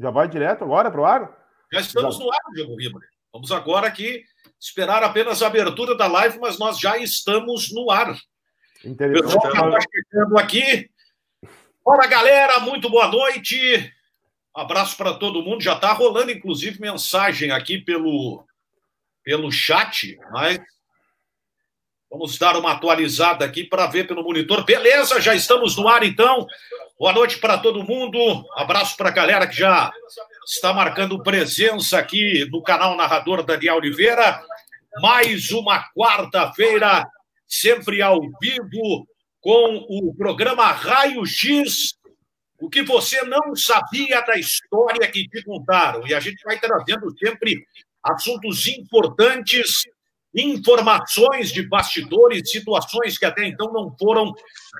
Já vai direto agora para o ar? Já estamos já. no ar, Diego Ribas. Vamos agora aqui esperar apenas a abertura da live, mas nós já estamos no ar. Interessante. Pessoal que está chegando aqui. Fala, galera, muito boa noite. Abraço para todo mundo. Já está rolando, inclusive, mensagem aqui pelo, pelo chat, mas vamos dar uma atualizada aqui para ver pelo monitor. Beleza, já estamos no ar, então. Boa noite para todo mundo. Abraço para a galera que já está marcando presença aqui no canal Narrador Daniel Oliveira. Mais uma quarta-feira, sempre ao vivo, com o programa Raio X. O que você não sabia da história que te contaram. E a gente vai trazendo sempre assuntos importantes informações de bastidores, situações que até então não foram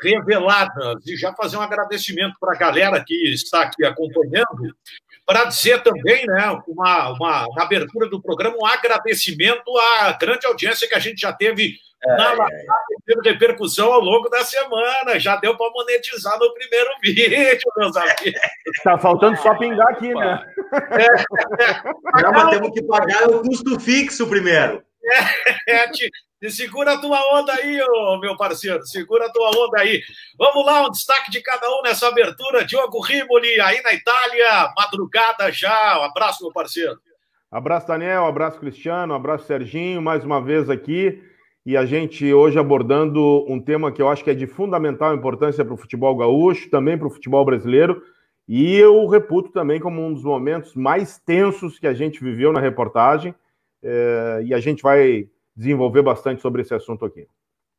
reveladas. E já fazer um agradecimento para a galera que está aqui acompanhando, para dizer também, né, uma, uma, na abertura do programa, um agradecimento à grande audiência que a gente já teve é, na é, é. repercussão ao longo da semana. Já deu para monetizar no primeiro vídeo, meus amigos. Está faltando só pingar aqui, né? É, é. Não, temos que pagar o custo fixo primeiro. É, te, te segura a tua onda aí, ô, meu parceiro, segura a tua onda aí. Vamos lá, um destaque de cada um nessa abertura. Diogo Rimoli, aí na Itália, madrugada já. Um abraço, meu parceiro. Abraço, Daniel, abraço, Cristiano, abraço, Serginho, mais uma vez aqui. E a gente hoje abordando um tema que eu acho que é de fundamental importância para o futebol gaúcho, também para o futebol brasileiro. E eu reputo também como um dos momentos mais tensos que a gente viveu na reportagem é, e a gente vai desenvolver bastante sobre esse assunto aqui.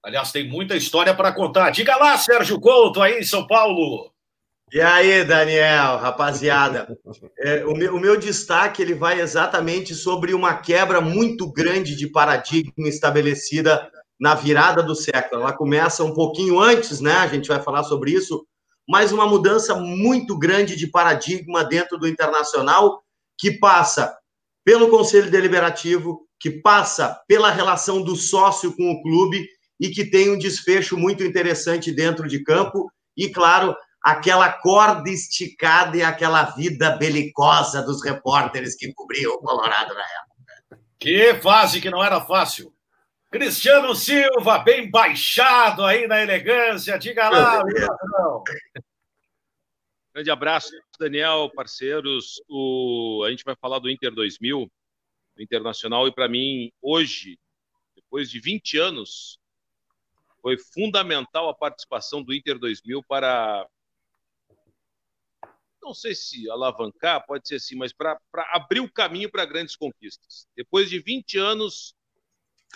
Aliás, tem muita história para contar. Diga lá, Sérgio Couto, aí em São Paulo. E aí, Daniel, rapaziada. É, o, meu, o, meu, destaque ele vai exatamente sobre uma quebra muito grande de paradigma estabelecida na virada do século. Ela começa um pouquinho antes, né? A gente vai falar sobre isso, mas uma mudança muito grande de paradigma dentro do internacional que passa pelo Conselho Deliberativo, que passa pela relação do sócio com o clube e que tem um desfecho muito interessante dentro de campo e, claro, aquela corda esticada e aquela vida belicosa dos repórteres que cobriam o Colorado na época. Que fase que não era fácil. Cristiano Silva, bem baixado aí na elegância, diga lá. Grande abraço, Daniel, parceiros. O... A gente vai falar do Inter 2000, do Internacional, e para mim, hoje, depois de 20 anos, foi fundamental a participação do Inter 2000 para. Não sei se alavancar, pode ser assim, mas para abrir o caminho para grandes conquistas. Depois de 20 anos,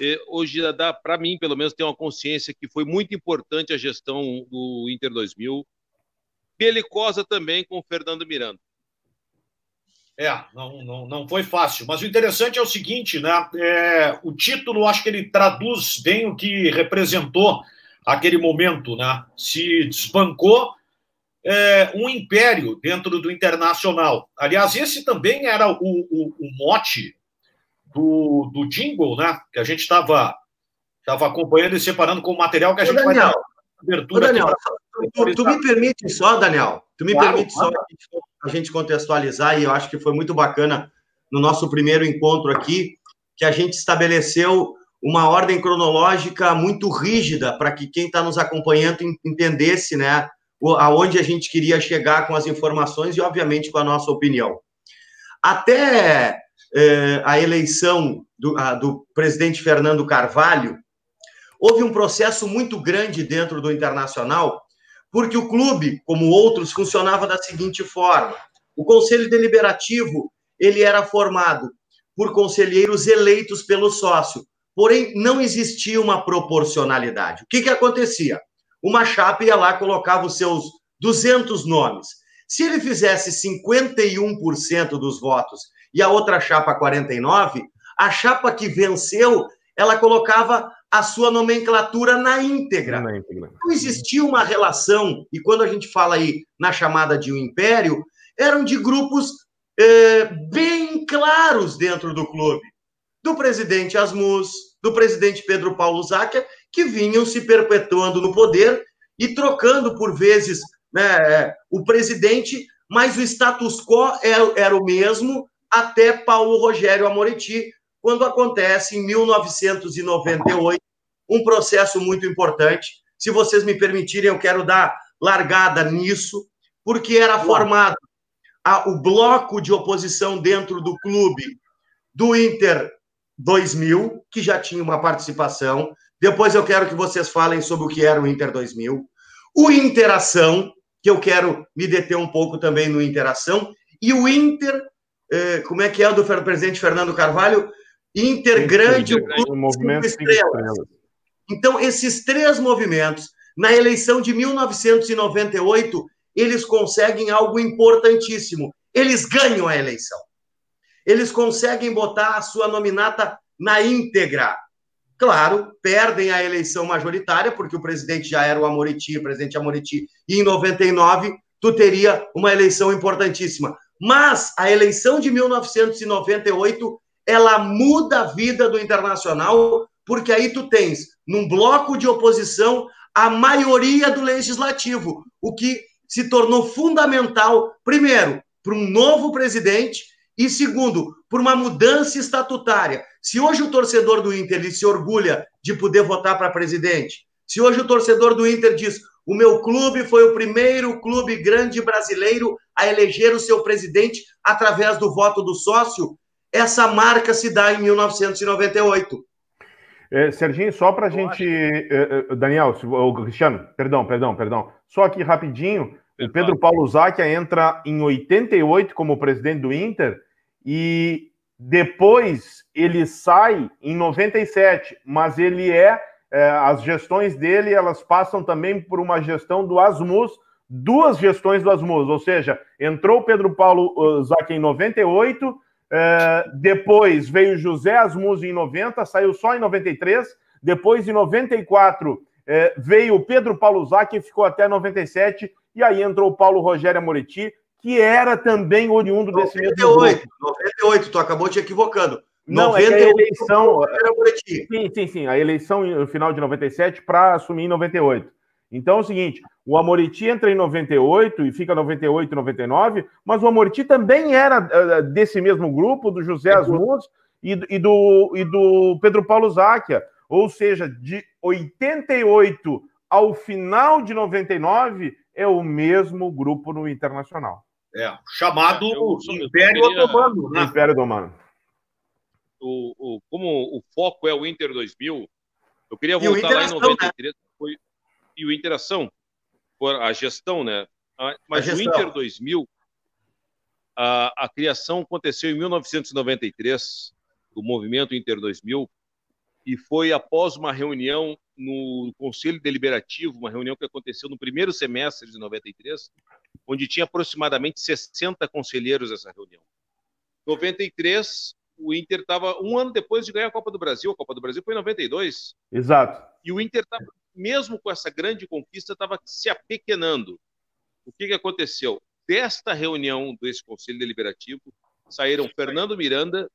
eh, hoje dá, para mim, pelo menos, ter uma consciência que foi muito importante a gestão do Inter 2000 belicosa também com o Fernando Miranda. É, não, não, não foi fácil. Mas o interessante é o seguinte, né? É, o título, acho que ele traduz bem o que representou aquele momento, né? Se desbancou é, um império dentro do internacional. Aliás, esse também era o, o, o mote do, do jingle, né? Que a gente estava acompanhando e separando com o material que a gente Daniel, vai abertura. Ô, Daniel, tu, tu, me permite só, Daniel, tu me claro, permite claro. só a gente contextualizar, e eu acho que foi muito bacana no nosso primeiro encontro aqui, que a gente estabeleceu uma ordem cronológica muito rígida para que quem está nos acompanhando entendesse, né, aonde a gente queria chegar com as informações e, obviamente, com a nossa opinião. Até eh, a eleição do, a, do presidente Fernando Carvalho, houve um processo muito grande dentro do Internacional, porque o clube, como outros, funcionava da seguinte forma: o conselho deliberativo ele era formado por conselheiros eleitos pelo sócio, porém não existia uma proporcionalidade. O que, que acontecia? Uma chapa ia lá colocava os seus 200 nomes. Se ele fizesse 51% dos votos e a outra chapa 49, a chapa que venceu, ela colocava a sua nomenclatura na íntegra. na íntegra. Não existia uma relação, e quando a gente fala aí na chamada de um império, eram de grupos é, bem claros dentro do clube. Do presidente Asmus, do presidente Pedro Paulo Záquia, que vinham se perpetuando no poder e trocando, por vezes, né, o presidente mas o status quo era, é, era o mesmo até Paulo Rogério Amoretti, quando acontece em 1998 um processo muito importante. Se vocês me permitirem, eu quero dar largada nisso, porque era formado a, o bloco de oposição dentro do clube do Inter 2000, que já tinha uma participação. Depois eu quero que vocês falem sobre o que era o Inter 2000. O Interação, que eu quero me deter um pouco também no Interação. E o Inter, eh, como é que é o do presidente Fernando Carvalho? Inter Grande, o Movimento estrelas. estrelas. Então, esses três movimentos, na eleição de 1998, eles conseguem algo importantíssimo. Eles ganham a eleição eles conseguem botar a sua nominata na íntegra. Claro, perdem a eleição majoritária, porque o presidente já era o Amoretti, o presidente Amoretti, e em 99 tu teria uma eleição importantíssima. Mas a eleição de 1998, ela muda a vida do Internacional, porque aí tu tens, num bloco de oposição, a maioria do legislativo, o que se tornou fundamental, primeiro, para um novo presidente e segundo, por uma mudança estatutária. Se hoje o torcedor do Inter ele se orgulha de poder votar para presidente, se hoje o torcedor do Inter diz: o meu clube foi o primeiro clube grande brasileiro a eleger o seu presidente através do voto do sócio, essa marca se dá em 1998. É, Serginho, só para a gente. É, é, Daniel, o Cristiano, perdão, perdão, perdão. Só aqui rapidinho. O Pedro Paulo Zacchia entra em 88 como presidente do Inter e depois ele sai em 97, mas ele é, é, as gestões dele elas passam também por uma gestão do Asmus, duas gestões do Asmus, ou seja, entrou Pedro Paulo uh, Zac em 98, é, depois veio José Asmus em 90, saiu só em 93, depois em 94 é, veio Pedro Paulo Zac ficou até 97, e aí entrou o Paulo Rogério Amoretti, que era também oriundo 98, desse mesmo grupo. 98, tu acabou te equivocando. Não, 98, é a eleição. Sim, sim, sim. A eleição no final de 97 para assumir em 98. Então é o seguinte: o Amoriti entra em 98 e fica 98, 99, mas o Amoriti também era uh, desse mesmo grupo, do José Asmus e, e, do, e do Pedro Paulo Záquia. Ou seja, de 88 ao final de 99 é o mesmo grupo no Internacional. É, chamado eu, Império queria... Otomano. Né? Império Otomano. O, o, como o foco é o Inter 2000, eu queria voltar lá em 93. Né? E o Interação, a gestão, né? Mas o Inter 2000, a, a criação aconteceu em 1993, do movimento Inter 2000, e foi após uma reunião no Conselho Deliberativo, uma reunião que aconteceu no primeiro semestre de 93, onde tinha aproximadamente 60 conselheiros essa reunião. Em 93, o Inter estava um ano depois de ganhar a Copa do Brasil. A Copa do Brasil foi em 92. Exato. E o Inter estava, mesmo com essa grande conquista, estava se apequenando. O que, que aconteceu? Desta reunião desse Conselho Deliberativo, saíram Fernando Miranda,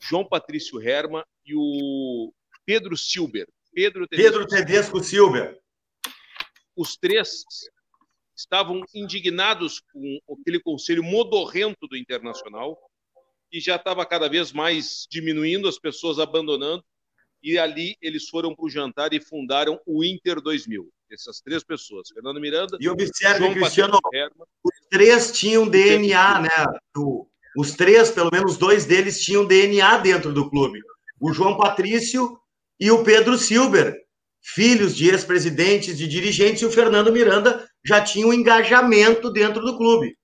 João Patrício Herma e o Pedro Silber. Pedro Tedesco, Pedro Tedesco Silber. Os três estavam indignados com aquele conselho modorrento do Internacional, que já estava cada vez mais diminuindo, as pessoas abandonando, e ali eles foram para o jantar e fundaram o Inter 2000. Essas três pessoas, Fernando Miranda, e observe, João Cristiano, os três tinham DNA, né? os três, pelo menos dois deles, tinham DNA dentro do clube. O João Patrício e o Pedro Silber, filhos de ex-presidentes, de dirigentes, e o Fernando Miranda já tinha um engajamento dentro do clube.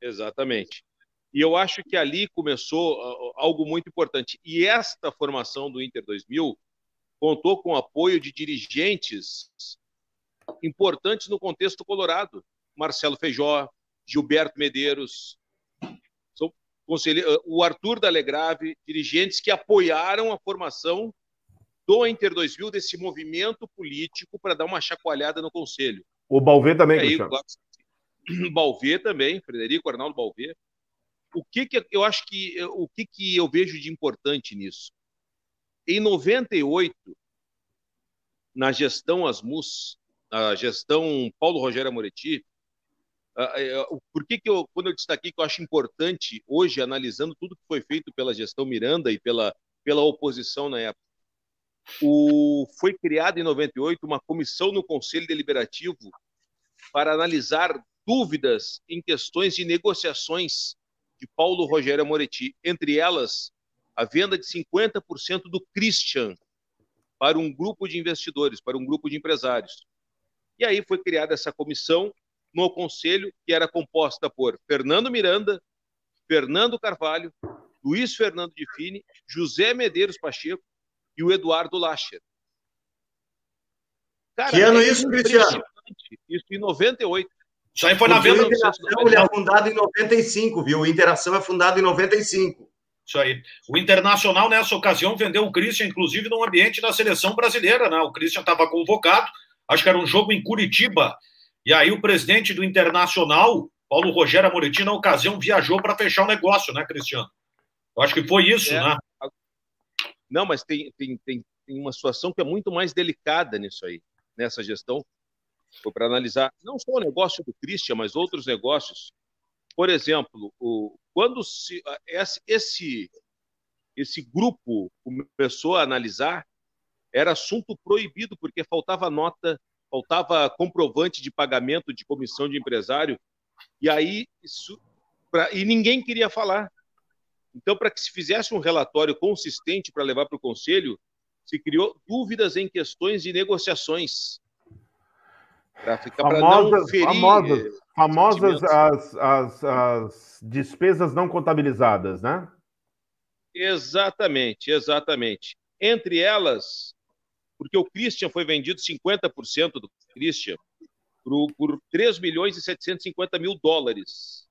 Exatamente. E eu acho que ali começou algo muito importante. E esta formação do Inter 2000 contou com o apoio de dirigentes importantes no contexto colorado. Marcelo Feijó, Gilberto Medeiros, o Arthur Dalegrave, dirigentes que apoiaram a formação do Inter 2000 desse movimento político para dar uma chacoalhada no Conselho. O Balvê também, aí, Balvê também, Frederico Arnaldo Balvê. O que que eu acho que o que que eu vejo de importante nisso? Em 98, na gestão Asmus, a gestão Paulo Rogério Amoretti, por que, que eu, quando eu destaquei que eu acho importante hoje, analisando tudo que foi feito pela gestão Miranda e pela, pela oposição na época, o, foi criada em 98 uma comissão no Conselho Deliberativo para analisar dúvidas em questões de negociações de Paulo Rogério Moretti, entre elas a venda de 50% do Christian para um grupo de investidores, para um grupo de empresários. E aí foi criada essa comissão no conselho, que era composta por Fernando Miranda, Fernando Carvalho, Luiz Fernando de Fini, José Medeiros Pacheco e o Eduardo Lacher. Cara, que ano é isso, Cristiano? Isso em 98. Isso aí foi na venda. O Interação ele é fundado em 95, viu? O Interação é fundado em 95. Isso aí. O Internacional, nessa ocasião, vendeu o Christian, inclusive, no ambiente da seleção brasileira, né? O Christian estava convocado, acho que era um jogo em Curitiba. E aí o presidente do Internacional, Paulo Rogério Amoretti, na ocasião, viajou para fechar o negócio, né, Cristiano? Eu acho que foi isso, é. né? Não, mas tem, tem, tem, tem uma situação que é muito mais delicada nisso aí, nessa gestão. Foi para analisar não só o negócio do Christian, mas outros negócios. Por exemplo, o, quando se, esse, esse, grupo começou a analisar, era assunto proibido, porque faltava nota, faltava comprovante de pagamento de comissão de empresário, e aí isso, pra, e ninguém queria falar. Então, para que se fizesse um relatório consistente para levar para o Conselho, se criou dúvidas em questões de negociações. Para ficar para não ferir. Famosas, famosas as, as, as despesas não contabilizadas, né? Exatamente, exatamente. Entre elas, porque o Christian foi vendido 50% do Christian por, por 3 milhões e 750 mil dólares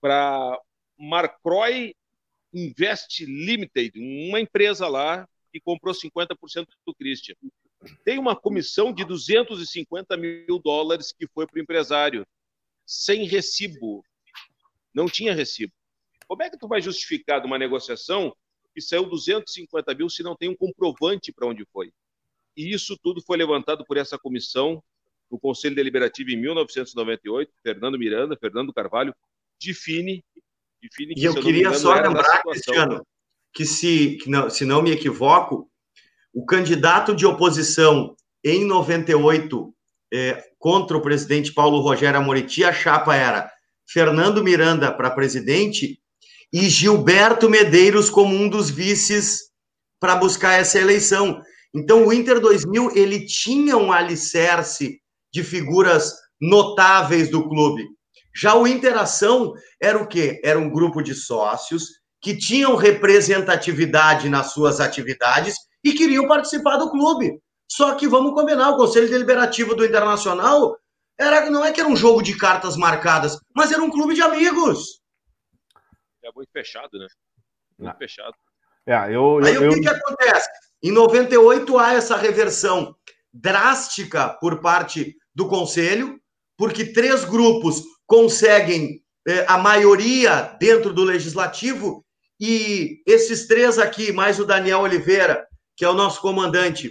para Marcroy Invest Limited, uma empresa lá que comprou 50% do Christian. Tem uma comissão de 250 mil dólares que foi para o empresário, sem recibo. Não tinha recibo. Como é que tu vai justificar de uma negociação que saiu 250 mil se não tem um comprovante para onde foi? E isso tudo foi levantado por essa comissão no Conselho Deliberativo em 1998, Fernando Miranda, Fernando Carvalho, define Define e eu queria só lembrar, Cristiano, que se, que não, se não me equivoco, o candidato de oposição em 98 é, contra o presidente Paulo Rogério Amoretti, a chapa era Fernando Miranda para presidente e Gilberto Medeiros como um dos vices para buscar essa eleição. Então, o Inter 2000 ele tinha um alicerce de figuras notáveis do clube. Já o Interação era o quê? Era um grupo de sócios que tinham representatividade nas suas atividades e queriam participar do clube. Só que vamos combinar, o Conselho Deliberativo do Internacional era, não é que era um jogo de cartas marcadas, mas era um clube de amigos. É muito fechado, né? Muito não. fechado. É, eu, eu, Aí o que, que acontece? Em 98 há essa reversão drástica por parte do Conselho, porque três grupos conseguem é, a maioria dentro do legislativo e esses três aqui, mais o Daniel Oliveira, que é o nosso comandante,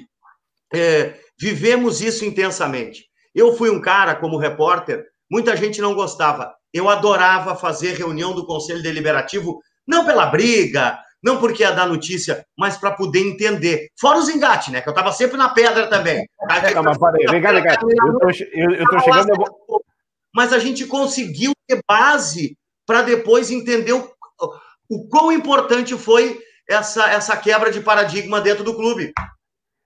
é, vivemos isso intensamente. Eu fui um cara, como repórter, muita gente não gostava. Eu adorava fazer reunião do Conselho Deliberativo, não pela briga, não porque ia dar notícia, mas para poder entender. Fora os engates, né? Que eu estava sempre na pedra também. Não, mas parei, vem cá, vem cá. Eu tô, eu, eu tô chegando. Eu mas a gente conseguiu ter base para depois entender o, o quão importante foi essa, essa quebra de paradigma dentro do clube.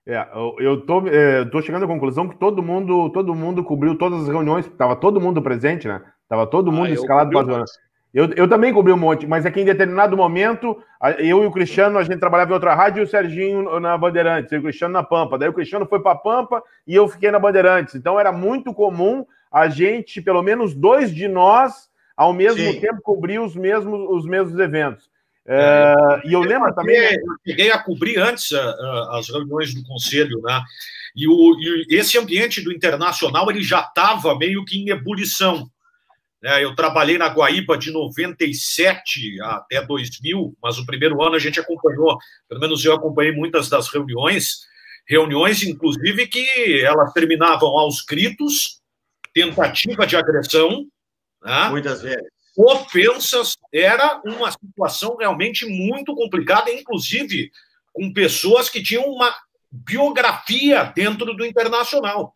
É, eu tô, é, tô chegando à conclusão que todo mundo, todo mundo cobriu todas as reuniões, estava todo mundo presente, né? Tava todo mundo ah, escalado para eu, eu também cobri um monte, mas é que em determinado momento, eu e o Cristiano, a gente trabalhava em outra rádio e o Serginho na Bandeirantes, e o Cristiano na Pampa. Daí o Cristiano foi para Pampa e eu fiquei na Bandeirantes. Então era muito comum a gente, pelo menos dois de nós, ao mesmo Sim. tempo, cobrir os mesmos, os mesmos eventos. É, é e eu lembro também. Eu cheguei a cobrir antes uh, uh, as reuniões do conselho, né? E, o, e esse ambiente do internacional ele já estava meio que em ebulição. Né? Eu trabalhei na Guaíba de 97 até 2000, mas o primeiro ano a gente acompanhou, pelo menos eu acompanhei muitas das reuniões, reuniões, inclusive, que elas terminavam aos gritos tentativa de agressão. Né? Muitas vezes. Ofensas. Era uma situação realmente muito complicada, inclusive com pessoas que tinham uma biografia dentro do internacional.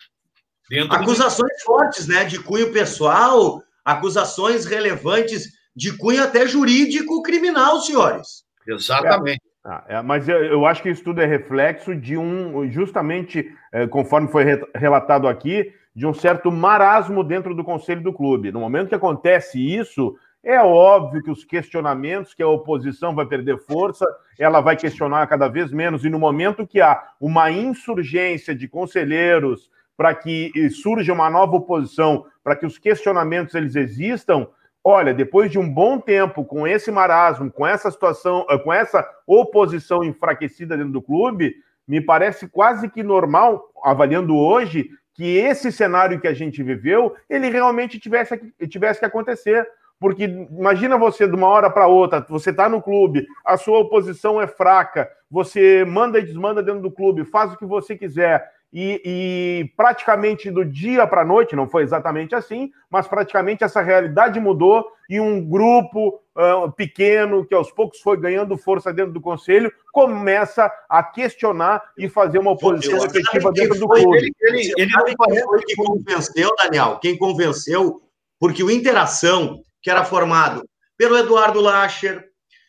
Acusações do... fortes, né? De cunho pessoal, acusações relevantes de cunho até jurídico criminal, senhores. Exatamente. É, é, mas eu, eu, acho que isso tudo é reflexo de um, justamente, é, conforme foi re, relatado aqui, de um certo marasmo dentro do conselho do clube. No momento que acontece isso, é óbvio que os questionamentos, que a oposição vai perder força, ela vai questionar cada vez menos, e no momento que há uma insurgência de conselheiros para que surja uma nova oposição, para que os questionamentos eles existam, olha, depois de um bom tempo com esse marasmo, com essa situação, eh, com essa oposição enfraquecida dentro do clube, me parece quase que normal, avaliando hoje, que esse cenário que a gente viveu, ele realmente tivesse, tivesse que acontecer. Porque imagina você de uma hora para outra, você está no clube, a sua oposição é fraca, você manda e desmanda dentro do clube, faz o que você quiser, e, e praticamente do dia para a noite, não foi exatamente assim, mas praticamente essa realidade mudou e um grupo uh, pequeno, que aos poucos foi ganhando força dentro do conselho, começa a questionar e fazer uma oposição efetiva dentro do clube. Ele, ele, ele não foi que convenceu, Daniel, quem convenceu, porque o Interação, que era formado pelo Eduardo Lacher,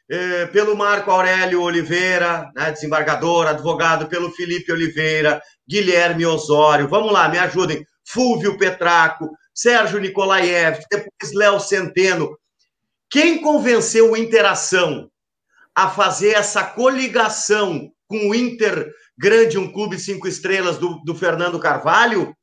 eh, pelo Marco Aurélio Oliveira, né, desembargador, advogado, pelo Felipe Oliveira, Guilherme Osório, vamos lá, me ajudem, Fúvio Petraco, Sérgio Nikolaev, depois Léo Centeno. Quem convenceu o Interação a fazer essa coligação com o Inter Grande, um clube cinco estrelas do, do Fernando Carvalho,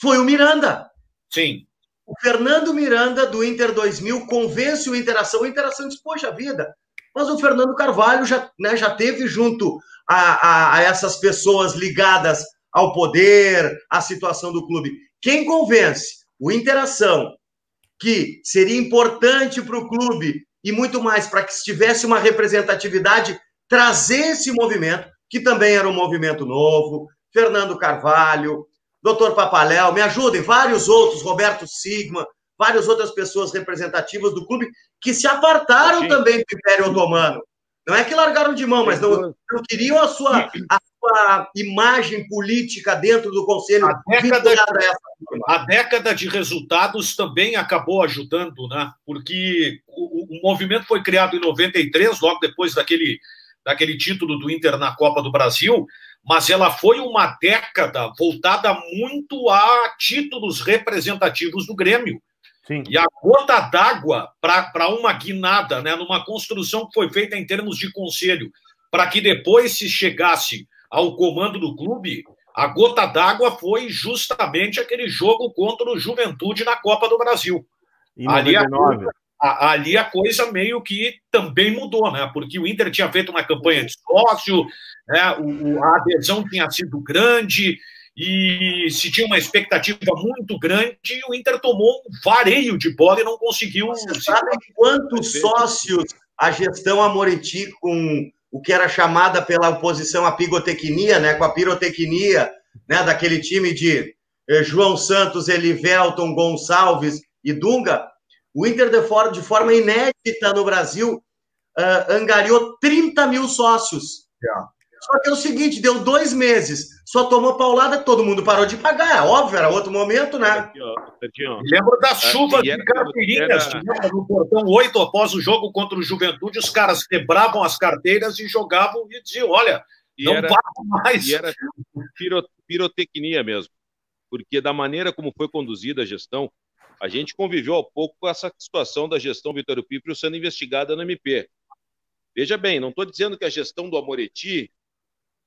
foi o Miranda. Sim. O Fernando Miranda, do Inter 2000, convence o Interação. O Interação diz, poxa vida, mas o Fernando Carvalho já, né, já teve junto a, a, a essas pessoas ligadas ao poder, à situação do clube. Quem convence o Interação que seria importante para o clube e muito mais para que tivesse uma representatividade, trazer esse movimento, que também era um movimento novo, Fernando Carvalho, Dr. Papaléu, me ajudem, vários outros, Roberto Sigma, várias outras pessoas representativas do clube que se apartaram Sim. também do Império Otomano. Não é que largaram de mão, mas não, não queriam a sua, a sua imagem política dentro do Conselho. A década, de, a década de resultados também acabou ajudando, né? porque o, o, movimento foi criado em 93, logo depois daquele, daquele título do Inter na Copa do Brasil, mas ela foi uma década voltada muito a títulos representativos do Grêmio. Sim. E a gota d'água para uma guinada, né, numa construção que foi feita em termos de conselho, para que depois se chegasse ao comando do clube, a gota d'água foi justamente aquele jogo contra o Juventude na Copa do Brasil. Ali, a coisa, a, ali a coisa meio que também mudou, né? Porque o Inter tinha feito uma campanha de sócio, né? o, a adesão tinha sido grande, e se tinha uma expectativa muito grande, o Inter tomou um vareio de bola e não conseguiu. Você sabe quantos sócios a gestão Amoretti, com o que era chamada pela oposição a pigotecnia, né, com a pirotecnia, né, daquele time de eh, João Santos, Elivelton, Gonçalves e Dunga, o Inter de, for de forma inédita no Brasil uh, angariou 30 mil sócios. Yeah. Só que é o seguinte, deu dois meses, só tomou paulada, todo mundo parou de pagar. É óbvio, era outro momento, né? Lembro das chuvas de carteirinhas, era... no portão 8 após o jogo contra o Juventude, os caras quebravam as carteiras e jogavam e diziam, olha, e não era, mais. E era pirotecnia mesmo, porque da maneira como foi conduzida a gestão, a gente conviveu há pouco com essa situação da gestão Vitório Píprio sendo investigada no MP. Veja bem, não estou dizendo que a gestão do Amoretti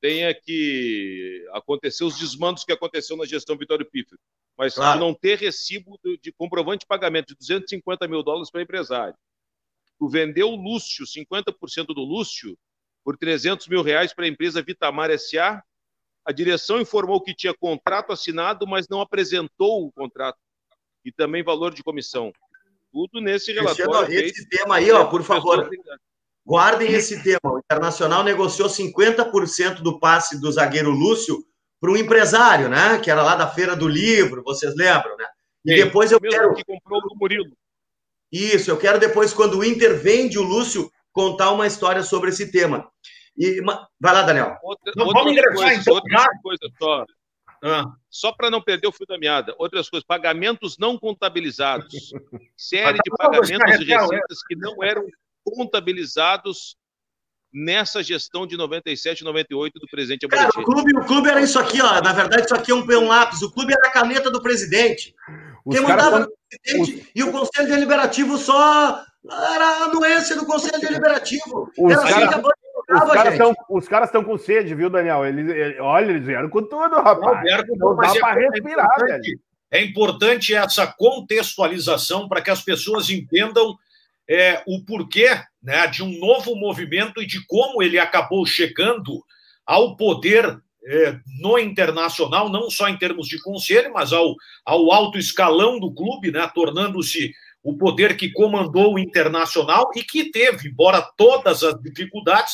tenha que acontecer os desmandos que aconteceu na gestão Vitório Pífero, mas claro. não ter recibo de, comprovante de pagamento de 250 mil dólares para empresário. Tu vendeu o Lúcio, 50% do Lúcio, por 300 mil reais para a empresa Vitamar S.A., a direção informou que tinha contrato assinado, mas não apresentou o contrato. E também valor de comissão. Tudo nesse relatório. Cristiano, esse tema aí, ó, por favor. Guardem esse tema. O Internacional negociou 50% do passe do zagueiro Lúcio para um empresário, né? Que era lá da Feira do Livro, vocês lembram, né? E depois eu Mesmo quero. que comprou o Murilo. Isso, eu quero depois, quando o Inter vende o Lúcio, contar uma história sobre esse tema. E, vai lá, Daniel. Outra, Não, outras vamos coisas, então, outras já. coisas só. Ah, Só para não perder o fio da meada. Outras coisas, pagamentos não contabilizados. Série de pagamentos e é. receitas que não eram contabilizados nessa gestão de 97 e 98 do presidente Cara, o clube, o clube era isso aqui, ó. Na verdade, isso aqui é um, é um lápis. O clube era a caneta do presidente. Os Quem mandava tão- era o presidente e o Conselho Deliberativo só era a anuência do Conselho Deliberativo. Os era assim caras- que a banda Os caras estão os caras estão com sede, viu, Daniel? Eles, ele- olha, eles vieram com tudo, rapaz. Não mas dá é- para é respirar, importante- velho. É importante essa contextualização para que as pessoas entendam é, o porquê né, de um novo movimento e de como ele acabou chegando ao poder é, no internacional, não só em termos de conselho, mas ao, ao alto escalão do clube, né, tornando-se o poder que comandou o internacional e que teve, embora todas as dificuldades,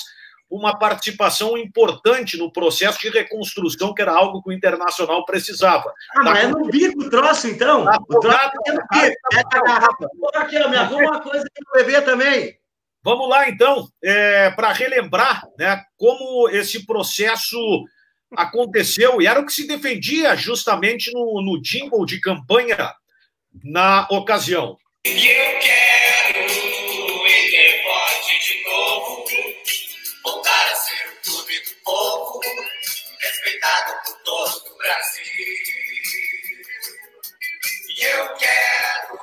uma participação importante no processo de reconstrução, que era algo que o internacional precisava. Ah, mas é no bico o troço, então. Tá O troço é no bico. Pega a garrafa. Aqui, ó, me arruma uma coisa pra beber também. Vamos lá, então, para relembrar né, como esse processo aconteceu, e era o que se defendia justamente no, no jingle de campanha na ocasião. Eu quero todo o Brasil. E eu quero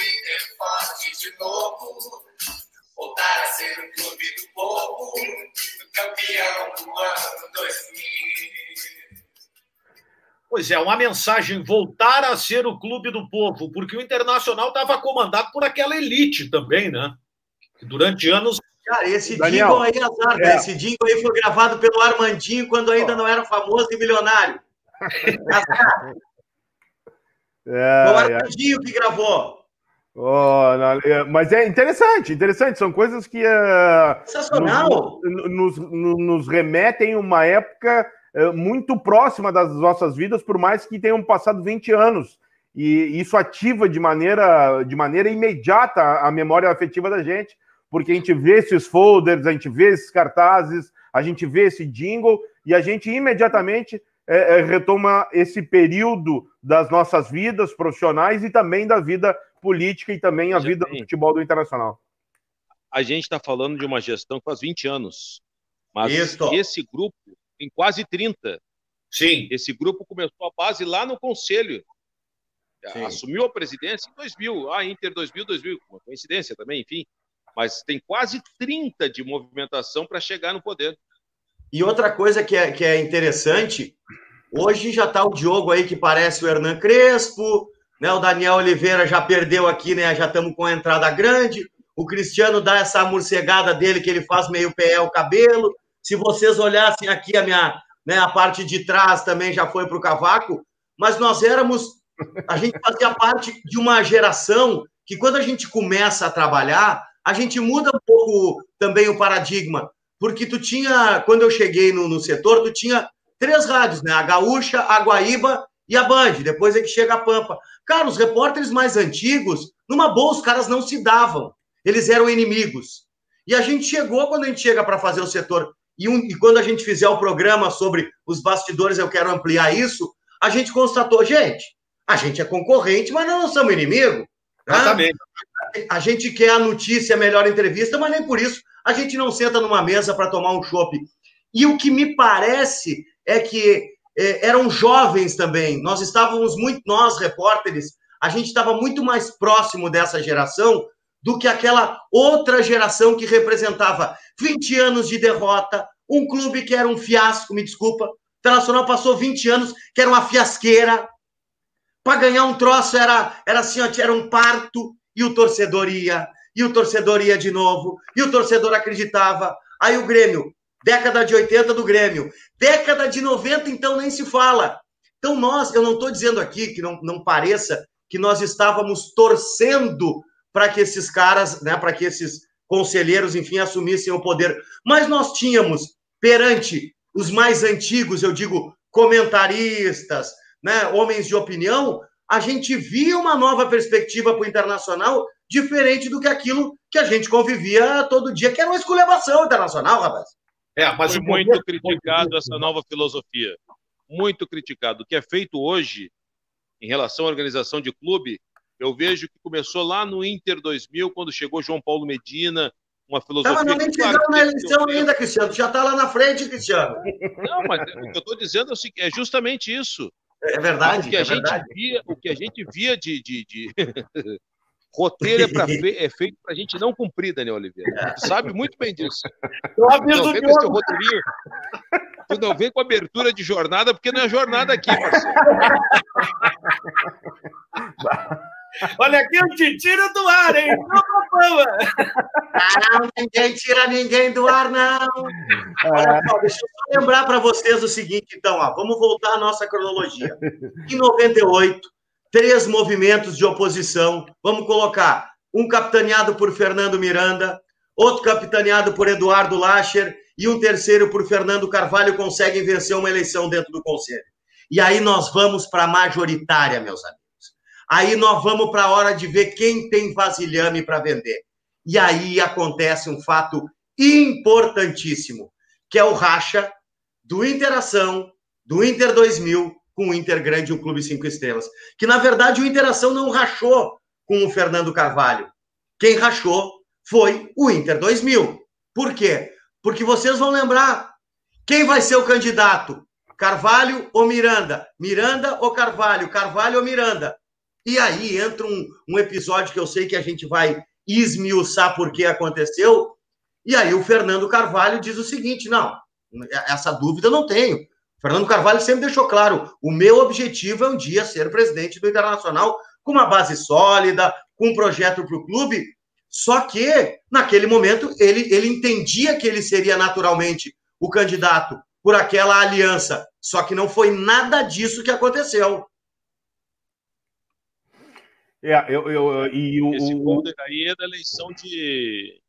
Inter forte de novo, voltar a ser o clube do povo, campeão do ano 2000. Pois é, uma mensagem voltar a ser o clube do povo, porque o Internacional estava comandado por aquela elite também, né? Que durante anos. Cara, esse Daniel, jingle aí, azar, é. né? Esse jingle aí foi gravado pelo Armandinho quando ainda não era famoso e milionário. Azar, foi o É, é. Armandinho que gravou. Oh, não, é, mas é interessante, interessante. São coisas que eh, Sensacional. nos, nos- nos remetem a uma época eh, muito próxima das nossas vidas, por mais que tenham passado 20 anos. E isso ativa de maneira, de maneira imediata a memória afetiva da gente, porque a gente vê esses folders, a gente vê esses cartazes, a gente vê esse jingle e a gente imediatamente eh, eh, retoma esse período das nossas vidas profissionais e também da vida política e também a vida do futebol do Internacional. A gente está falando de uma gestão que faz 20 anos. Mas Isso. esse grupo tem quase 30. Sim, Esse grupo começou a base lá no Conselho. Sim. Assumiu a presidência em 2000. Ah, Inter 2000, 2000. Uma coincidência também, enfim. Mas tem quase 30 de movimentação para chegar no poder. E outra coisa que é, que é interessante, hoje já tá o Diogo aí que parece o Hernan Crespo, né? O Daniel Oliveira já perdeu aqui, né? Já estamos com a entrada grande. O Cristiano dá essa morcegada dele que ele faz meio pé o cabelo. Se vocês olhassem aqui a minha, né, a parte de trás também já foi para o cavaco, mas nós éramos, a gente fazia parte de uma geração que quando a gente começa a trabalhar, a gente muda um pouco também o paradigma, porque tu tinha, quando eu cheguei no, no setor, tu tinha três rádios, né? A Gaúcha, a Guaíba e a Band. Depois é que chega a Pampa. Cara, os repórteres mais antigos, numa boa, os caras não se davam. Eles eram inimigos. E a gente chegou, quando a gente chega para fazer o setor, e, um- e quando a gente fizer o programa sobre os bastidores, eu quero ampliar isso, a gente constatou, gente, a gente é concorrente, mas não somos inimigo. né? exatamente. A gente quer a notícia, a melhor entrevista, mas nem por isso a gente não senta numa mesa para tomar um chopp. E o que me parece é que eh, eram jovens também. Nós estávamos muito, nós repórteres, a gente estava muito mais próximo dessa geração do que aquela outra geração que representava 20 anos de derrota, um clube que era um fiasco, me desculpa. O Internacional passou 20 anos que era uma fiasqueira. Para ganhar um troço era, era assim, ó, era um parto e o torcedor ia, e o torcedor ia de novo, e o torcedor acreditava. Aí o Grêmio, década de 80 do Grêmio, década de 90, então nem se fala. Então nós, eu não estou dizendo aqui que não, não pareça que nós estávamos torcendo para que esses caras, né, para que esses conselheiros, enfim, assumissem o poder, mas nós tínhamos perante os mais antigos, eu digo, comentaristas, né, homens de opinião, a gente via uma nova perspectiva para o Internacional, diferente do que aquilo que a gente convivia todo dia, que era uma esculhambação internacional, rapaz. É, mas Foi muito criticado essa nova filosofia. Muito criticado. O que é feito hoje em relação à organização de clube, eu vejo que começou lá no Inter 2000, quando chegou João Paulo Medina, uma filosofia. Não, mas não nem chegamos na eleição ainda, Cristiano. Já está lá na frente, Cristiano. Não, mas o que eu estou dizendo é, é justamente isso. É verdade. O que a, é gente, verdade. Via, o que a gente via de. de, de... Roteiro é, pra fe... é feito para a gente não cumprir, Daniel Oliveira. Tu sabe muito bem disso. Eu aviso não vem com esse roteirinho. Tu não vem com abertura de jornada, porque não é jornada aqui, parceiro. Olha aqui, eu te tiro do ar, hein? Não, ninguém tira ninguém do ar, não. Olha só, deixa eu só lembrar para vocês o seguinte, então, ó, vamos voltar à nossa cronologia. Em 98, três movimentos de oposição. Vamos colocar um capitaneado por Fernando Miranda, outro capitaneado por Eduardo Lacher e um terceiro por Fernando Carvalho conseguem vencer uma eleição dentro do Conselho. E aí nós vamos para a majoritária, meus amigos. Aí nós vamos para a hora de ver quem tem vasilhame para vender. E aí acontece um fato importantíssimo, que é o racha do Interação, do Inter 2000, com o Inter Grande, o Clube Cinco Estrelas. Que, na verdade, o Interação não rachou com o Fernando Carvalho. Quem rachou foi o Inter 2000. Por quê? Porque vocês vão lembrar quem vai ser o candidato? Carvalho ou Miranda? Miranda ou Carvalho? Carvalho ou Miranda? E aí entra um, um episódio que eu sei que a gente vai esmiuçar por que aconteceu. E aí o Fernando Carvalho diz o seguinte: não, essa dúvida não tenho. O Fernando Carvalho sempre deixou claro: o meu objetivo é um dia ser presidente do Internacional com uma base sólida, com um projeto para o clube. Só que, naquele momento, ele, ele entendia que ele seria naturalmente o candidato por aquela aliança. Só que não foi nada disso que aconteceu. É, eu, eu, e o, Esse folder aí é da eleição de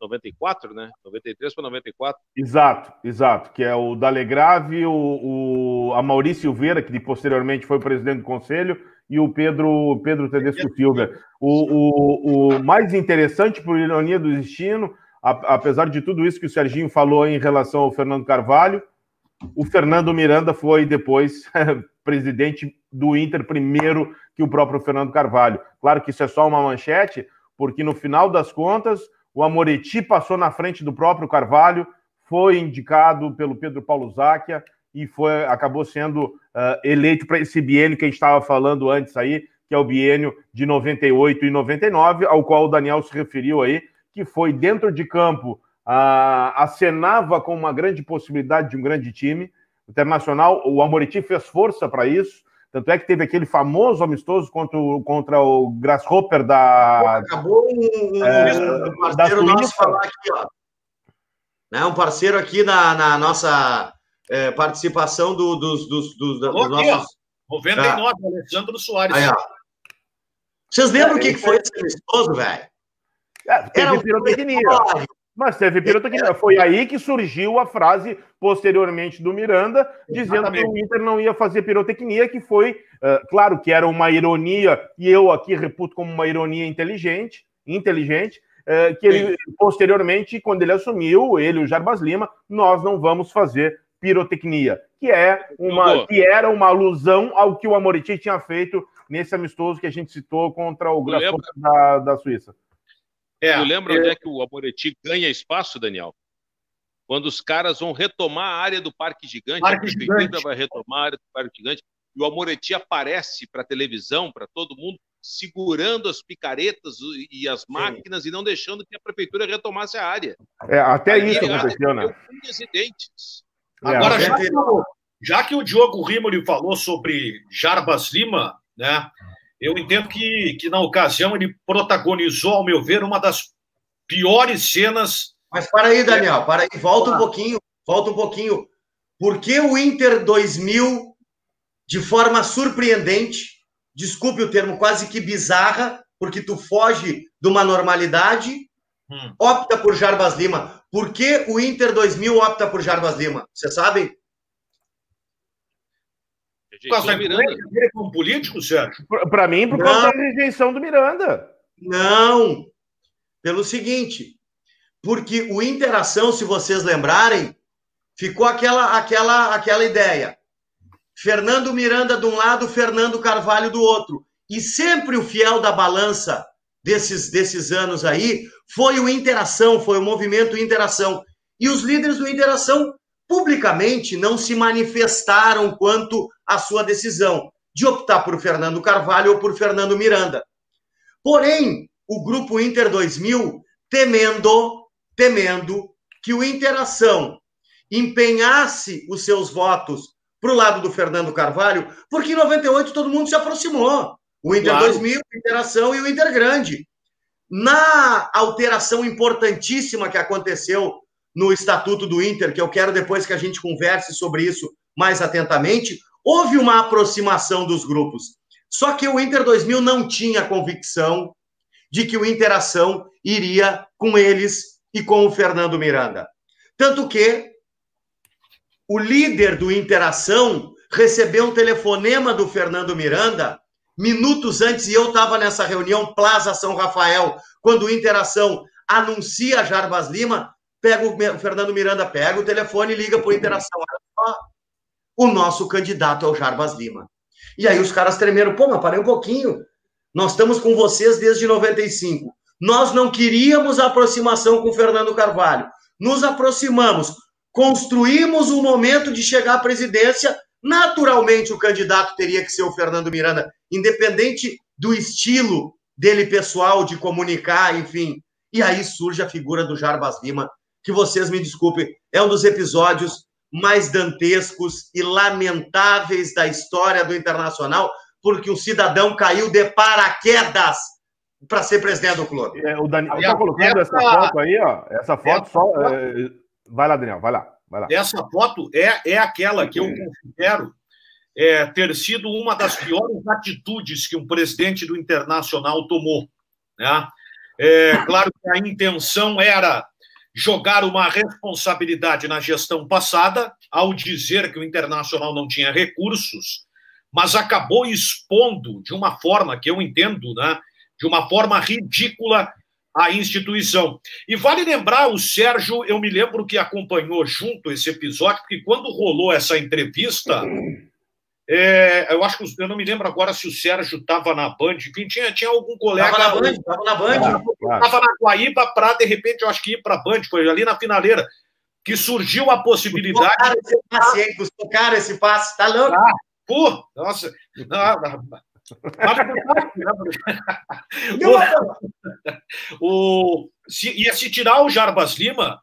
94, né? 93 para 94. Exato, exato. Que é o Dalegrave, o, o a Maurício Silveira, que posteriormente foi presidente do conselho, e o Pedro, Pedro Tedesco Silva. O, o, o mais interessante, por ironia do destino, a, apesar de tudo isso que o Serginho falou em relação ao Fernando Carvalho, o Fernando Miranda foi depois presidente do Inter, primeiro que o próprio Fernando Carvalho. Claro que isso é só uma manchete, porque no final das contas, o Amoretti passou na frente do próprio Carvalho, foi indicado pelo Pedro Paulo Záquia e foi, acabou sendo uh, eleito para esse biênio que a gente estava falando antes aí, que é o biênio de 98 e 99, ao qual o Daniel se referiu aí, que foi dentro de campo, uh, acenava com uma grande possibilidade de um grande time internacional. O Amoretti fez força para isso, tanto é que teve aquele famoso amistoso contra o, contra o Grasshopper da. Acabou um, é, um parceiro nosso falar aqui, ó. Né, um parceiro aqui na, na nossa é, participação do, dos, dos, dos, dos nossos. 99, ah. Alexandre Soares. Aí, Vocês lembram o é, que, que foi esse amistoso, velho? É, teve Era um pirotecnia. Mas teve pirotecnia. Foi aí que surgiu a frase posteriormente do Miranda, dizendo Exatamente. que o Inter não ia fazer pirotecnia, que foi, uh, claro que era uma ironia, e eu aqui reputo como uma ironia inteligente, inteligente, uh, que ele, posteriormente, quando ele assumiu, ele e o Jarbas Lima, nós não vamos fazer pirotecnia, que é uma que era uma alusão ao que o Amoretti tinha feito nesse amistoso que a gente citou contra o Grasshopper da, da Suíça. É, tu lembra é... onde é que o Amoretti ganha espaço, Daniel? Quando os caras vão retomar a área do Parque Gigante, Parque a prefeitura Gigante. vai retomar a área do Parque Gigante, e o Amoretti aparece para a televisão, para todo mundo, segurando as picaretas e as máquinas Sim. e não deixando que a prefeitura retomasse a área. É, até Aí, isso aconteceu, né? É, Agora, já, que, já que o Diogo Rimoli falou sobre Jarbas Lima, né? Eu entendo que, que na ocasião ele protagonizou, ao meu ver, uma das piores cenas. Mas para aí, Daniel, para aí, volta um pouquinho, volta um pouquinho. Por que o Inter 2000, de forma surpreendente, desculpe o termo, quase que bizarra, porque tu foge de uma normalidade, hum. opta por Jarbas Lima? Por que o Inter 2000 opta por Jarbas Lima? Você sabe? Por causa da Miranda. dele como político, Sérgio? Para mim, por causa da rejeição do Miranda. Não. Pelo seguinte, porque o Interação, se vocês lembrarem, ficou aquela, aquela, aquela ideia. Fernando Miranda de um lado, Fernando Carvalho do outro. E sempre o fiel da balança desses, desses anos aí foi o Interação, foi o movimento Interação. E os líderes do Interação publicamente não se manifestaram quanto à sua decisão de optar por Fernando Carvalho ou por Fernando Miranda. Porém, o grupo Inter 2000, temendo, temendo que o Interação empenhasse os seus votos para o lado do Fernando Carvalho, porque em 98 todo mundo se aproximou. O Inter claro. 2000, a Interação e o Inter Grande. Na alteração importantíssima que aconteceu no Estatuto do Inter, que eu quero depois que a gente converse sobre isso mais atentamente, houve uma aproximação dos grupos. Só que o Inter 2000 não tinha convicção de que o Interação iria com eles e com o Fernando Miranda. Tanto que o líder do Interação recebeu um telefonema do Fernando Miranda minutos antes, e eu estava nessa reunião Plaza São Rafael, quando o Interação anuncia Jarbas Lima, pega o Fernando Miranda, pega o telefone e liga para o Interação. O nosso candidato é o Jarbas Lima. E aí os caras tremeram, pô, mas parei um pouquinho. Nós estamos com vocês desde 95. Nós não queríamos a aproximação com Fernando Carvalho. Nos aproximamos, construímos um momento de chegar à presidência. Naturalmente, o candidato teria que ser o Fernando Miranda, independente do estilo dele pessoal de comunicar, enfim. E aí surge a figura do Jarbas Lima, que vocês me desculpem, é um dos episódios mais dantescos e lamentáveis da história do Internacional, porque um cidadão caiu de paraquedas para ser presidente do clube. É, o Daniel está colocando essa... essa foto aí, ó. Essa foto essa só. É... Vai lá, Daniel, vai lá, vai lá. Essa foto é, é aquela que eu considero é, ter sido uma das piores atitudes que um presidente do Internacional tomou. Né? É, claro que a intenção era jogar uma responsabilidade na gestão passada, ao dizer que o Internacional não tinha recursos, mas acabou expondo de uma forma que eu entendo, né, de uma forma ridícula a instituição. E vale lembrar, o Sérgio, eu me lembro que acompanhou junto esse episódio, porque quando rolou essa entrevista, é, eu acho que eu não me lembro agora se o Sérgio estava na Band, enfim, tinha, tinha algum colega. Estava na Band, estava na Band. Estava na Guaíba para, de repente, eu acho que ir para a Band, foi ali na finaleira, que surgiu a possibilidade. Custou esse passe, hein? Custou caro esse passe, tá louco? Ah, pô, nossa. Não, não. o, se, ia se tirar o Jarbas Lima,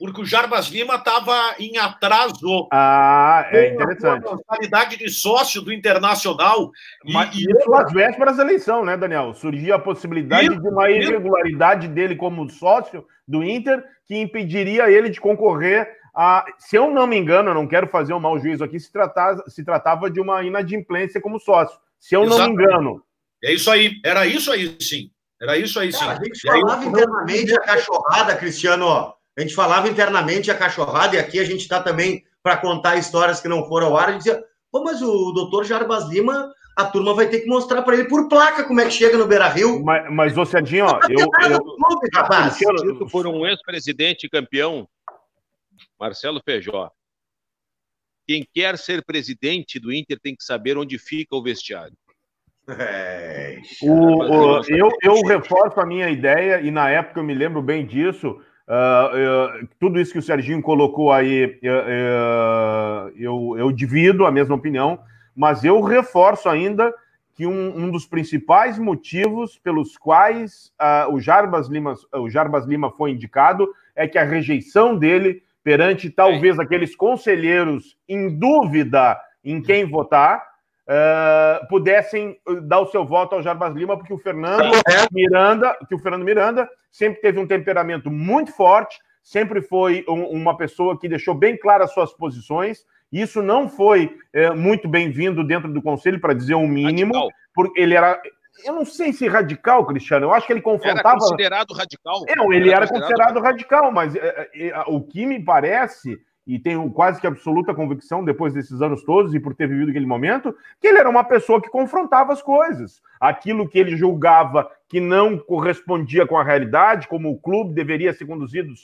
porque o Jarbas Lima estava em atraso. Ah, é interessante. A qualidade de sócio do Internacional. Mas e, isso às vésperas da eleição, né, Daniel? Surgia a possibilidade isso, de uma irregularidade isso. dele como sócio do Inter, que impediria ele de concorrer a. Se eu não me engano, eu não quero fazer um mau juízo aqui, se, tratava, se tratava de uma inadimplência como sócio. Se eu Exatamente. não me engano. É isso aí, era isso aí sim. Era isso aí sim. Cara, a gente falava aí, internamente a cachorrada, Cristiano. A gente falava internamente a cachorrada, e aqui a gente está também para contar histórias que não foram ao ar. A gente dizia, Pô, mas o doutor Jarbas Lima, a turma vai ter que mostrar para ele por placa como é que chega no Beira Rio. Mas, mas ô ó, eu. eu... Clube, rapaz. Dito por um ex-presidente campeão, Marcelo Feijó. Quem quer ser presidente do Inter tem que saber onde fica o vestiário. É, o, o, eu, eu reforço a minha ideia, e na época eu me lembro bem disso. Uh, uh, tudo isso que o Serginho colocou aí, uh, eu, eu divido a mesma opinião, mas eu reforço ainda que um, um dos principais motivos pelos quais o, Jarbas Lima, o Jarbas Lima foi indicado é que a rejeição dele perante talvez é. aqueles conselheiros em dúvida em quem votar, uh, pudessem dar o seu voto ao Jarbas Lima, porque o Fernando Miranda, que o Fernando Miranda sempre teve um temperamento muito forte, sempre foi um, uma pessoa que deixou bem claras suas posições. Isso não foi é, muito bem-vindo dentro do conselho, para dizer o um mínimo, porque ele era eu não sei se radical, Cristiano. Eu acho que ele confrontava. Era considerado radical. Não, ele era, era considerado, considerado radical, mas é, é, é, o que me parece, e tenho quase que absoluta convicção, depois desses anos todos e por ter vivido aquele momento, que ele era uma pessoa que confrontava as coisas. Aquilo que ele julgava que não correspondia com a realidade, como o clube deveria ser conduzido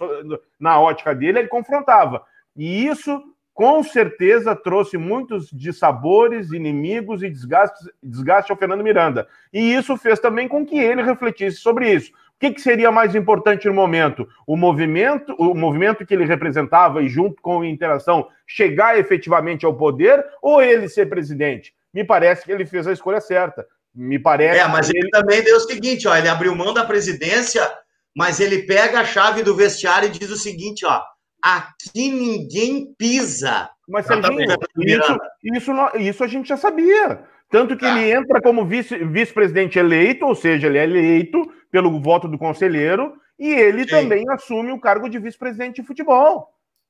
na ótica dele, ele confrontava. E isso, com certeza, trouxe muitos dissabores, inimigos e desgastes, desgaste ao Fernando Miranda. E isso fez também com que ele refletisse sobre isso. O que, que, seria mais importante no momento? O movimento, o movimento que ele representava e junto com a interação chegar efetivamente ao poder ou ele ser presidente? Me parece que ele fez a escolha certa. Me parece. É, mas ele... ele também deu o seguinte, ó, ele abriu mão da presidência, mas ele pega a chave do vestiário e diz o seguinte, ó, aqui ninguém pisa. Mas Serginho, isso, isso, isso a gente já sabia. Tanto que ah. ele entra como vice-presidente vice eleito, ou seja, ele é eleito pelo voto do conselheiro, e ele Sim. também assume o cargo de vice-presidente de futebol.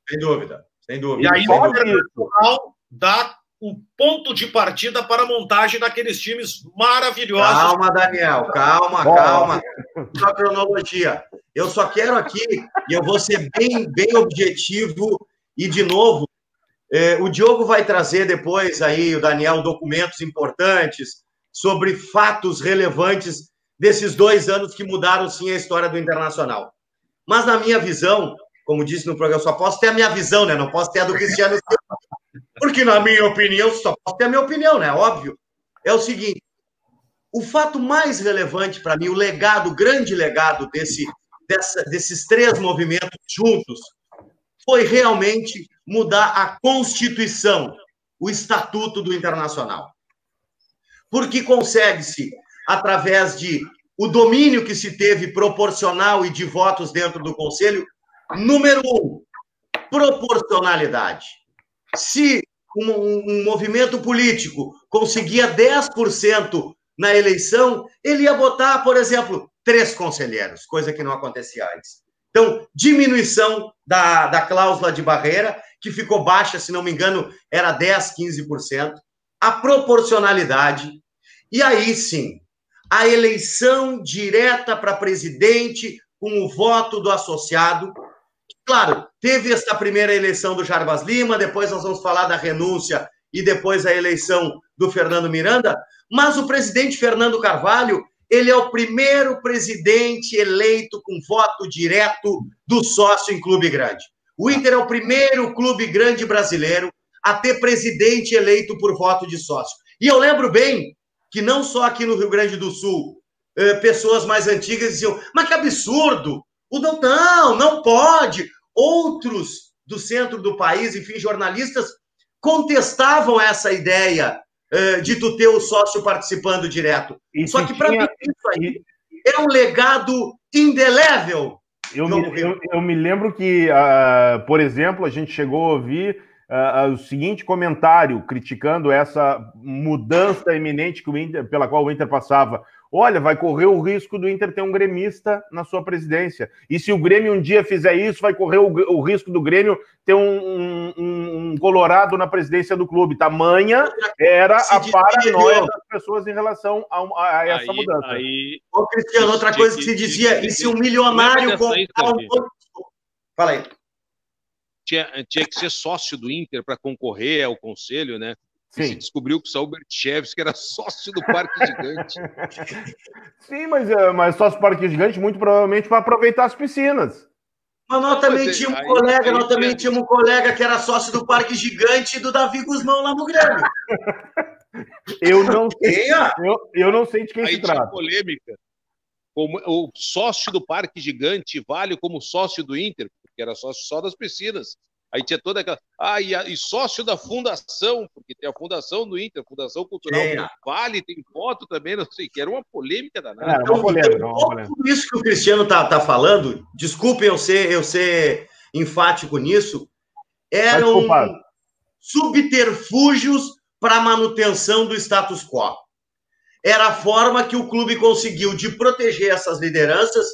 Sem dúvida, sem dúvida. E aí o Internacional dá o ponto de partida para a montagem daqueles times maravilhosos. Calma, Daniel, calma, calma. Só cronologia. Eu só quero aqui, e eu vou ser bem, bem objetivo, e de novo, é, o Diogo vai trazer depois aí, o Daniel, documentos importantes sobre fatos relevantes desses dois anos que mudaram sim a história do Internacional. Mas na minha visão, como disse no programa, só posso ter a minha visão, né? Não posso ter a do Cristiano Porque na minha opinião, só posso ter a minha opinião, né? Óbvio. É o seguinte, o fato mais relevante para mim, o legado, o grande legado desse, dessa, desses três movimentos juntos, foi realmente mudar a Constituição, o Estatuto do Internacional. Porque consegue-se, através de o domínio que se teve proporcional e de votos dentro do Conselho, número um, proporcionalidade. Se um, um movimento político conseguia 10% na eleição, ele ia botar, por exemplo, três conselheiros, coisa que não acontecia antes. Então, diminuição da, da cláusula de barreira, que ficou baixa, se não me engano, era 10, 15%. A proporcionalidade. E aí sim, a eleição direta para presidente com o voto do associado. Claro, teve essa primeira eleição do Jarbas Lima, depois nós vamos falar da renúncia e depois a eleição do Fernando Miranda, mas o presidente Fernando Carvalho ele é o primeiro presidente eleito com voto direto do sócio em clube grande. O Inter é o primeiro clube grande brasileiro a ter presidente eleito por voto de sócio. E eu lembro bem que não só aqui no Rio Grande do Sul, eh, pessoas mais antigas diziam: mas que absurdo! O não, não, não pode. Outros do centro do país, enfim, jornalistas, contestavam essa ideia eh, de tu ter o sócio participando direto. Só que, para tinha... mim, isso aí é um legado indelével. Eu me, eu, eu me, lembro que, uh, por exemplo, a gente chegou a ouvir uh, uh, o seguinte comentário criticando essa mudança iminente que o Inter, pela qual o Inter passava olha, vai correr o risco do Inter ter um gremista na sua presidência. E se o Grêmio um dia fizer isso, vai correr o, o risco do Grêmio ter um, um, um, colorado na presidência do clube. Tamanha era a paranoia das pessoas em relação a, a essa aí, mudança. Aí... Ô, Cristiano, outra coisa que se dizia, e se um milionário comprar um... Fala aí. Tinha, tinha que ser sócio do Inter para concorrer ao conselho, né? Sim. se descobriu que o Saul Berchevski era sócio do Parque Gigante. Sim, mas, é, mas sócio do Parque Gigante muito provavelmente para aproveitar as piscinas. Mas nós também tínhamos um aí, colega, aí, nós também tínhamos um colega que era sócio do Parque Gigante do Davi Guzmão lá no Grêmio. eu não sei, eu, eu não sei de quem aí se trata. polêmica. O, o sócio do Parque Gigante vale como sócio do Inter, porque era sócio só das piscinas. Aí tinha toda aquela. Ah, e, a, e, sócio da fundação, porque tem a fundação do Inter, a Fundação Cultural é. Vale, tem foto também, não sei, que era uma polêmica danada. Era uma polêmica, uma polêmica. Tudo isso que o Cristiano tá, tá falando, desculpem eu ser, eu ser enfático nisso, eram subterfúgios para a manutenção do status quo. Era a forma que o clube conseguiu de proteger essas lideranças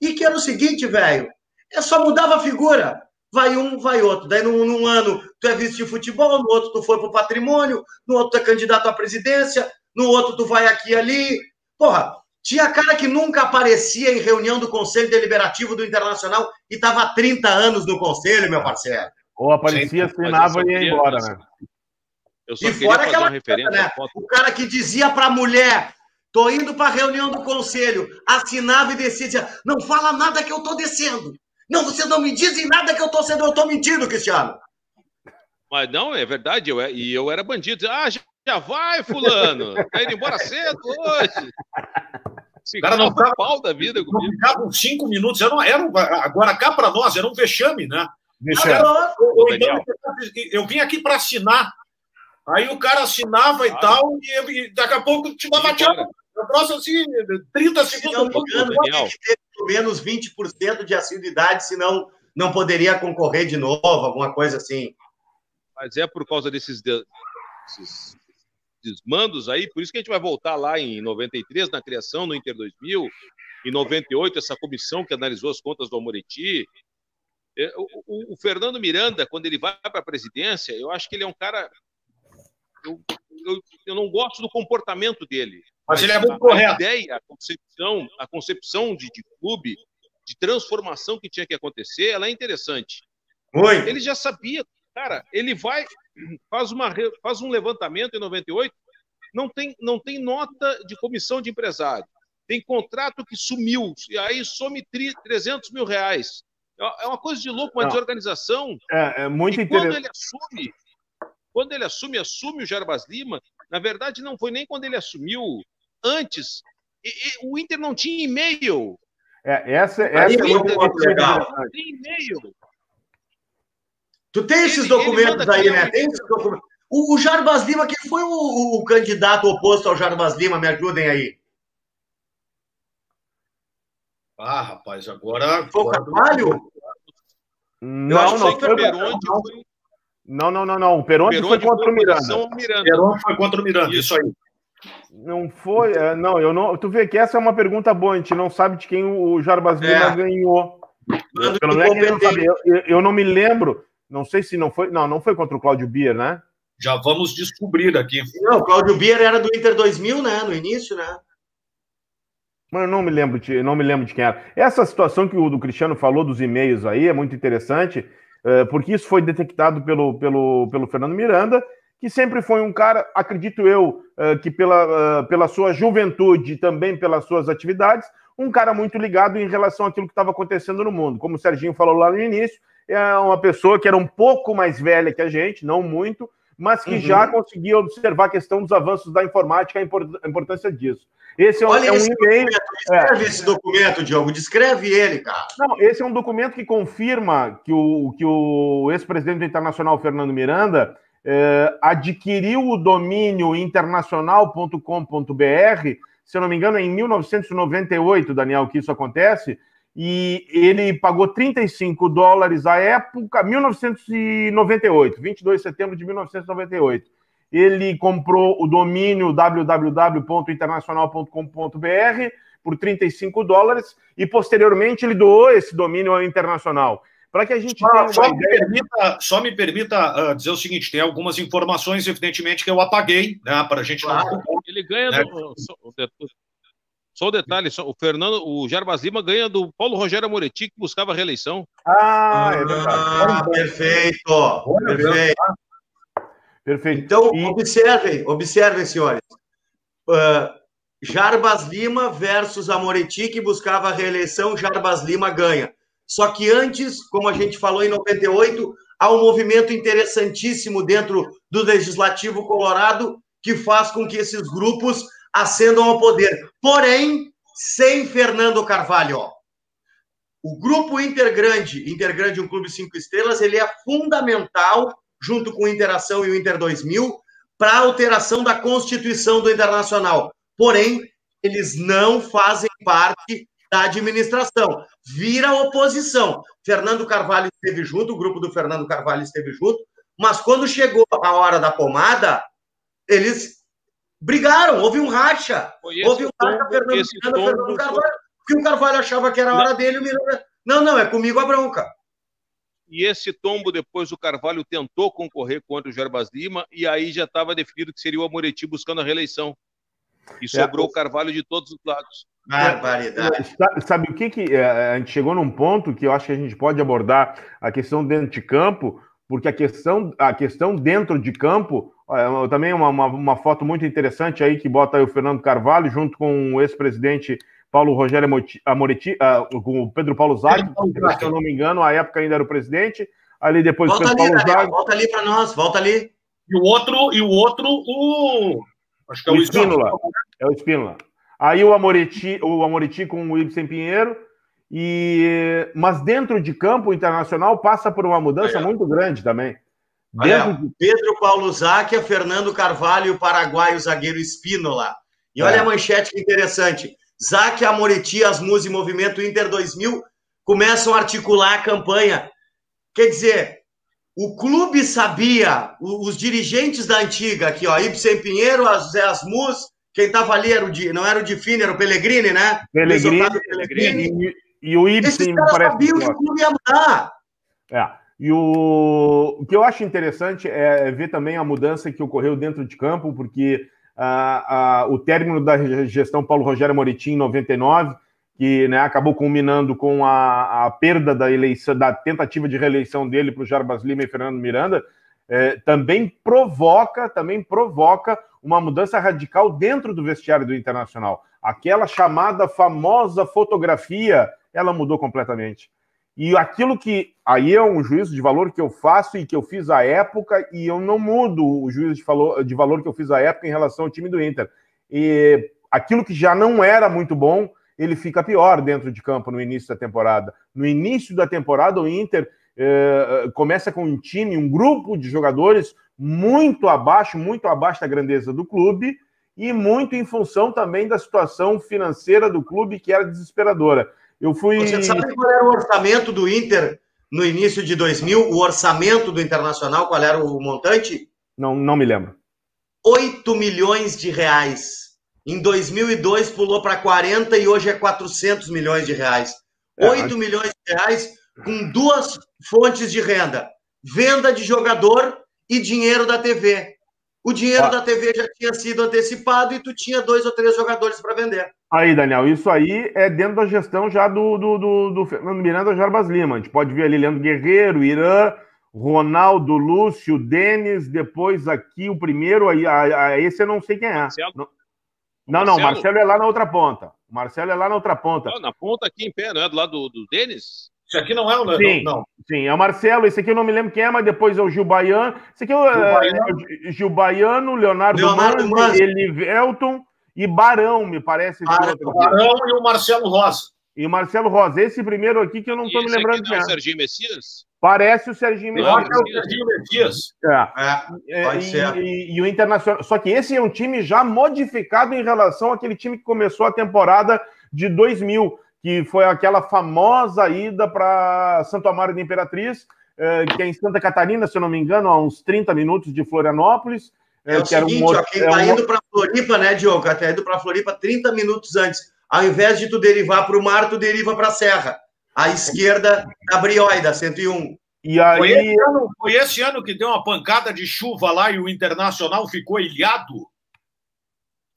e que era o seguinte, velho, é só mudava a figura vai um, vai outro. Daí, num, num, ano, tu é vice de futebol, no outro, tu foi para o patrimônio, no outro, tu é candidato à presidência, no outro, tu vai aqui e ali. Porra, tinha cara que nunca aparecia em reunião do Conselho Deliberativo do Internacional e estava há 30 anos no Conselho, meu parceiro. Ou aparecia, assinava e ia embora, né? Eu só e queria fazer uma referência. Né? O cara que dizia para a mulher: tô indo para a reunião do conselho, assinava e descia, não fala nada que eu tô descendo. Não, vocês não me dizem nada que eu tô sendo, eu tô mentindo, Cristiano. Mas não, é verdade, eu, e eu era bandido. Ah, já, já vai, fulano. Tá indo embora cedo hoje. Esse cara não ficava pau da vida comigo. Não ficava uns cinco minutos. Era, era, agora cá para nós era um vexame, né? Vexame. eu, então, eu vim aqui para assinar Aí o cara assinava e tal, e, e daqui a pouco te bateava. Eu trouxe assim, 30 segundos. Se não me engano, ter menos 20% de assiduidade, senão não poderia concorrer de novo, alguma coisa assim. Mas é por causa desses, desses desmandos aí, por isso que a gente vai voltar lá em 93, na criação, no Inter 2000, em 98, essa comissão que analisou as contas do Amoretti. É, o, o, o Fernando Miranda, quando ele vai para a presidência, eu acho que ele é um cara eu, eu, eu não gosto do comportamento dele. Mas, mas ele é muito a, correto. A ideia, a concepção, a concepção de, de clube, de transformação que tinha que acontecer, ela é interessante. Muito. Ele já sabia, cara, ele vai, faz, uma, faz um levantamento em 98, não tem, não tem nota de comissão de empresário. Tem contrato que sumiu, e aí some 300 mil reais. É, é uma coisa de louco, uma não. desorganização. É, é muito interessante. Quando ele assume, quando ele assume, assume o Jarbas Lima. Na verdade, não foi nem quando ele assumiu. Antes, e, e, o Inter não tinha e-mail. É, essa, essa é muito legal. Não tem e-mail. Tu tem esses ele, documentos ele aí, né? Tem esses documentos. O, o Jarbas Lima, quem foi o, o, candidato oposto ao Jarbas Lima? Me ajudem aí. Ah, rapaz, agora. Foi o Carvalho? Não, não, foi o. Foi... Não, não, não, não. O Peronte, foi contra o Miranda. Miranda. Peronte foi contra o Miranda, isso aí. Não foi, é, não, eu não. Tu vê que essa é uma pergunta boa, a gente não sabe de quem o Jarbas é. Lima ganhou. Pelo menos não sabe. Eu, eu, não me lembro, não sei se não foi. Não, não foi contra o Cláudio Bier, né? Já vamos descobrir aqui. Não, o Cláudio Bier era do Inter 2000, né? No início, né? Mas eu não me lembro de, não me lembro de quem era. Essa situação que o do Cristiano falou dos e-mails aí é muito interessante. Eh, porque isso foi detectado pelo, pelo, pelo Fernando Miranda, que sempre foi um cara, acredito eu, eh, que pela, eh, pela sua juventude e também pelas suas atividades, um cara muito ligado em relação àquilo que estava acontecendo no mundo. Como o Serginho falou lá no início, é uma pessoa que era um pouco mais velha que a gente, não muito, mas que uhum. já conseguia observar a questão dos avanços da informática, a importância disso. Esse é, um, é um e-mail. Descreve é. esse documento, Diogo, descreve ele, cara. Não, esse é um documento que confirma que o, que o ex-presidente do Internacional, Fernando Miranda, eh, adquiriu o domínio internacional.com.br, se eu não me engano, é em 1998, Daniel, que isso acontece, e ele pagou 35 dólares à época, 1998, 22 de setembro de 1998 ele comprou o domínio www.internacional.com.br por 35 dólares e posteriormente ele doou esse domínio ao Internacional. Para que a gente só, tenha só, me permita, só me permita uh, dizer o seguinte: tem algumas informações, evidentemente, que eu apaguei, né? Para a gente claro. não. Ele ganha né? do. Só o detalhe, só, o Fernando, o Jarbas Lima ganha do Paulo Rogério Amoretti, que buscava reeleição. Ah, é verdade. Ah, perfeito. Perfeito. Perfeito. Então, e... observem, observem, senhores. Uh, Jarbas Lima versus Amoretti, que buscava a reeleição, Jarbas Lima ganha. Só que antes, como a gente falou em 98, há um movimento interessantíssimo dentro do Legislativo Colorado que faz com que esses grupos ascendam ao poder. Porém, sem Fernando Carvalho. O grupo Intergrande, Intergrande, um clube cinco estrelas, ele é fundamental junto com o Interação e o Inter 2000, para a alteração da Constituição do Internacional. Porém, eles não fazem parte da administração. Vira oposição. Fernando Carvalho esteve junto, o grupo do Fernando Carvalho esteve junto, mas quando chegou a hora da pomada, eles brigaram, houve um racha. Houve um racha, Fernando, Miranda, Fernando Carvalho, porque o Carvalho achava que era a hora dele, o Miranda... Não, não, é comigo a bronca. E esse tombo, depois o Carvalho tentou concorrer contra o Jarbas Lima, e aí já estava definido que seria o Amoretti buscando a reeleição. E sobrou é. o Carvalho de todos os lados. Barbaridade. Sabe o que, que é, a gente chegou num ponto que eu acho que a gente pode abordar a questão dentro de campo, porque a questão, a questão dentro de campo, é, também uma, uma, uma, foto muito interessante aí que bota aí o Fernando Carvalho junto com o ex-presidente Paulo Rogério Amoretti, uh, com o Pedro Paulo Zag, se eu não me engano, à época ainda era o presidente. Ali depois volta ali, Paulo Daniel, volta ali para nós, volta ali. E o outro, e o outro, o acho que é o, o Espínola. É o Espínola. Aí o Amoretti, o Amoretti com o Ibsen Pinheiro e, mas dentro de campo internacional passa por uma mudança muito grande também. Olha, de... Pedro Paulo Záquia, Fernando Carvalho e o paraguaio zagueiro Espínola. E olha é. a manchete que interessante. Záquia, Amoreti, Asmus e Movimento Inter 2000 começam a articular a campanha. Quer dizer, o clube sabia, os dirigentes da antiga, aqui, ó, Ibsen Pinheiro, Zé Asmus, quem estava ali era o, não era o Difine, era o Pellegrini, né? Pellegrini, Pellegrini. E o Ibsen parece. Sabia que o clube ia mudar. É. E o... o que eu acho interessante é ver também a mudança que ocorreu dentro de campo, porque uh, uh, o término da gestão Paulo Rogério Moretti em 99, que né, acabou culminando com a, a, perda da eleição, da tentativa de reeleição dele para o Jarbas Lima e Fernando Miranda, é, também provoca, também provoca uma mudança radical dentro do vestiário do Internacional. Aquela chamada famosa fotografia ela mudou completamente. E aquilo que aí é um juízo de valor que eu faço e que eu fiz à época, e eu não mudo o juízo de valor, de valor que eu fiz à época em relação ao time do Inter. E aquilo que já não era muito bom, ele fica pior dentro de campo no início da temporada. No início da temporada, o Inter eh, começa com um time, um grupo de jogadores muito abaixo, muito abaixo da grandeza do clube e muito em função também da situação financeira do clube que era desesperadora. Eu fui. Você sabe qual era o orçamento do Inter no início de 2000? O orçamento do Internacional, qual era o montante? Não, não me lembro. 8 milhões de reais. Em 2002 pulou para 40 e hoje é 400 milhões de reais. É, 8 milhões de reais com duas fontes de renda: venda de jogador e dinheiro da TV. O dinheiro ah. da TV já tinha sido antecipado e tu tinha dois ou três jogadores para vender. Aí, Daniel, isso aí é dentro da gestão já do, do, do, do Fernando Miranda Jarbas Lima. A gente pode ver ali Leandro Guerreiro, Irã, Ronaldo, Lúcio, Denis, depois aqui o primeiro, aí, a, a, esse eu não sei quem é. Marcelo? Não, não, Marcelo? não, Marcelo é lá na outra ponta. Marcelo é lá na outra ponta. Não, na ponta aqui em pé, não é do lado do, do Denis? Isso aqui não é o. Sim, não, sim, é o Marcelo. Esse aqui eu não me lembro quem é, mas depois é o Gil Baiano. Esse aqui é o Gil Baiano, é, Gil Baiano Leonardo, Leonardo Manzi, Elivelton e Barão, me parece. Barão, Barão e o Marcelo Rosa. E o Marcelo Rosa. Esse primeiro aqui que eu não estou me lembrando quem é. o Serginho Messias? Parece o Serginho Messias. Parece o Serginho Messias. É. é, é e, e, e, o Internacional. Só que esse é um time já modificado em relação àquele time que começou a temporada de 2000 que foi aquela famosa ida para Santo Amaro da Imperatriz, é, que é em Santa Catarina, se eu não me engano, a uns 30 minutos de Florianópolis. É, é o seguinte, um, ó, quem está é um... indo para Floripa, né, Diogo? Está indo para Floripa 30 minutos antes. Ao invés de tu derivar para o mar, tu deriva para a serra. À esquerda, a Brioida, 101. E aí... Foi esse, ano, foi esse ano que deu uma pancada de chuva lá e o Internacional ficou ilhado?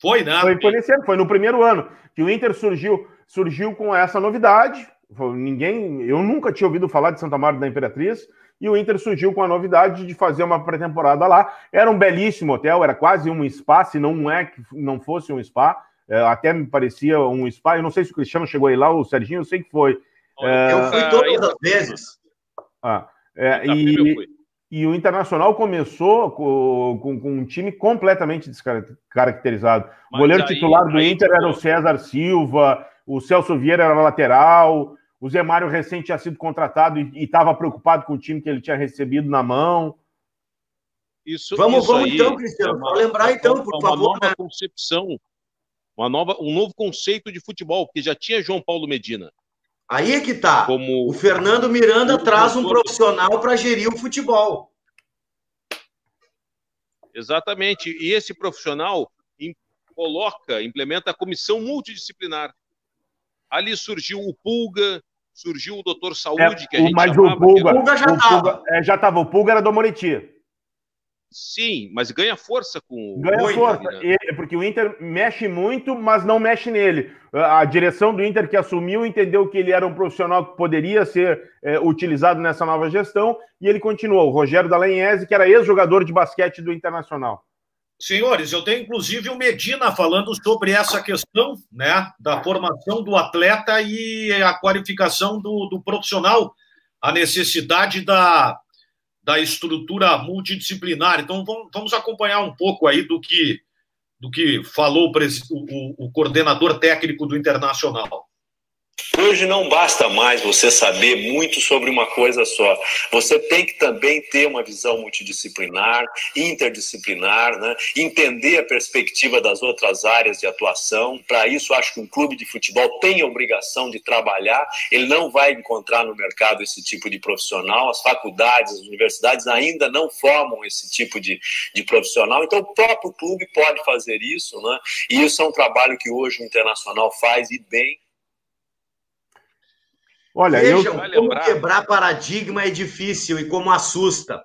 Foi, né? Foi, foi nesse ano, foi no primeiro ano que o Inter surgiu surgiu com essa novidade. Ninguém, eu nunca tinha ouvido falar de Santa Maria da Imperatriz e o Inter surgiu com a novidade de fazer uma pré-temporada lá. Era um belíssimo hotel, era quase um spa, se não é que não fosse um spa, é, até me parecia um spa. Eu não sei se o Cristiano chegou aí lá, o Serginho, eu sei que foi. Eu fui todas as vezes. Ah, é, e, e o Internacional começou com, com, com, um time completamente descaracterizado. O goleiro aí, titular do aí, Inter era o César Silva, o Celso Vieira era lateral, o Zé Mário recente tinha sido contratado e estava preocupado com o time que ele tinha recebido na mão. Isso, vamos, isso vamos então, Cristiano. É uma, lembrar então, por uma favor. Uma nova né? concepção, uma nova, um novo conceito de futebol, porque já tinha João Paulo Medina. Aí é que tá. Como... O Fernando Miranda o traz um profissional para gerir o futebol. Exatamente. E esse profissional coloca, implementa a comissão multidisciplinar. Ali surgiu o Pulga, surgiu o Doutor Saúde, é, que a gente mas chamava. O Pulga, o Pulga já estava. É, já estava. O Pulga era do Moriti. Sim, mas ganha força com ganha o Ganha força, né? porque o Inter mexe muito, mas não mexe nele. A direção do Inter que assumiu entendeu que ele era um profissional que poderia ser é, utilizado nessa nova gestão e ele continuou. O Rogério Dallagnese, que era ex-jogador de basquete do Internacional. Senhores, eu tenho inclusive o Medina falando sobre essa questão né, da formação do atleta e a qualificação do, do profissional, a necessidade da, da estrutura multidisciplinar. Então, vamos acompanhar um pouco aí do que, do que falou o, o, o coordenador técnico do Internacional. Hoje não basta mais você saber muito sobre uma coisa só. Você tem que também ter uma visão multidisciplinar, interdisciplinar, né? entender a perspectiva das outras áreas de atuação. Para isso, acho que um clube de futebol tem a obrigação de trabalhar. Ele não vai encontrar no mercado esse tipo de profissional. As faculdades, as universidades ainda não formam esse tipo de, de profissional. Então, o próprio clube pode fazer isso. Né? E isso é um trabalho que hoje o Internacional faz e bem Olha, Vejam eu... como quebrar paradigma é difícil e como assusta.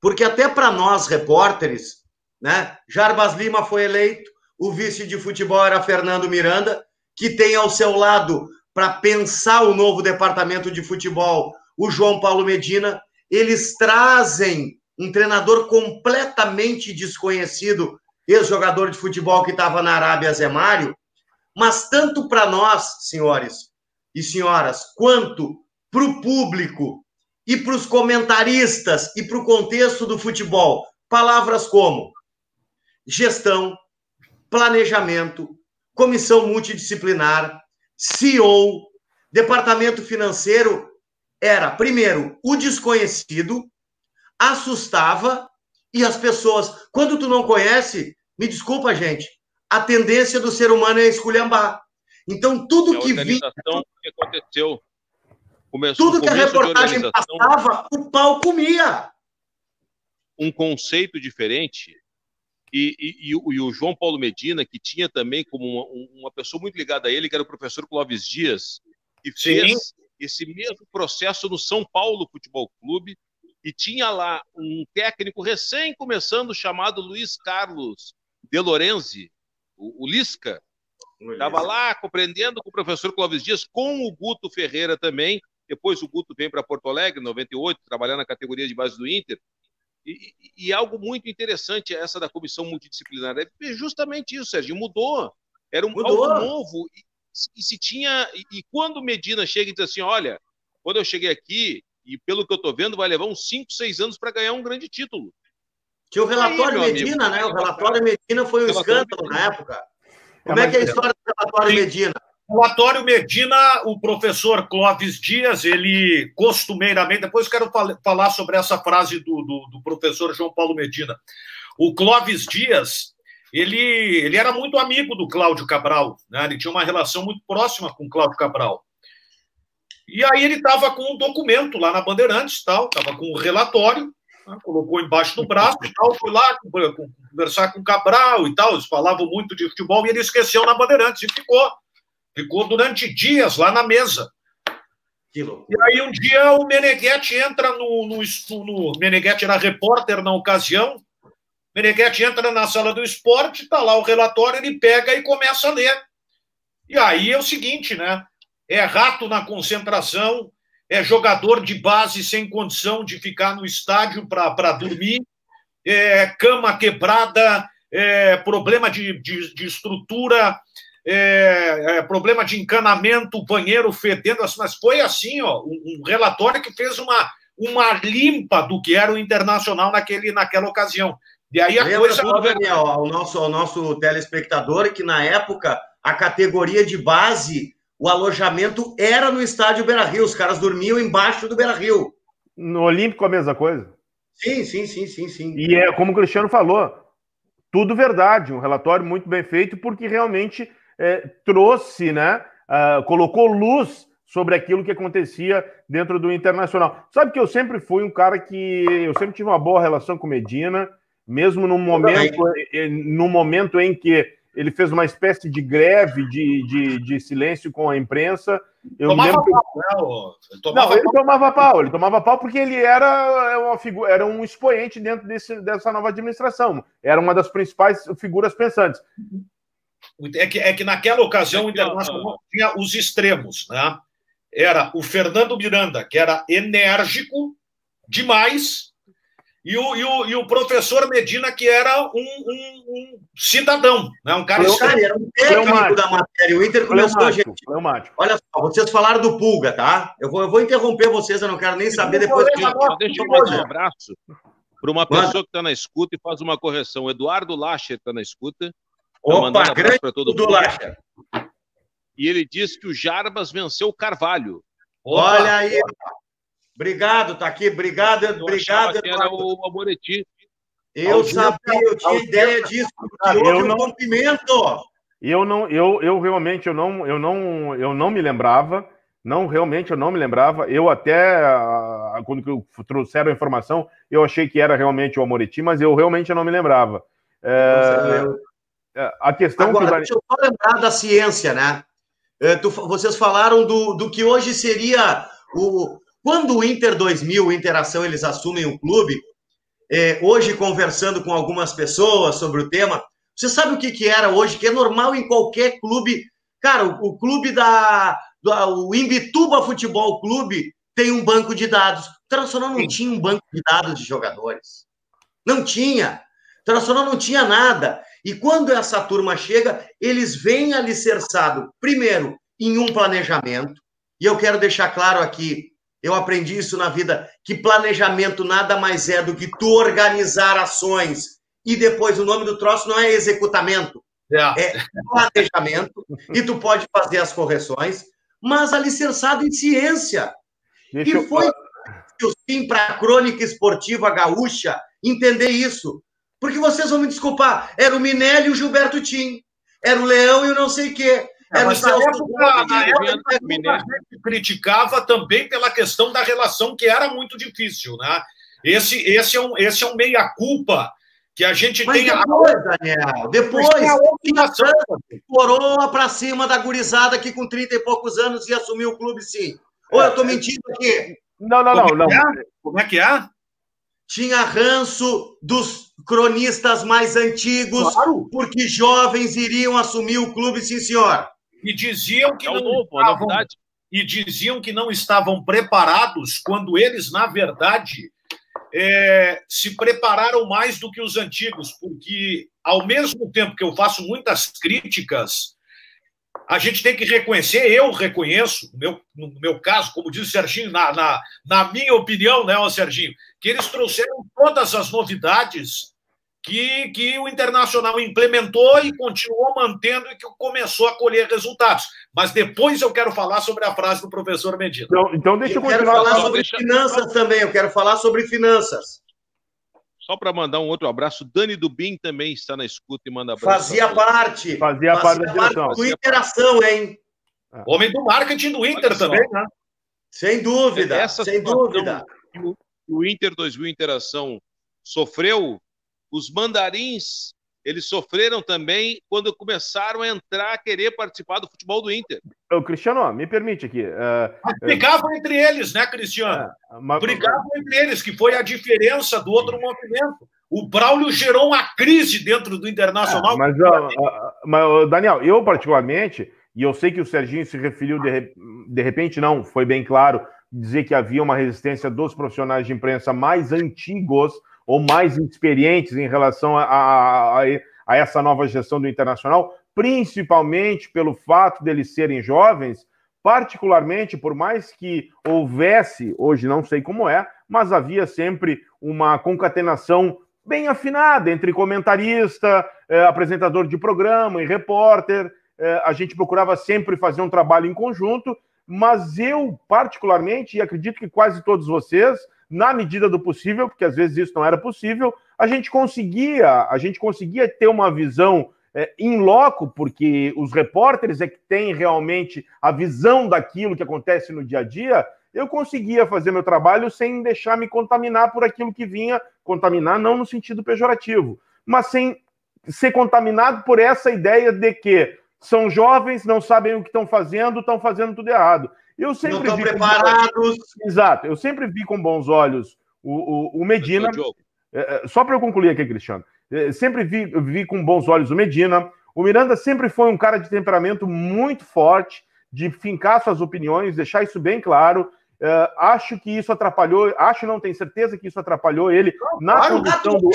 Porque até para nós, repórteres, né? Jarbas Lima foi eleito, o vice de futebol era Fernando Miranda, que tem ao seu lado, para pensar o novo departamento de futebol, o João Paulo Medina. Eles trazem um treinador completamente desconhecido, ex-jogador de futebol que estava na Arábia, Zé Mário. Mas tanto para nós, senhores, e senhoras, quanto para o público e para os comentaristas e para o contexto do futebol, palavras como gestão, planejamento, comissão multidisciplinar, CEO, departamento financeiro, era, primeiro, o desconhecido, assustava e as pessoas, quando tu não conhece, me desculpa, gente, a tendência do ser humano é esculhambar. Então, tudo que vinha. que aconteceu. Começou, tudo que a reportagem passava, o pau comia. Um conceito diferente. E, e, e, o, e, o, João Paulo Medina, que tinha também como uma, uma, pessoa muito ligada a ele, que era o professor Clóvis Dias, que fez Sim. esse mesmo processo no São Paulo Futebol Clube, e tinha lá um técnico recém começando chamado Luiz Carlos De Lorenzi, o, o Lisca, Estava lá compreendendo com o professor Clóvis Dias, com o Guto Ferreira também. Depois o Guto vem para Porto Alegre, em 98, trabalhando na categoria de base do Inter. E, e, algo muito interessante essa da comissão multidisciplinar é justamente isso, Sérgio. Mudou. Era um mudou. algo novo. E, e se tinha. E, e, quando Medina chega e diz assim: olha, quando eu cheguei aqui, e pelo que eu estou vendo, vai levar uns 5, 6 anos para ganhar um grande título. Tinha o relatório Aí, Medina, amigo, né? O relatório Medina foi um escândalo na época. Como é, é que é a história do relatório Medina? Relatório Medina, o professor Clóvis Dias, ele costumeiramente, depois quero falar sobre essa frase do, do, do, professor João Paulo Medina. O Clóvis Dias, ele, ele era muito amigo do Cláudio Cabral, né? ele tinha uma relação muito próxima com o Cláudio Cabral. E aí ele estava com um documento lá na Bandeirantes, tal, estava com o um relatório, né? colocou embaixo do braço e tal, foi lá conversar com o Cabral e tal, eles falavam muito de futebol e ele esqueceu na Bandeirantes e ficou. Ficou durante dias lá na mesa. E aí um dia o Meneghetti entra no, no, no Meneghetti era repórter na ocasião, Meneghetti entra na sala do esporte, tá lá o relatório, ele pega e começa a ler. E aí é o seguinte, né? É rato na concentração, é jogador de base sem condição de ficar no estádio para dormir, é cama quebrada, é problema de, de, de estrutura, é, é, problema de encanamento, banheiro fedendo, assim, mas foi assim, ó, um, um, relatório que fez uma, uma limpa do que era o internacional naquele, naquela ocasião. E aí a Lembra coisa. Só, Daniel, ao nosso, ao nosso telespectador que na época a categoria de base o alojamento era no estádio Beira Rio, os caras dormiam embaixo do Beira Rio. No Olímpico a mesma coisa? Sim, sim, sim, sim, sim. E é como o Cristiano falou, tudo verdade, um relatório muito bem feito, porque realmente é, trouxe, né, uh, colocou luz sobre aquilo que acontecia dentro do Internacional. Sabe que eu sempre fui um cara que eu sempre tive uma boa relação com Medina, mesmo no momento, no momento em que ele fez uma espécie de greve de, de, de silêncio com a imprensa. Eu tomava lembro... pau, né? Ele tomava não, ele pau. tomava pau, ele tomava pau porque ele era, uma figura, era um expoente dentro desse, dessa nova administração. Era uma das principais figuras pensantes. É que, é que naquela ocasião o Internacional tinha os extremos, né? Era o Fernando Miranda, que era enérgico demais, e o, e o, e o professor Medina, que era um, um, um cidadão, né? um cara... Cara, era um técnico da matéria. O Inter começou, gente... Olha só, vocês falaram do Pulga, tá? Eu vou, eu vou interromper vocês, eu não quero nem saber depois... De... Deixa eu mandar um abraço para uma pessoa Mano. que está na escuta e faz uma correção. O Eduardo Lacher está na escuta. Opa, um grande para todo mundo. Lacher. E ele disse que o Jarbas venceu o Carvalho. Opa. Olha aí, Obrigado, tá aqui. Obrigado, eu obrigado. Era o Amoreti. Eu sabia, eu tinha ideia disso, porque houve um rompimento. Eu não, eu, eu realmente eu não, eu não, eu não me lembrava. Não, realmente eu não me lembrava. Eu até quando trouxeram a informação, eu achei que era realmente o Amoreti, mas eu realmente não me lembrava. É, é, a questão Agora, que... deixa eu só lembrar da ciência, né? É, tu, vocês falaram do, do que hoje seria o, quando o Inter 2000, o Interação, eles assumem o clube, é, hoje conversando com algumas pessoas sobre o tema, você sabe o que, que era hoje, que é normal em qualquer clube. Cara, o, o clube da. Do, o Imbituba Futebol Clube tem um banco de dados. O Internacional não Sim. tinha um banco de dados de jogadores. Não tinha. O Internacional não tinha nada. E quando essa turma chega, eles vêm alicerçado, primeiro, em um planejamento. E eu quero deixar claro aqui: eu aprendi isso na vida, que planejamento nada mais é do que tu organizar ações e depois o nome do troço não é executamento, é, é planejamento e tu pode fazer as correções, mas alicerçado em ciência. Deixa e foi eu... o sim para a crônica esportiva gaúcha entender isso. Porque vocês vão me desculpar, era o Minelli e o Gilberto Tim, era o Leão e o não sei o quê. É, mas na época, na época a gente criticava também pela questão da relação que era muito difícil, né? Esse, esse é um, esse é um meia-culpa que a gente mas tem. Depois, a... Daniel, depois, coroa para cima da gurizada que com 30 e poucos anos ia assumir o clube, sim. Ou eu tô mentindo aqui? Não, não, não. Como, é não. É? Como é que é? Tinha ranço dos cronistas mais antigos, claro. porque jovens iriam assumir o clube, sim, senhor e diziam que é não novo, estavam, e diziam que não estavam preparados quando eles na verdade é, se prepararam mais do que os antigos porque ao mesmo tempo que eu faço muitas críticas a gente tem que reconhecer, eu reconheço, no meu, no meu caso, como diz o Serginho, na, na, na minha opinião, né, Serginho, que eles trouxeram todas as novidades que, que o Internacional implementou e continuou mantendo e que começou a colher resultados. Mas depois eu quero falar sobre a frase do professor Medina. Então, então deixa eu, eu quero falar sobre deixa... finanças também, eu quero falar sobre finanças. Só para mandar um outro abraço, Dani Dubin também está na escuta e manda abraço. Fazia parte. Fazia, parte da direção. do Interação, hein? Homem do marketing do Inter também, né? Sem dúvida, Essa sem dúvida. O, o Inter 2000 Interação sofreu os mandarins, eles sofreram também quando começaram a entrar a querer participar do futebol do Inter. Ô, Cristiano, me permite aqui. Uh, mas brigavam uh, entre eles, né, Cristiano? Uh, mas... Brigavam entre eles, que foi a diferença do outro movimento. O Braulio gerou uma crise dentro do Internacional. mas, mas, Daniel, eu particularmente, e eu sei que o Serginho se referiu de, de repente, não, foi bem claro, dizer que havia uma resistência dos profissionais de imprensa mais antigos ou mais experientes em relação a, a, a, essa nova gestão do Internacional, principalmente pelo fato deles serem jovens, particularmente por mais que houvesse, hoje não sei como é, mas havia sempre uma concatenação bem afinada entre comentarista, eh, apresentador de programa e repórter. Eh, a gente procurava sempre fazer um trabalho em conjunto, mas eu, particularmente, e acredito que quase todos vocês, na medida do possível, porque às vezes isso não era possível, a gente conseguia, a gente conseguia ter uma visão é, in loco, porque os repórteres é que têm realmente a visão daquilo que acontece no dia a dia, eu conseguia fazer meu trabalho sem deixar me contaminar por aquilo que vinha, contaminar não no sentido pejorativo, mas sem ser contaminado por essa ideia de que são jovens, não sabem o que estão fazendo, estão fazendo tudo errado. Eu sempre não estão vi preparados. Com... Exato, eu sempre vi com bons olhos o, o, o Medina. É, é, só para eu concluir aqui, Cristiano, é, sempre vi, vi com bons olhos o Medina. O Miranda sempre foi um cara de temperamento muito forte, de fincar suas opiniões, deixar isso bem claro. Uh, acho que isso atrapalhou, acho não tenho certeza que isso atrapalhou ele na claro, condução do...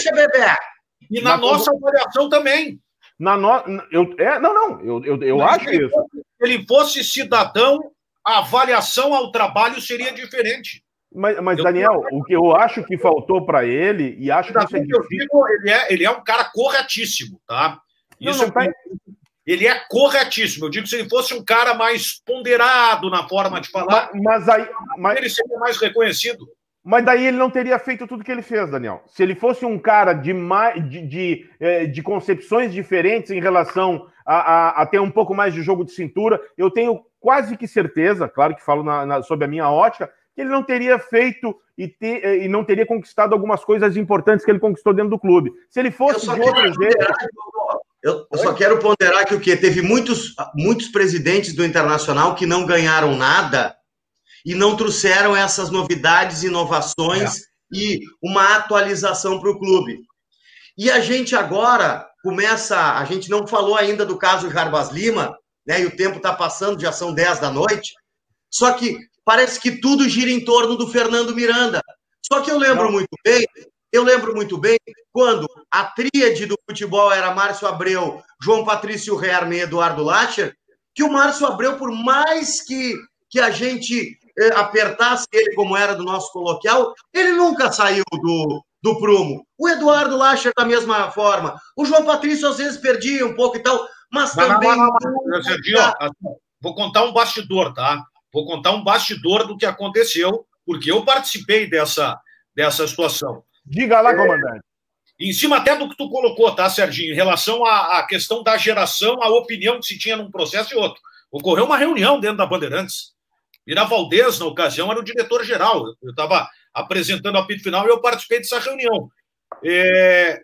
E na, na nossa avaliação também. Na no... eu, é, não, não, eu, eu, eu acho ele isso. Fosse, ele fosse cidadão, a avaliação ao trabalho seria diferente. Mas, mas Daniel, o que eu acho que faltou para ele, e acho que é difícil... Digo, ele, é, ele é um cara corretíssimo, tá? Isso não, não tá... Ele é corretíssimo. Eu digo que se ele fosse um cara mais ponderado na forma de falar, mas, mas aí, mas... ele seria mais reconhecido. Mas daí ele não teria feito tudo que ele fez, Daniel. Se ele fosse um cara de, de, de, é, de concepções diferentes em relação a, a, a, ter um pouco mais de jogo de cintura, eu tenho quase que certeza, claro que falo na, na, sobre a minha ótica, que ele não teria feito e, ter, e não teria conquistado algumas coisas importantes que ele conquistou dentro do clube. Se ele fosse de jeito. Eu, eu só quero ponderar que o que teve muitos, muitos presidentes do Internacional que não ganharam nada e não trouxeram essas novidades, inovações é. e uma atualização para o clube. E a gente agora começa, a gente não falou ainda do caso Jarbas Lima, né? E o tempo está passando, já são 10 da noite. Só que parece que tudo gira em torno do Fernando Miranda. Só que eu lembro muito bem, eu lembro muito bem quando a tríade do futebol era Márcio Abreu, João Patrício Herme e Eduardo Lacher, que o Márcio Abreu, por mais que, que a gente eh, apertasse ele como era do nosso coloquial, ele nunca saiu do, do prumo. O Eduardo Lacher da mesma forma. O João Patrício às vezes perdia um pouco e tal, mas não, também... Não, não, Sergio, vou contar um bastidor, tá? Vou contar um bastidor do que aconteceu, porque eu participei dessa, dessa situação. Diga lá, comandante. Em cima até do que tu colocou, tá, Serginho? Em relação à, à questão da geração, a opinião que se tinha num processo e outro. Ocorreu uma reunião dentro da Bandeirantes. Ira Valdez, na ocasião, era o diretor-geral. Eu estava apresentando o apito final e eu participei dessa reunião. É...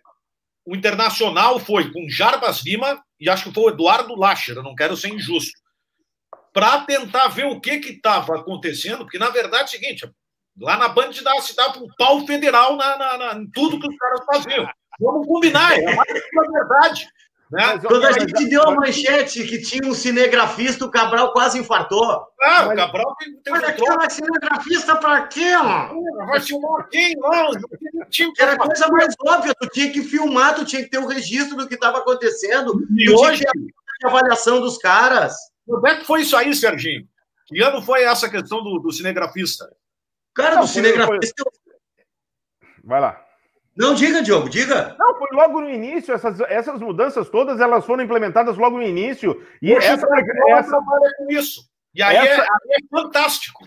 O Internacional foi com Jarbas Lima e acho que foi o Eduardo Lacher, não quero ser injusto, para tentar ver o que estava acontecendo, porque na verdade é o seguinte, lá na Band se dava um pau federal na, na, na, em tudo que os caras faziam. Vamos combinar, é que verdade. Né? Quando a gente deu a manchete que tinha um cinegrafista, o Cabral quase infartou. Ah, o Cabral tem, tem Mas aquela cinegrafista pra quê, mano? Vai filmar quem lá? Era a coisa mais óbvia, tu tinha que filmar, tu tinha que ter o um registro do que estava acontecendo. E hoje a avaliação dos caras. Como é que foi isso aí, Serginho? Que ano foi essa questão do, do cinegrafista? Cara, Não, do cinegrafista. Vai lá. Não, diga, Diogo, diga. Não, foi logo no início. Essas, essas mudanças todas elas foram implementadas logo no início. E Poxa, essa, essa trabalha com isso. E aí, essa, é, aí, é, fantástico.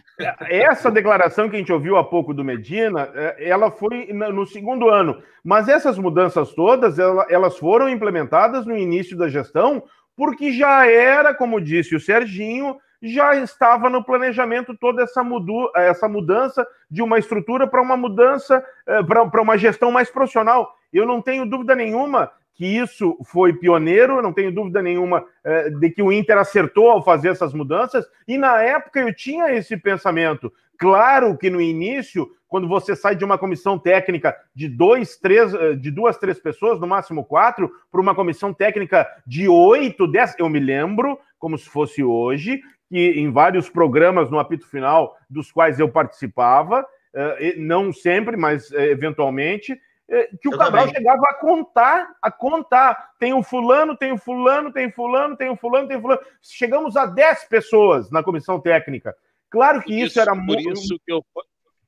Essa declaração que a gente ouviu há pouco do Medina, é, ela foi no segundo ano. Mas essas mudanças todas, elas foram implementadas no início da gestão, porque já era, como disse o Serginho, já estava no planejamento toda essa, mudu essa mudança de uma estrutura para uma mudança, eh, para uma gestão mais profissional. Eu não tenho dúvida nenhuma que isso foi pioneiro, não tenho dúvida nenhuma eh, de que o Inter acertou ao fazer essas mudanças, e na época eu tinha esse pensamento. Claro que no início, quando você sai de uma comissão técnica de dois, três, eh, de duas, três pessoas, no máximo quatro, para uma comissão técnica de oito, dez, eu me lembro, como se fosse hoje, que em vários programas no apito final, dos quais eu participava, eh, não sempre, mas eh, eventualmente, eh, que o eu Cabral também. chegava a contar, a contar. Tem o fulano, tem o fulano, tem o fulano, tem o fulano, tem o fulano. Chegamos a 10 pessoas na comissão técnica. Claro que isso, isso era muito. Por isso que eu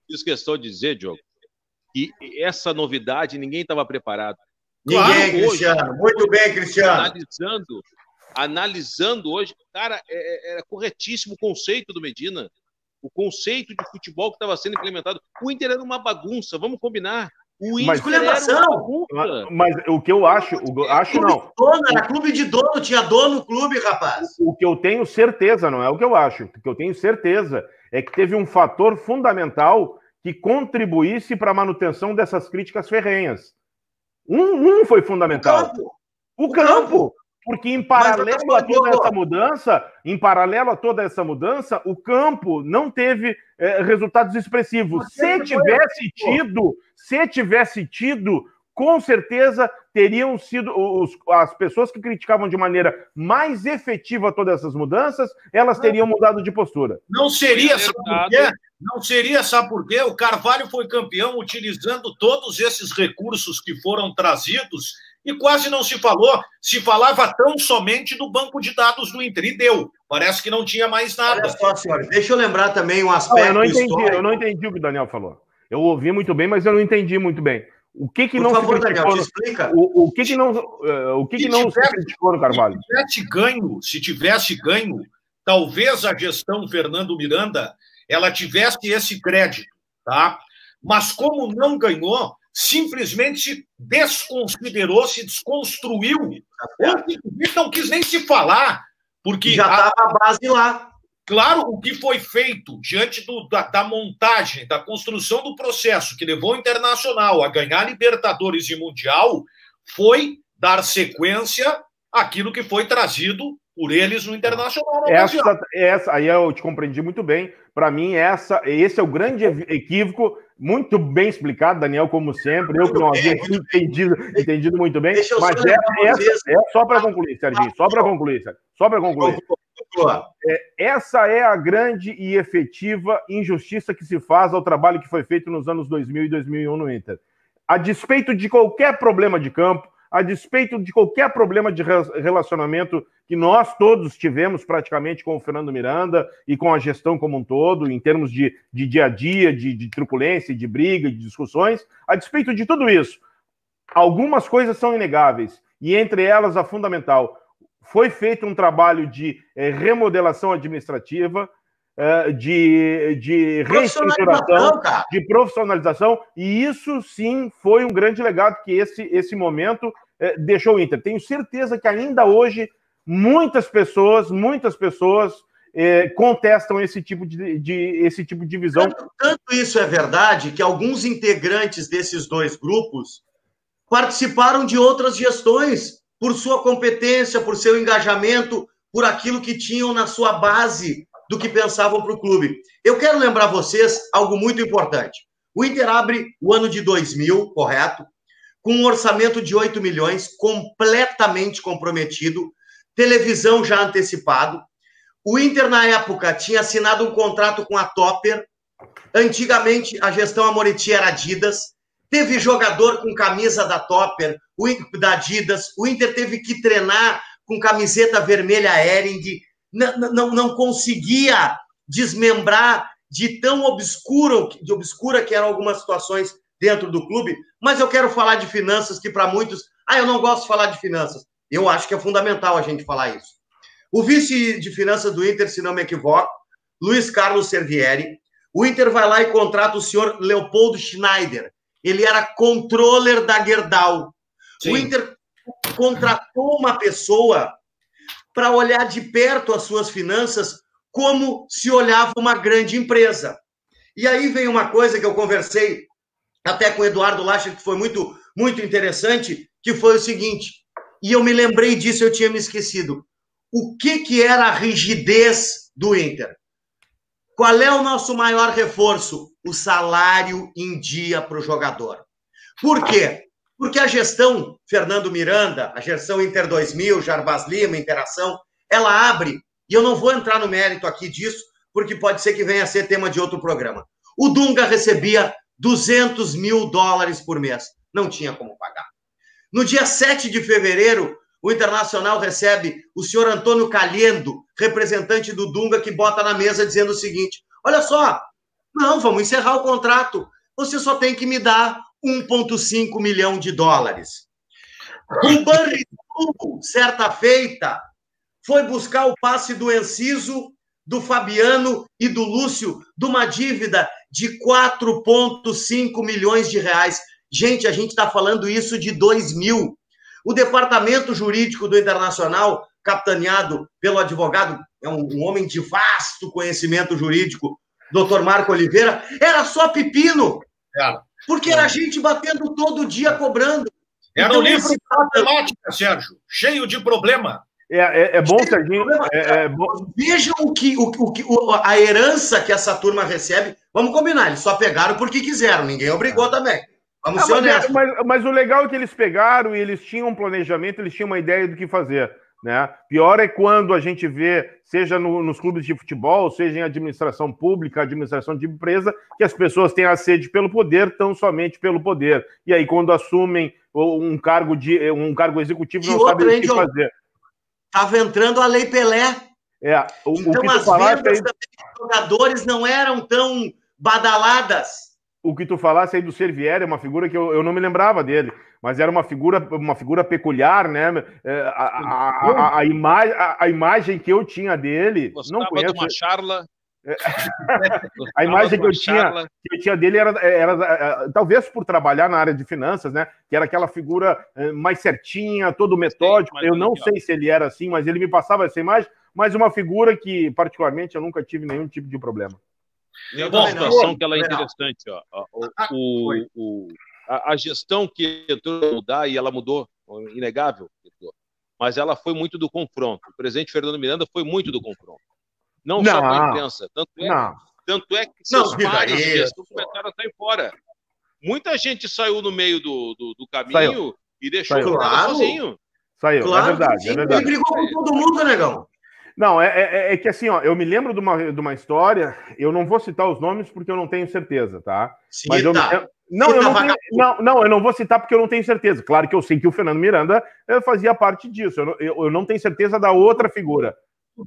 fiz questão de dizer, Diogo, que essa novidade ninguém estava preparado. Ninguém, claro, Cristiano. Hoje, muito bem, Cristiano. Analisando analisando hoje, cara, é, é, é corretíssimo o conceito do Medina. O conceito de futebol que estava sendo implementado. O Inter era uma bagunça, vamos combinar. O Inter mas, era uma bagunça. Mas o que eu acho, o, acho não. Dono, era clube de dono, tinha dono no clube, rapaz. O, o que eu tenho certeza, não é o que eu acho, o que eu tenho certeza é que teve um fator fundamental que contribuísse para a manutenção dessas críticas ferrenhas. Um, um foi fundamental. O campo. O, o campo. Porque em paralelo a toda essa mudança, em paralelo a toda essa mudança, o campo não teve é, resultados expressivos. Se tivesse tido, se tivesse tido, com certeza teriam sido os, as pessoas que criticavam de maneira mais efetiva todas essas mudanças, elas teriam mudado de postura. Não seria, sabe por quê? Não seria, sabe por quê? O Carvalho foi campeão utilizando todos esses recursos que foram trazidos e quase não se falou, se falava tão somente do banco de dados do Inter, e deu. Parece que não tinha mais nada. Olha só, senhora, deixa eu lembrar também um aspecto. Não, eu não entendi, histórico. eu não entendi o que o Daniel falou. Eu ouvi muito bem, mas eu não entendi muito bem. O que que Por não favor, se criticou? Daniel, explica. O, o, que que não, uh, o que que não tivesse, se criticou no Carvalho? Se tivesse ganho, se tivesse ganho, talvez a gestão Fernando Miranda ela tivesse esse crédito, tá? Mas como não ganhou, simplesmente se desconsiderou, se desconstruiu. não quis nem se falar, porque já estava a base lá. Claro, o que foi feito diante do, da, da, montagem, da construção do processo que levou o Internacional a ganhar Libertadores e Mundial foi dar sequência àquilo que foi trazido por eles no Internacional. Essa, essa, aí eu te compreendi muito bem. Para mim, essa, esse é o grande equívoco, muito bem explicado, Daniel, como sempre. Eu que não havia entendido, entendido muito bem. Mas essa, essa, é só para concluir, Serginho, só para concluir, só para concluir. É, essa é a grande e efetiva injustiça que se faz ao trabalho que foi feito nos anos 2000 e 2001 no Inter. A despeito de qualquer problema de campo, a despeito de qualquer problema de relacionamento que nós todos tivemos praticamente com o Fernando Miranda e com a gestão como um todo, em termos de, de dia a dia, de, de truculência, de briga, de discussões, a despeito de tudo isso, algumas coisas são inegáveis, e entre elas a fundamental. Foi feito um trabalho de é, remodelação administrativa, de, de reestruturação, de profissionalização, e isso sim foi um grande legado que esse, esse momento é, deixou o Inter. Tenho certeza que ainda hoje muitas pessoas, muitas pessoas é, contestam esse tipo de, de, esse tipo de visão. Tanto, tanto isso é verdade que alguns integrantes desses dois grupos participaram de outras gestões por sua competência, por seu engajamento, por aquilo que tinham na sua base do que pensavam para o clube. Eu quero lembrar vocês algo muito importante. O Inter abre o ano de 2000, correto? Com um orçamento de 8 milhões, completamente comprometido, televisão já antecipado. O Inter, na época, tinha assinado um contrato com a Topper. Antigamente, a gestão Amoriti era Adidas. Teve jogador com camisa da Topper, da Adidas. O Inter teve que treinar com camiseta vermelha Ering não, não, não conseguia desmembrar de tão obscuro, de obscura que eram algumas situações dentro do clube, mas eu quero falar de finanças que para muitos, ah, eu não gosto de falar de finanças. Eu acho que é fundamental a gente falar isso. O vice de finanças do Inter, se não me equivoco, Luiz Carlos Servieri, o Inter vai lá e contrata o senhor Leopoldo Schneider. Ele era controller da Gerdau. Sim. O Inter contratou uma pessoa para olhar de perto as suas finanças como se olhava uma grande empresa. E aí vem uma coisa que eu conversei até com o Eduardo Lacha, que foi muito, muito interessante, que foi o seguinte, e eu me lembrei disso, eu tinha me esquecido. O que, que era a rigidez do Inter? Qual é o nosso maior reforço? O salário em dia para o jogador. Por quê? Porque a gestão Fernando Miranda, a gestão Inter 2000, Jarbas Lima, Interação, ela abre, e eu não vou entrar no mérito aqui disso, porque pode ser que venha a ser tema de outro programa. O Dunga recebia 200 mil dólares por mês. Não tinha como pagar. No dia 7 de fevereiro, o Internacional recebe o senhor Antônio Calhendo, representante do Dunga, que bota na mesa dizendo o seguinte: olha só, não, vamos encerrar o contrato. Você só tem que me dar 1,5 milhão de dólares. O Banrisul, certa feita, foi buscar o passe do Enciso, do Fabiano e do Lúcio de uma dívida de 4,5 milhões de reais. Gente, a gente está falando isso de 2 mil. O departamento jurídico do Internacional, capitaneado pelo advogado, é um, um homem de vasto conhecimento jurídico, doutor Marco Oliveira, era só pepino. Era. Porque era gente batendo todo dia cobrando. Era um livro de matemática, Sérgio, cheio de problema. É, é, é bom, Serginho. É, é bom. Vejam o que, o, o, a herança que essa turma recebe. Vamos combinar, eles só pegaram porque quiseram, ninguém obrigou ah. também. Vamos ser mas, é, honestos. Mas, mas, o legal é que eles pegaram e eles tinham um planejamento, eles tinham uma ideia do que fazer. Né? Pior é quando a gente vê, seja no, nos clubes de futebol, seja em administração pública, administração de empresa, que as pessoas têm a sede pelo poder, tão somente pelo poder. E aí, quando assumem um cargo, de, um cargo executivo, não sabem o que fazer. Estava entrando a Lei Pelé. É, o, então, o as vendas aí... dos jogadores não eram tão badaladas o que tu falasse aí do Servieri é uma figura que eu, eu não me lembrava dele, mas era uma figura, uma figura peculiar, né? É, a, a, a, a, imagem, a, imagem que eu tinha dele. Gostava não conheço. uma charla. É. a imagem que eu, tinha, que eu tinha dele era, era, era, talvez por trabalhar na área de finanças, né? Que era aquela figura é, mais certinha, todo metódico. Sim, eu não sei se ele era assim, mas ele me passava essa imagem, mas uma figura que, particularmente, eu nunca tive nenhum tipo de problema. Tem uma situação que ela é interessante. Ó. O, ah, o, o, a, a, gestão que entrou mudar, e ela mudou, inegável, mas ela foi muito do confronto. O presidente Fernando Miranda foi muito do confronto. Não, não só com a imprensa. Tanto é, tanto é que seus não, pares começaram a sair fora. Muita gente saiu no meio do, do, do caminho saiu. e deixou saiu. o claro. sozinho. Saiu, é claro, é verdade, é verdade. Ele brigou com todo mundo, negão. Não, é, é, é, que assim, ó, eu me lembro de uma, de uma história, eu não vou citar os nomes porque eu não tenho certeza, tá? Cita. Mas eu, eu não, eu não, tenho, não, não, eu não vou citar porque eu não tenho certeza. Claro que eu sei que o Fernando Miranda eh, fazia parte disso, eu não, eu, eu não tenho certeza da outra figura.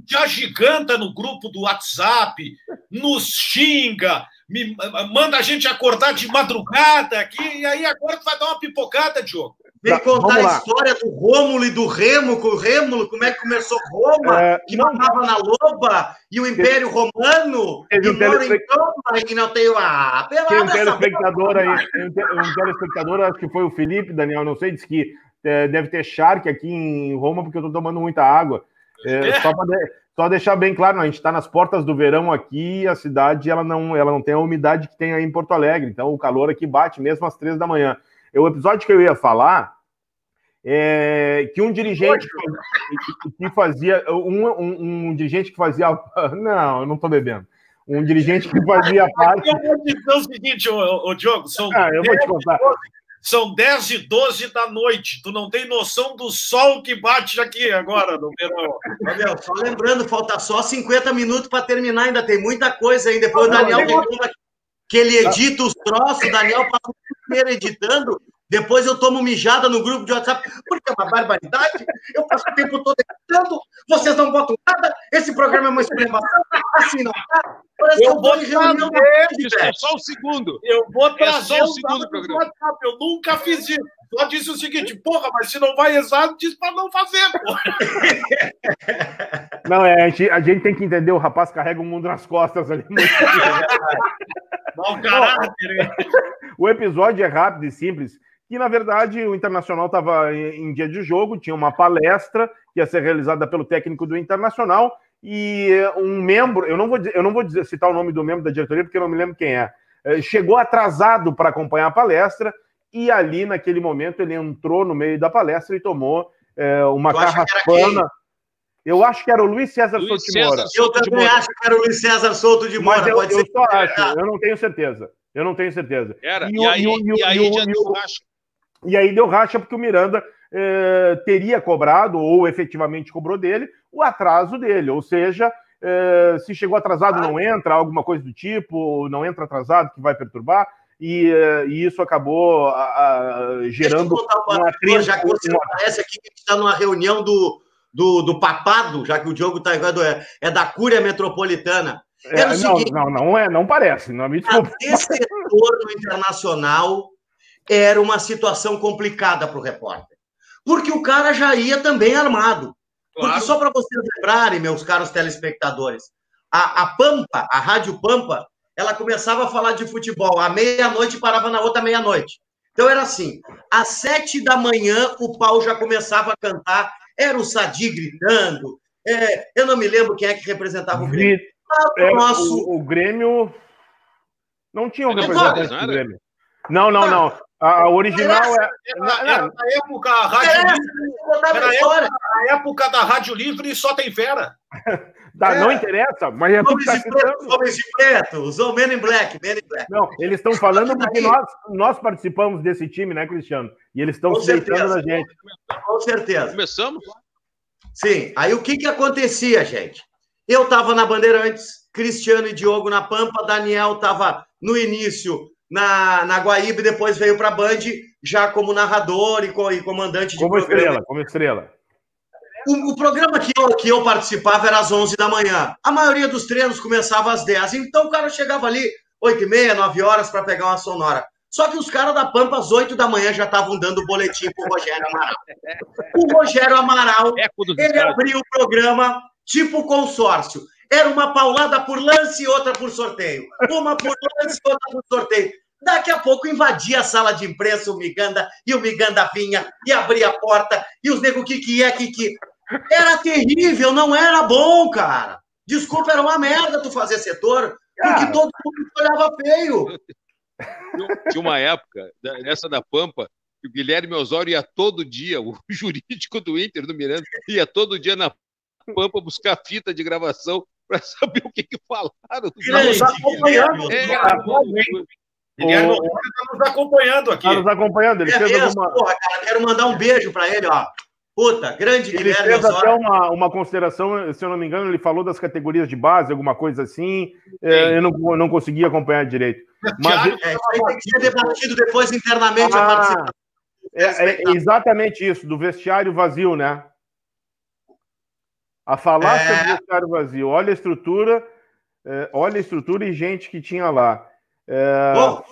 Já giganta no grupo do WhatsApp, nos xinga, me, manda a gente acordar de madrugada aqui, e aí agora tu vai dar uma pipocada, Diogo. Vem tá, contar a história do Rômulo e do Remo, com o Rêmulo, como é que começou Roma, é, que não mandava na loba, e o Império Romano, que um mora em Roma e que não tem a Tem um telespectador aí, um telespectador, acho que foi o Felipe, Daniel, não sei, disse que é, deve ter charque aqui em Roma, porque eu tô tomando muita água. É, é. Só, só deixar bem claro, a gente está nas portas do verão aqui, a cidade ela não, ela não tem a umidade que tem aí em Porto Alegre, então o calor aqui bate mesmo às três da manhã. O episódio que eu ia falar é que um dirigente que fazia. Um, um, um dirigente que fazia. Não, eu não estou bebendo. Um dirigente que fazia parte. Eu vou dizer o seguinte, ô, ô Diogo, são, ah, eu vou te contar. são 10 e 12 da noite. Tu não tem noção do sol que bate aqui agora no verão. Gabriel, só lembrando, falta só 50 minutos para terminar, ainda tem muita coisa ainda. Depois o Daniel que ele edita os troços, o Daniel passa primeiro editando, depois eu tomo mijada no grupo de WhatsApp, porque é uma barbaridade. Eu passo o tempo todo editando, vocês não botam nada, esse programa é uma explanação, assim não tá. Parece eu que eu vou reunião é só um segundo. Eu vou trazer é só um segundo programa. WhatsApp. Eu nunca fiz isso. Só disse o seguinte, porra, mas se não vai exato, diz para não fazer, porra. Não, é, a gente, a gente, tem que entender, o rapaz carrega o mundo nas costas ali. Mau caráter. O episódio é rápido e simples que na verdade o Internacional estava em dia de jogo, tinha uma palestra que ia ser realizada pelo técnico do Internacional e um membro, eu não vou, eu não vou dizer, citar o nome do membro da diretoria porque eu não me lembro quem é, eh, chegou atrasado para acompanhar a palestra e ali naquele momento ele entrou no meio da palestra e tomou é, uma carraspana. Eu acho que era o Luiz César Luiz Souto de Moura. Eu também acho que era o Luiz César Souto de Moura. Mas eu, eu só acho, eu não tenho certeza. Eu não tenho certeza. Era, e, e aí, e, e aí já deu racha. E aí deu racha porque o Miranda eh, teria cobrado, ou efetivamente cobrou dele, o atraso dele. Ou seja, eh, se chegou atrasado, não entra, alguma coisa do tipo, não entra atrasado, que vai perturbar. E, eh, e isso acabou a, a, gerando uma trilha. Já que você uma... parece aqui que a gente está numa reunião do, do, do papado, já que o Diogo está é, é da Cúria Metropolitana. É, não, seguinte, não, não é, não parece. Não, me desculpa. Esse retorno internacional era uma situação complicada para o repórter. Porque o cara já ia também armado. Claro. Porque só para vocês lembrarem, meus caros telespectadores, a, a Pampa, a Rádio Pampa, ela começava a falar de futebol à meia-noite e parava na outra meia-noite. Então era assim, às sete da manhã o pau já começava a cantar, era o Sadi gritando, é, eu não me lembro quem é que representava o Grêmio. É, o, o, Grêmio não tinha um representante do Grêmio. Não, não, não. A original é. Era, era na época a Rádio Livre. Era época, a época da Rádio Livre e só tem fera. Tá, é. Não interessa, mas é homens, tá de preto, homens de preto, os Men in Black, Men in Black. Não, eles estão falando porque nós, nós participamos desse time, né, Cristiano? E eles estão se deitando na gente. Com certeza. Começamos? Sim. Aí o que que acontecia, gente? Eu estava na Bandeirantes, Cristiano e Diogo na Pampa, Daniel estava no início na, na Guaíba e depois veio para a Band já como narrador e, co, e comandante de como programa. estrela, como estrela. O, o, programa que eu, que eu participava era às 11 da manhã. A maioria dos treinos começava às 10. Então o cara chegava ali 8 e meia, 9 horas para pegar uma sonora. Só que os caras da Pampa, às 8 da manhã, já estavam dando boletim pro Rogério Amaral. O Rogério Amaral, ele abriu o programa tipo consórcio. Era uma paulada por lance e outra por sorteio. Uma por lance e outra por sorteio. Daqui a pouco invadia a sala de imprensa o Miganda, e o Miganda vinha e abria a porta, e os nego que que é, que que. Era terrível, não era bom, cara. Desculpa, era uma merda tu fazer setor, porque todo mundo olhava feio. Tinha uma época, nessa da Pampa, que o Guilherme Osório ia todo dia, o jurídico do Inter, do Miranda, ia todo dia na Pampa buscar fita de gravação para saber o que, que falaram. Grande, acompanhando. É, Guilherme está nos acompanhando aqui. Está nos acompanhando. Ele é fez alguma... porra, cara, quero mandar um beijo para ele, ó. Puta, grande ele Guilherme fez Osório. até uma, uma consideração, se eu não me engano, ele falou das categorias de base, alguma coisa assim. É, eu não, não consegui acompanhar direito. Mas é, isso aí tem que ser debatido depois internamente ah, a participação. É, é, exatamente isso, do vestiário vazio, né? A falácia é... do vestiário vazio. Olha a estrutura, é, olha a estrutura e gente que tinha lá. É... Bom,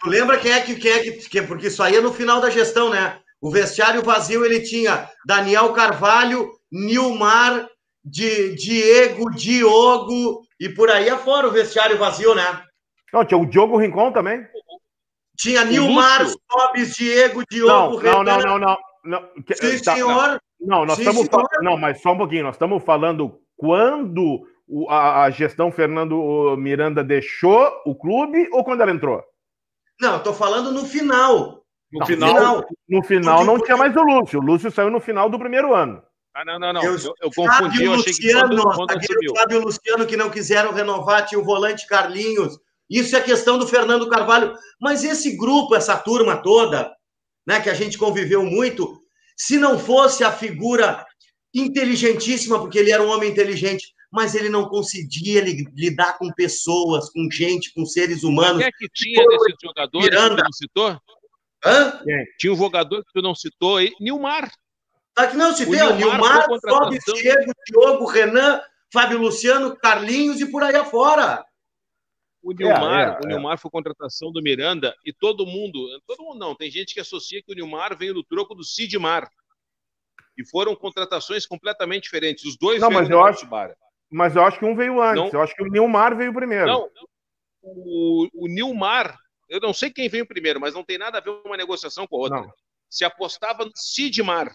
tu lembra quem é que, quem é que, que. Porque isso aí é no final da gestão, né? O vestiário vazio ele tinha Daniel Carvalho, Nilmar, Di, Diego, Diogo e por aí afora o vestiário vazio, né? Não, tinha o Diogo Rincon também. Tinha Nilmar, Sobes, Diego, Diogo, não, não, não, não, não, Sim, tá, senhor. Não, nós estamos falando. Não, mas só um pouquinho. Nós estamos falando quando a, a, gestão Fernando Miranda deixou o clube ou quando ela entrou? Não, eu tô falando no final. No não, final, final, no final não tinha mais o Lúcio. O Lúcio saiu no final do primeiro ano. Ah, não, não, não. Eu, eu, eu confundi, eu achei Luciano, que quando, quando. Fábio Luciano que não quiseram renovar, tinha o volante Carlinhos. Isso é questão do Fernando Carvalho. Mas esse grupo, essa turma toda, né, que a gente conviveu muito, se não fosse a figura inteligentíssima, porque ele era um homem inteligente, mas ele não conseguia lidar com pessoas, com gente, com seres humanos. Quem é que tinha desses jogadores Miranda. que não citou? Hã? Tinha um jogador que tu não citou aí, Nilmar. Tá que não citei, o Nilmar, Sobe, Diego, Diogo, Renan, Fábio Luciano, Carlinhos e por aí afora. O Nilmar, é, é, o Nilmar é. foi contratação do Miranda e todo mundo, todo mundo não, tem gente que associa que o Nilmar veio do troco do Sidmar. E foram contratações completamente diferentes. Os dois não, mas eu acho, mas eu acho que um veio antes. Não, eu acho que o Nilmar veio primeiro. Não, o, o Nilmar, eu não sei quem veio primeiro, mas não tem nada a ver com uma negociação com a outra. Não. Se apostava no Sidmar.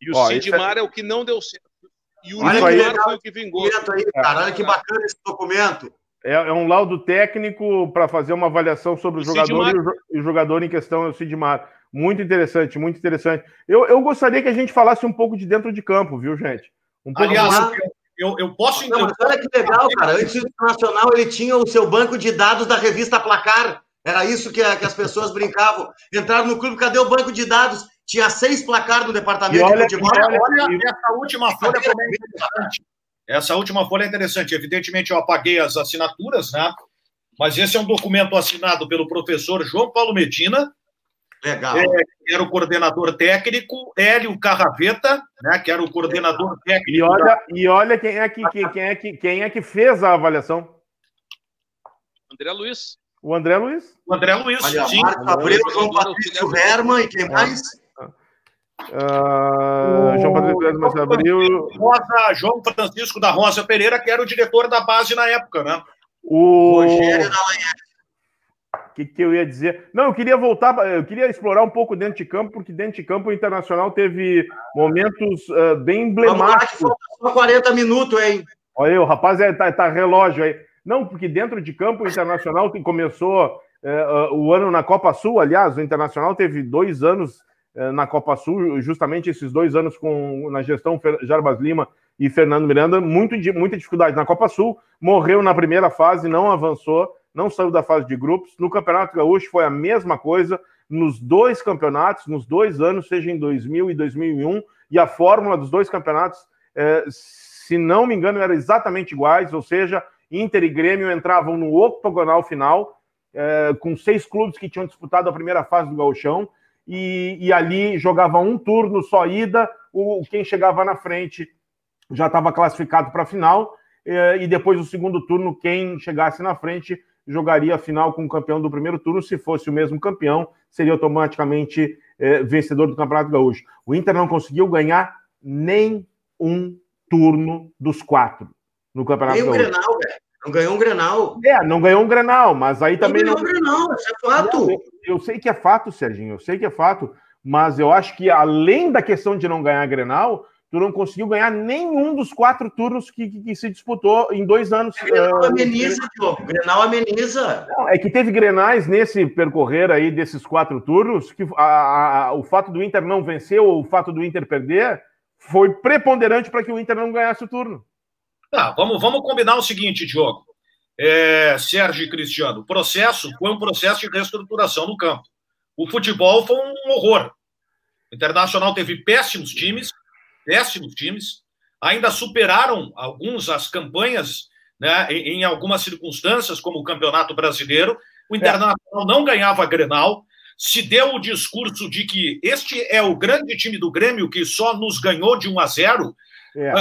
E o Ó, Sidmar é... é... o que não deu certo. E o Nilmar aí, foi o que vingou. Aí, cara, olha que bacana esse documento. É, é um laudo técnico para fazer uma avaliação sobre o, o jogador e o, o, jogador em questão é o Sidmar. Muito interessante, muito interessante. Eu, eu gostaria que a gente falasse um pouco de dentro de campo, viu, gente? Um pouco Aliás, mais... eu, eu posso... Não, mas olha que legal, cara. Antes do Internacional, ele tinha o seu banco de dados da revista Placar. Era isso que, que as pessoas brincavam. Entraram no clube, cadê o banco de dados? Tinha seis placar no departamento olha, de futebol. Olha, olha essa última folha como é interessante. Essa última folha é interessante. Evidentemente, eu apaguei as assinaturas, né? Mas esse é um documento assinado pelo professor João Paulo Medina. Legal. É, que era o coordenador técnico, Hélio Carraveta, né? Que era o coordenador técnico. E olha, da... e olha quem, é que, quem, quem, é que, quem é que fez a avaliação. André Luiz. O André Luiz. O André Luiz, olha, sim. Marcos Abreu, João Patrício Herman e quem mais? Uh, João Patrício Marcelo Abril. Rosa, João Francisco da Rosa Pereira, que era o diretor da base na época, né? O Rogério O que, que eu ia dizer? Não, eu queria voltar, eu queria explorar um pouco dentro de campo, porque dentro de campo o Internacional teve momentos uh, bem emblemáticos. Vamos lá, que 40 minutos, hein? Olha aí, o rapaz é, tá, tá relógio aí. Não, porque dentro de campo o Internacional começou é, o ano na Copa Sul, aliás, o Internacional teve dois anos é, na Copa Sul, justamente esses dois anos com, na gestão Jarbas Lima e Fernando Miranda, muito, muita dificuldade na Copa Sul, morreu na primeira fase, não avançou, não saiu da fase de grupos. No Campeonato Gaúcho foi a mesma coisa, nos dois campeonatos, nos dois anos, seja em 2000 e 2001, e a fórmula dos dois campeonatos, é, se não me engano, eram exatamente iguais, ou seja, Inter e Grêmio entravam no octogonal final, é, com seis clubes que tinham disputado a primeira fase do gauchão, e, e ali jogava um turno só ida, o, quem chegava na frente já estava classificado para a final, é, e depois do segundo turno, quem chegasse na frente jogaria a final com o campeão do primeiro turno. Se fosse o mesmo campeão, seria automaticamente é, vencedor do Campeonato Gaúcho. O Inter não conseguiu ganhar nem um turno dos quatro no Campeonato nem Gaúcho. Um Grenal, velho. Não ganhou um Grenal. É, não ganhou um Grenal, mas aí também. Não ganhou um Grenal, isso é fato. Eu, eu sei que é fato, Serginho, eu sei que é fato, mas eu acho que além da questão de não ganhar Grenal, tu não conseguiu ganhar nenhum dos quatro turnos que, que, que se disputou em dois anos. O Grenal uh, ameniza, Diogo. Grenal ameniza. Não, é que teve Grenais nesse percorrer aí desses quatro turnos, que a, a, o fato do Inter não vencer ou o fato do Inter perder foi preponderante para que o Inter não ganhasse o turno. Tá, vamos, vamos combinar o seguinte, Diogo. É, Sérgio e Cristiano, o processo foi um processo de reestruturação no campo. O futebol foi um horror. O Internacional teve péssimos times, péssimos times, ainda superaram alguns as campanhas né, em, em algumas circunstâncias, como o Campeonato Brasileiro. O Internacional é. não ganhava Grenal, se deu o discurso de que este é o grande time do Grêmio que só nos ganhou de 1 a 0 é.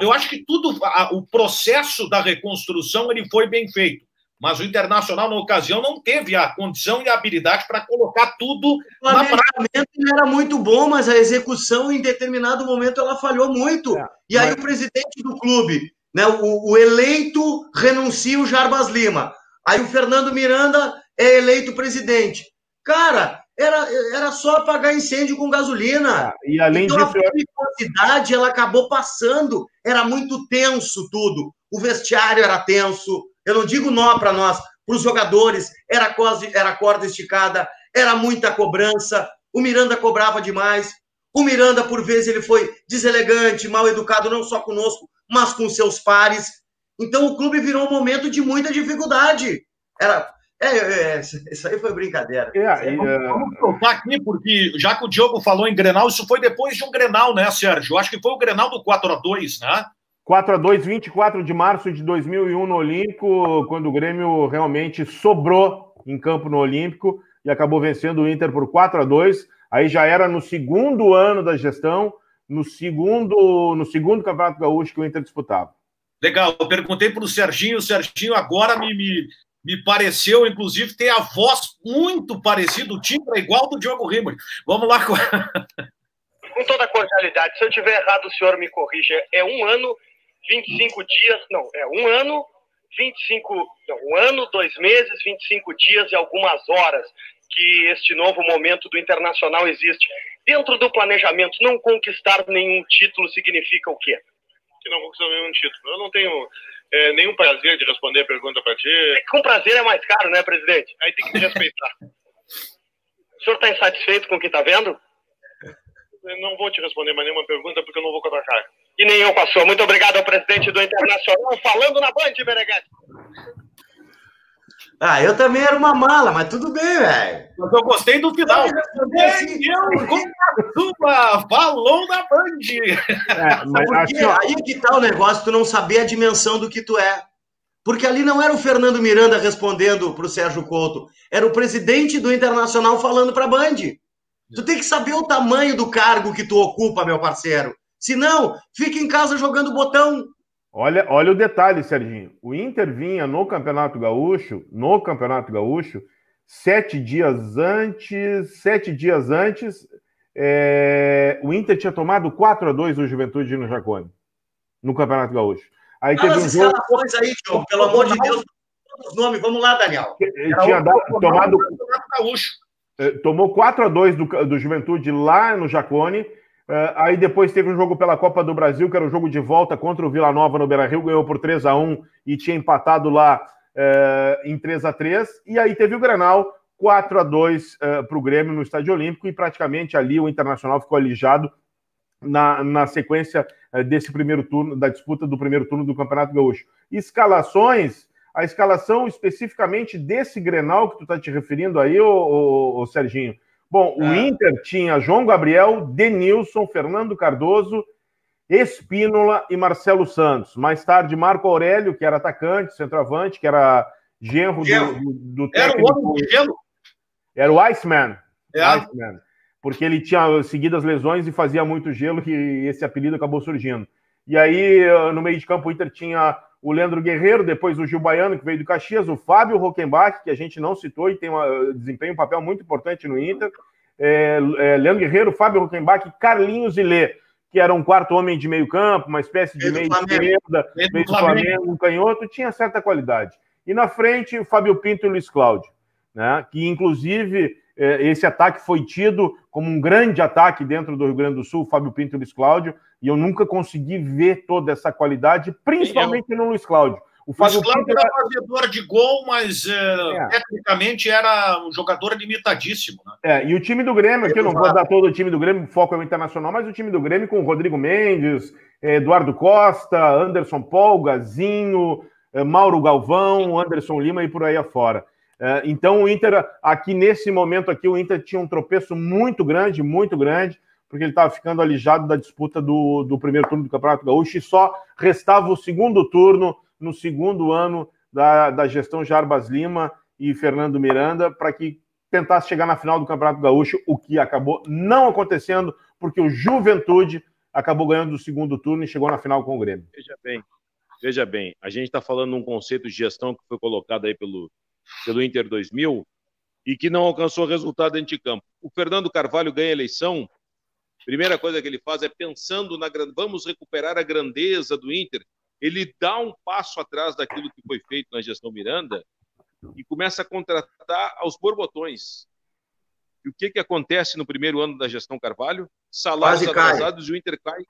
Eu acho que tudo, o processo da reconstrução ele foi bem feito. Mas o Internacional, na ocasião, não teve a condição e a habilidade para colocar tudo o na prática. era muito bom, mas a execução, em determinado momento, ela falhou muito. É, e aí, mas... o presidente do clube, né, o, o, eleito, renuncia o Jarbas Lima. Aí, o Fernando Miranda é eleito presidente. Cara, era, era só apagar incêndio com gasolina. É, e além então, disso. A perigosidade ela acabou passando. Era muito tenso tudo. O vestiário era tenso. Eu não digo nó para nós, para os jogadores. Era, era corda esticada, era muita cobrança. O Miranda cobrava demais. O Miranda, por vezes, ele foi deselegante, mal educado, não só conosco, mas com seus pares. Então, o clube virou um momento de muita dificuldade. Era, é, é, é, isso aí foi brincadeira. É, vamos, vamos voltar aqui, porque já que o Diogo falou em Grenal, isso foi depois de um Grenal, né, Sérgio? Eu acho que foi o Grenal do 4x2, né? 4x2, 24 de março de 2001 no Olímpico, quando o Grêmio realmente sobrou em campo no Olímpico e acabou vencendo o Inter por 4 a 2 Aí já era no segundo ano da gestão, no segundo, no segundo Campeonato Gaúcho que o Inter disputava. Legal, eu perguntei para o Serginho, o Serginho agora me, me, me pareceu, inclusive, ter a voz muito parecida, o timbre é igual do Diogo Rimmer. Vamos lá. Com... com toda a cordialidade, se eu tiver errado, o senhor me corrija. É um ano, 25 dias, não, é um ano, 25, não, um ano, dois meses, 25 dias e algumas horas que este novo momento do Internacional existe. Dentro do planejamento, não conquistar nenhum título significa o quê? Que não conquistou nenhum título. Eu não tenho é, nenhum prazer de responder a pergunta para ti. É com prazer é mais caro, né, presidente? Aí tem que te respeitar. o senhor está insatisfeito com o que está vendo? Eu não vou te responder mais nenhuma pergunta porque eu não vou contratar. E nem eu passou. Muito obrigado ao presidente do Internacional falando na Band, Beneguete. Ah, eu também era uma mala, mas tudo bem, velho. Mas eu gostei do final. Assim, eu, Guaratuba, falou na Band. É, Porque assim, aí que tá o negócio, tu não saber a dimensão do que tu é. Porque ali não era o Fernando Miranda respondendo para o Sérgio Couto, era o presidente do Internacional falando para a Band. Tu tem que saber o tamanho do cargo que tu ocupa, meu parceiro. Se não, fica em casa jogando botão. Olha, olha o detalhe, Serginho. O Inter vinha no Campeonato Gaúcho, no Campeonato Gaúcho, sete dias antes, sete dias antes, é, o Inter tinha tomado 4 a 2 o Juventude no Jacone, no Campeonato Gaúcho. Aí Fala teve um jogo... aí, João, pelo amor de Deus, os nomes. Vamos lá, Daniel. Ele tinha dado, tomado... Gaúcho. É, tomou 4 a 2 do, do Juventude lá no Jacone, Uh, aí depois teve um jogo pela Copa do Brasil, que era o um jogo de volta contra o Vila Nova no Beira Rio, ganhou por 3 a 1 e tinha empatado lá é, em 3 a 3 e aí teve o Granal 4 a 2 para o Grêmio no Estádio Olímpico e praticamente ali o Internacional ficou alijado na, na sequência eh, desse primeiro turno, da disputa do primeiro turno do Campeonato Gaúcho. Escalações, a escalação especificamente desse Grenal que tu está te referindo aí, ô, ô, ô Serginho. Bom, é. o Inter tinha João Gabriel, Denilson, Fernando Cardoso, Espínola e Marcelo Santos. Mais tarde, Marco Aurélio, que era atacante, centroavante, que era genro do, do, do. Era o homem do gelo? Era o Iceman. É. Iceman porque ele tinha seguido as lesões e fazia muito gelo, que esse apelido acabou surgindo. E aí, no meio de campo, o Inter tinha o Leandro Guerreiro, depois o Gil Baiano, que veio do Caxias, o Fábio Rockenbach, que a gente não citou e tem um desempenho, um papel muito importante no Inter. É, é, Leandro Guerreiro, Fábio Rockenbach, Carlinhos e Lê, que era um quarto homem de meio campo, uma espécie de meio, meio esquerda, meio do Flamengo, um canhoto, tinha certa qualidade. E na frente, o Fábio Pinto e o Luiz Cláudio, né, que inclusive é, esse ataque foi tido como um grande ataque dentro do Rio Grande do Sul, Fábio Pinto e Luiz Cláudio, e eu nunca consegui ver toda essa qualidade, principalmente no Luiz Cláudio. O Fábio Luiz Cláudio era fazedor de gol, mas é, é. tecnicamente era um jogador limitadíssimo. Né? É, e o time do Grêmio, aqui eu não vou dar todo o time do Grêmio, foco é o internacional, mas o time do Grêmio com Rodrigo Mendes, Eduardo Costa, Anderson Paul, Gazinho, é, Mauro Galvão, Anderson Lima e por aí afora. Então o Inter, aqui nesse momento aqui, o Inter tinha um tropeço muito grande, muito grande, porque ele estava ficando alijado da disputa do, do primeiro turno do Campeonato Gaúcho e só restava o segundo turno no segundo ano da, da gestão Jarbas Lima e Fernando Miranda para que tentasse chegar na final do Campeonato Gaúcho, o que acabou não acontecendo, porque o Juventude acabou ganhando o segundo turno e chegou na final com o Grêmio. Veja bem, veja bem, a gente está falando um conceito de gestão que foi colocado aí pelo pelo Inter 2000 e que não alcançou resultado dentro de campo. O Fernando Carvalho ganha a eleição, primeira coisa que ele faz é pensando na vamos recuperar a grandeza do Inter. Ele dá um passo atrás daquilo que foi feito na gestão Miranda e começa a contratar aos borbotões. E o que, que acontece no primeiro ano da gestão Carvalho? Salários atrasados e o Inter cai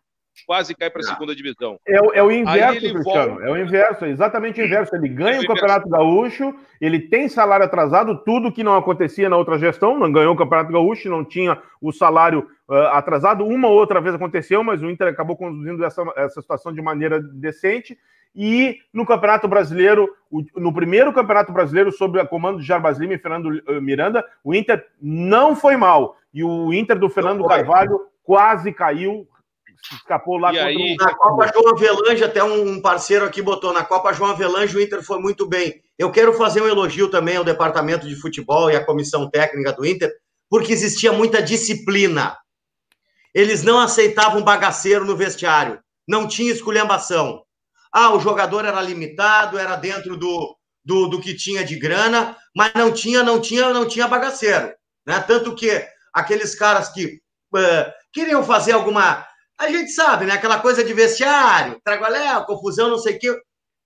quase cai para a segunda divisão. É, é o inverso, Cristiano. Volta... É o inverso, é exatamente o inverso. Ele ganha é o, o Campeonato Gaúcho, ele tem salário atrasado, tudo que não acontecia na outra gestão, não ganhou o Campeonato Gaúcho, não tinha o salário uh, atrasado. Uma ou outra vez aconteceu, mas o Inter acabou conduzindo essa, essa situação de maneira decente. E no Campeonato Brasileiro, o, no primeiro Campeonato Brasileiro, sob o comando de Jarbas Lima e Fernando uh, Miranda, o Inter não foi mal. E o Inter do Fernando Carvalho quase caiu, escapou lá e aí... Na Copa João Avelange, até um parceiro aqui botou, na Copa João Avelange o Inter foi muito bem. Eu quero fazer um elogio também ao departamento de futebol e à comissão técnica do Inter, porque existia muita disciplina. Eles não aceitavam bagaceiro no vestiário, não tinha esculhambação. Ah, o jogador era limitado, era dentro do, do, do que tinha de grana, mas não tinha, não tinha, não tinha bagaceiro. Né? Tanto que aqueles caras que uh, queriam fazer alguma a gente sabe, né? Aquela coisa de vestiário, tragoléu, confusão, não sei o quê,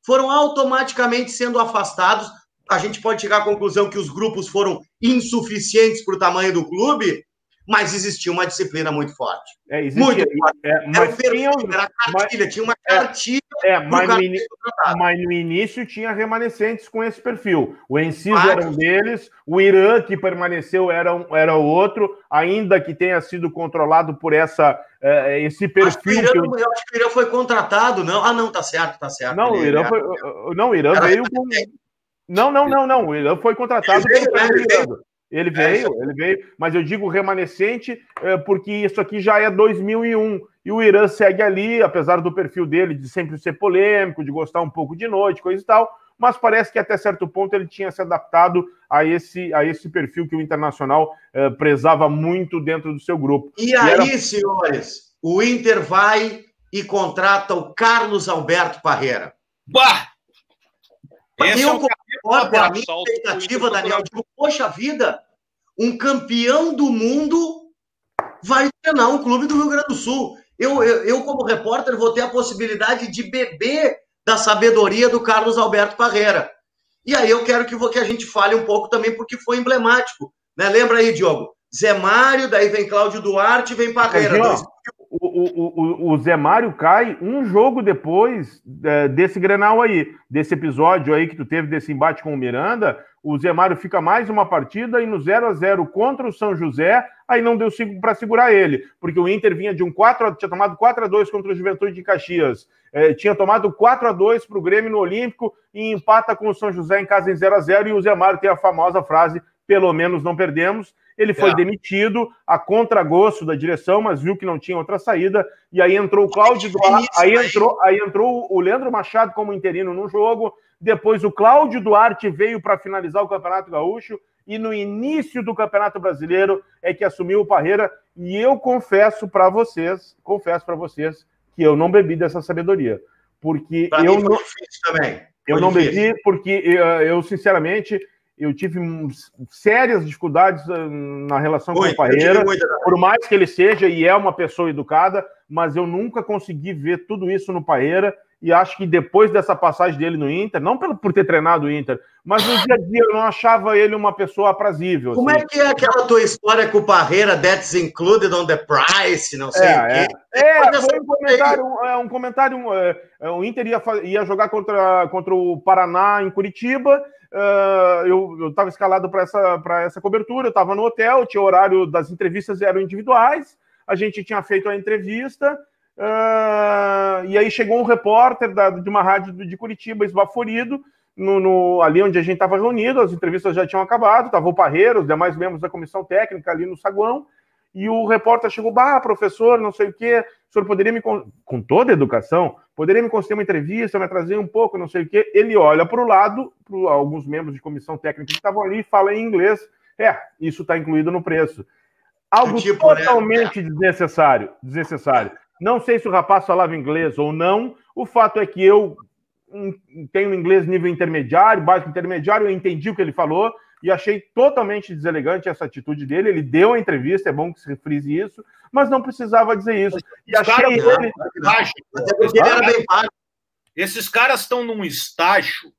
foram automaticamente sendo afastados. A gente pode chegar à conclusão que os grupos foram insuficientes para o tamanho do clube, mas existia uma disciplina muito forte. É, existia, muito forte. É, mas era, um perfil, tinha, era cartilha, mas, tinha uma é, cartilha. É, mas, no in, mas, no início tinha remanescentes com esse perfil. O Enciso era um deles, o Irã, que permaneceu, era, um, era outro, ainda que tenha sido controlado por essa, é, esse perfil. Acho Irã, que eu... eu... acho que o Irã foi contratado, não? Ah, não, tá certo, tá certo. Não, o Irã foi. Não, o Irã veio com. Não, não, não, não. O Irã foi contratado. Ele veio, ele é, veio, ele veio, mas eu digo remanescente é, porque isso aqui já é 2001 e o Irã segue ali, apesar do perfil dele de sempre ser polêmico, de gostar um pouco de noite, coisa e tal, mas parece que até certo ponto ele tinha se adaptado a esse, a esse perfil que o Internacional é, prezava muito dentro do seu grupo. E, e aí, era... senhores, o Inter vai e contrata o Carlos Alberto Parreira. Bah! Esse eu é um concordo, a minha expectativa, Daniel, digo, poxa vida, um campeão do mundo vai treinar um clube do Rio Grande do Sul. Eu, eu, eu, como repórter, vou ter a possibilidade de beber da sabedoria do Carlos Alberto Parreira. E aí eu quero que, que a gente fale um pouco também, porque foi emblemático. Né? Lembra aí, Diogo? Zé Mário, daí vem Cláudio Duarte, vem Parreira. Dois... o, o, o, Zé Mário cai um jogo depois é, desse Grenal aí, desse episódio aí que tu teve desse embate com o Miranda. O Zé Mário fica mais uma partida e no 0 a 0 contra o São José, aí não deu para segurar ele, porque o Inter vinha de um 4 tinha tomado 4 a 2 contra o Juventude de Caxias, é, tinha tomado 4 a 2 para o Grêmio no Olímpico e empata com o São José em casa em 0 a 0 e o Zé Mário tem a famosa frase: pelo menos não perdemos. Ele foi é. demitido a contragosto da direção, mas viu que não tinha outra saída. E aí entrou o Cláudio Duarte, aí entrou, aí entrou o Leandro Machado como interino no jogo. Depois o Cláudio Duarte veio para finalizar o Campeonato Gaúcho. E no início do Campeonato Brasileiro é que assumiu o Parreira. E eu confesso para vocês, confesso para vocês, que eu não bebi dessa sabedoria. Porque pra eu não. Também. Eu não difícil. bebi porque eh, eu, sinceramente, eu tive sérias dificuldades ah, na relação com o Parreira, por mais que ele seja e é uma pessoa educada, mas eu nunca consegui ver tudo isso no Parreira e acho que depois dessa passagem dele no Inter, não pelo, por ter treinado o Inter, mas no dia a dia eu não achava ele uma pessoa aprazível. Como é assim. é que é aquela tua história com o Parreira, that's included on the price, não sei é, o quê? É, é foi um comentário, é, um comentário, um, é, é, o Inter ia, ia jogar contra, contra o Paraná em Curitiba, Uh, eu estava escalado para essa, essa cobertura, eu estava no hotel, tinha horário das entrevistas eram individuais, a gente tinha feito a entrevista, uh, e aí chegou um repórter da, de uma rádio de Curitiba, esbaforido, no, no, ali onde a gente estava reunido, as entrevistas já tinham acabado, estava o Parreiro, os demais membros da comissão técnica ali no saguão, e o repórter chegou, bah, professor, não sei o quê, o senhor poderia me, com toda a educação, poderia me conceder uma entrevista, me trazer um pouco, não sei o quê. Ele olha para o lado, para alguns membros de comissão técnica que estavam ali fala em inglês, é, isso está incluído no preço. Algo tipo, né? totalmente né? desnecessário, desnecessário. Não sei se o rapaz falava inglês ou não, o fato é que eu hum, tenho inglês nível intermediário, básico intermediário, eu entendi o que ele falou, e achei totalmente deselegante essa atitude dele. Ele deu a entrevista, é bom que se frise isso, mas não precisava dizer isso. E achei cara, ele. Esses caras estão num estágio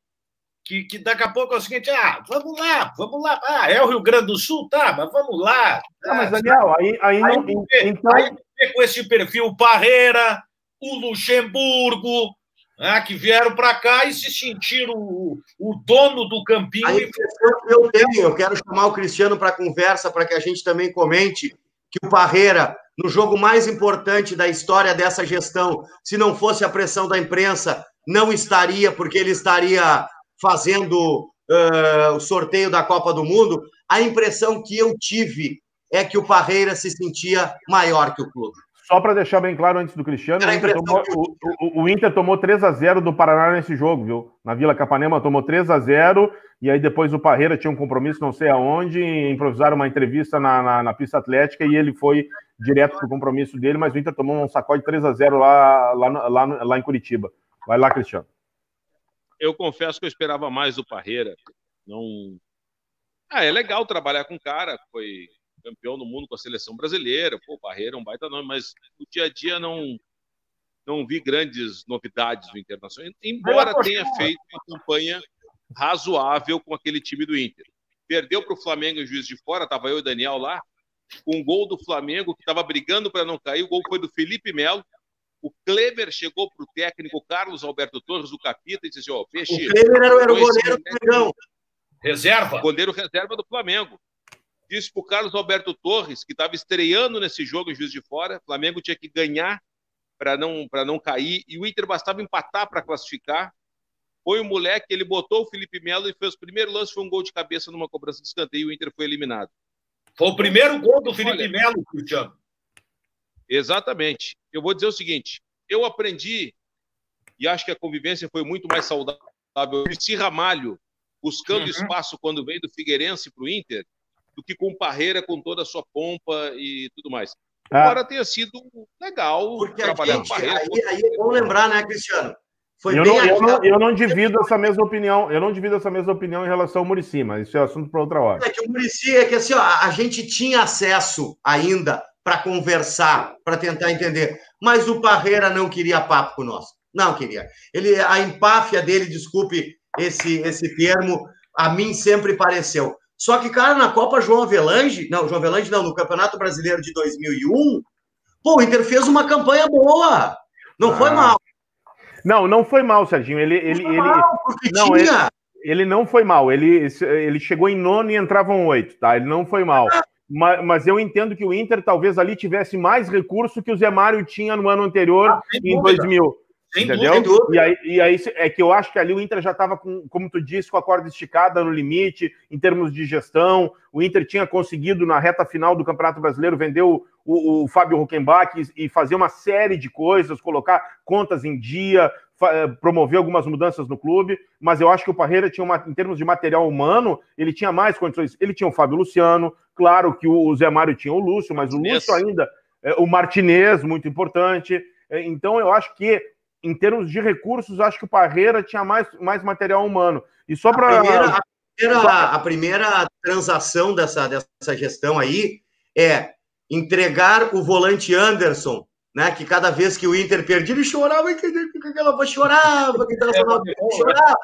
que, que daqui a pouco é o seguinte: ah, vamos lá, vamos lá. Ah, é o Rio Grande do Sul, tá, mas vamos lá. Ah, mas Daniel, aí, aí, aí, não, então... aí com esse perfil Parreira, o Luxemburgo, né, que vieram para cá e se sentiram o, o dono do campinho. e... Eu tenho, eu quero chamar o Cristiano para conversa, para que a gente também comente que o Parreira, no jogo mais importante da história dessa gestão, se não fosse a pressão da imprensa, não estaria, porque ele estaria fazendo uh, o sorteio da Copa do Mundo. A impressão que eu tive é que o Parreira se sentia maior que o clube. Só para deixar bem claro antes do Cristiano, o Inter, tomou, o, o, o Inter tomou 3 a 0 do Paraná nesse jogo, viu? Na Vila Capanema tomou 3 a 0 e aí depois o Parreira tinha um compromisso, não sei aonde, improvisaram uma entrevista na, na, na pista atlética e ele foi direto para o compromisso dele, mas o Inter tomou um sacode 3 a 0 lá, lá, lá, lá em Curitiba. Vai lá, Cristiano. Eu confesso que eu esperava mais do Parreira. Não. Ah, é legal trabalhar com o cara, foi campeão do mundo com a seleção brasileira, pô, Barreira é um baita nome, mas no dia a dia não não vi grandes novidades do Internacional, embora tenha feito uma campanha razoável com aquele time do Inter. Perdeu para o Flamengo em Juiz de Fora, estava eu e o Daniel lá, com um gol do Flamengo, que estava brigando para não cair, o gol foi do Felipe Melo, o Kleber chegou para o técnico Carlos Alberto Torres, do Capita, e disse assim, ó, Peixe... O Kleber era, era o goleiro do Flamengo. Reserva. Goleiro reserva do Flamengo disse para o Carlos Alberto Torres, que estava estreando nesse jogo em Juiz de Fora, o Flamengo tinha que ganhar para não, não cair, e o Inter bastava empatar para classificar. Foi o moleque, ele botou o Felipe Melo e fez o primeiro lance, foi um gol de cabeça numa cobrança de escanteio e o Inter foi eliminado. Foi o primeiro gol do Felipe Olha, Melo, Cristiano. Exatamente. Eu vou dizer o seguinte, eu aprendi, e acho que a convivência foi muito mais saudável, o Ramalho, buscando uhum. espaço quando veio do Figueirense para o Inter, do que com Parreira, com toda a sua pompa e tudo mais. Ah. Embora tenha sido legal Porque trabalhar gente, com Parreira. Aí, aí é bom lembrar, né, Cristiano? Foi eu, não, eu, não, eu não divido essa mesma opinião. Eu não divido essa mesma opinião em relação ao Murici, mas isso é assunto para outra hora. É que o Murici é que assim, ó, a gente tinha acesso ainda para conversar, para tentar entender, mas o Parreira não queria papo com nós. Não queria. Ele, a empáfia dele, desculpe esse esse termo, a mim sempre pareceu. Só que, cara, na Copa João Avelange, não, João Avelange não, no Campeonato Brasileiro de 2001, Pô, o Inter fez uma campanha boa. Não ah. foi mal. Não, não foi mal, Serginho. Ele, ele, ele, mal, não, ele, ele, não foi mal. Ele, ele chegou em nono e entravam oito, tá? Ele não foi mal. Ah. Mas, mas, eu entendo que o Inter talvez ali tivesse mais recurso que o Zé Mário tinha no ano anterior, ah, em dúvida. 2000. Sem entendeu? Dúvida. E aí, e aí é que eu acho que ali o Inter já estava, com, como tu disse, com a corda esticada no limite, em termos de gestão. O Inter tinha conseguido, na reta final do Campeonato Brasileiro, vender o, o, o Fábio Huckenbach e, e fazer uma série de coisas, colocar contas em dia, eh, promover algumas mudanças no clube, mas eu acho que o Parreira tinha, uma, em termos de material humano, ele tinha mais condições. Ele tinha o Fábio Luciano, claro que o Zé Mário tinha o Lúcio, mas o Lúcio ainda, eh, o Martinez, muito importante. Eh, então eu acho que em termos de recursos, acho que o Parreira tinha mais, mais material humano. E só para. A, primeira, a, a primeira transação dessa, dessa gestão aí é entregar o volante Anderson, né? Que cada vez que o Inter perdia, ele chorava, que aquela chorava, que chorava,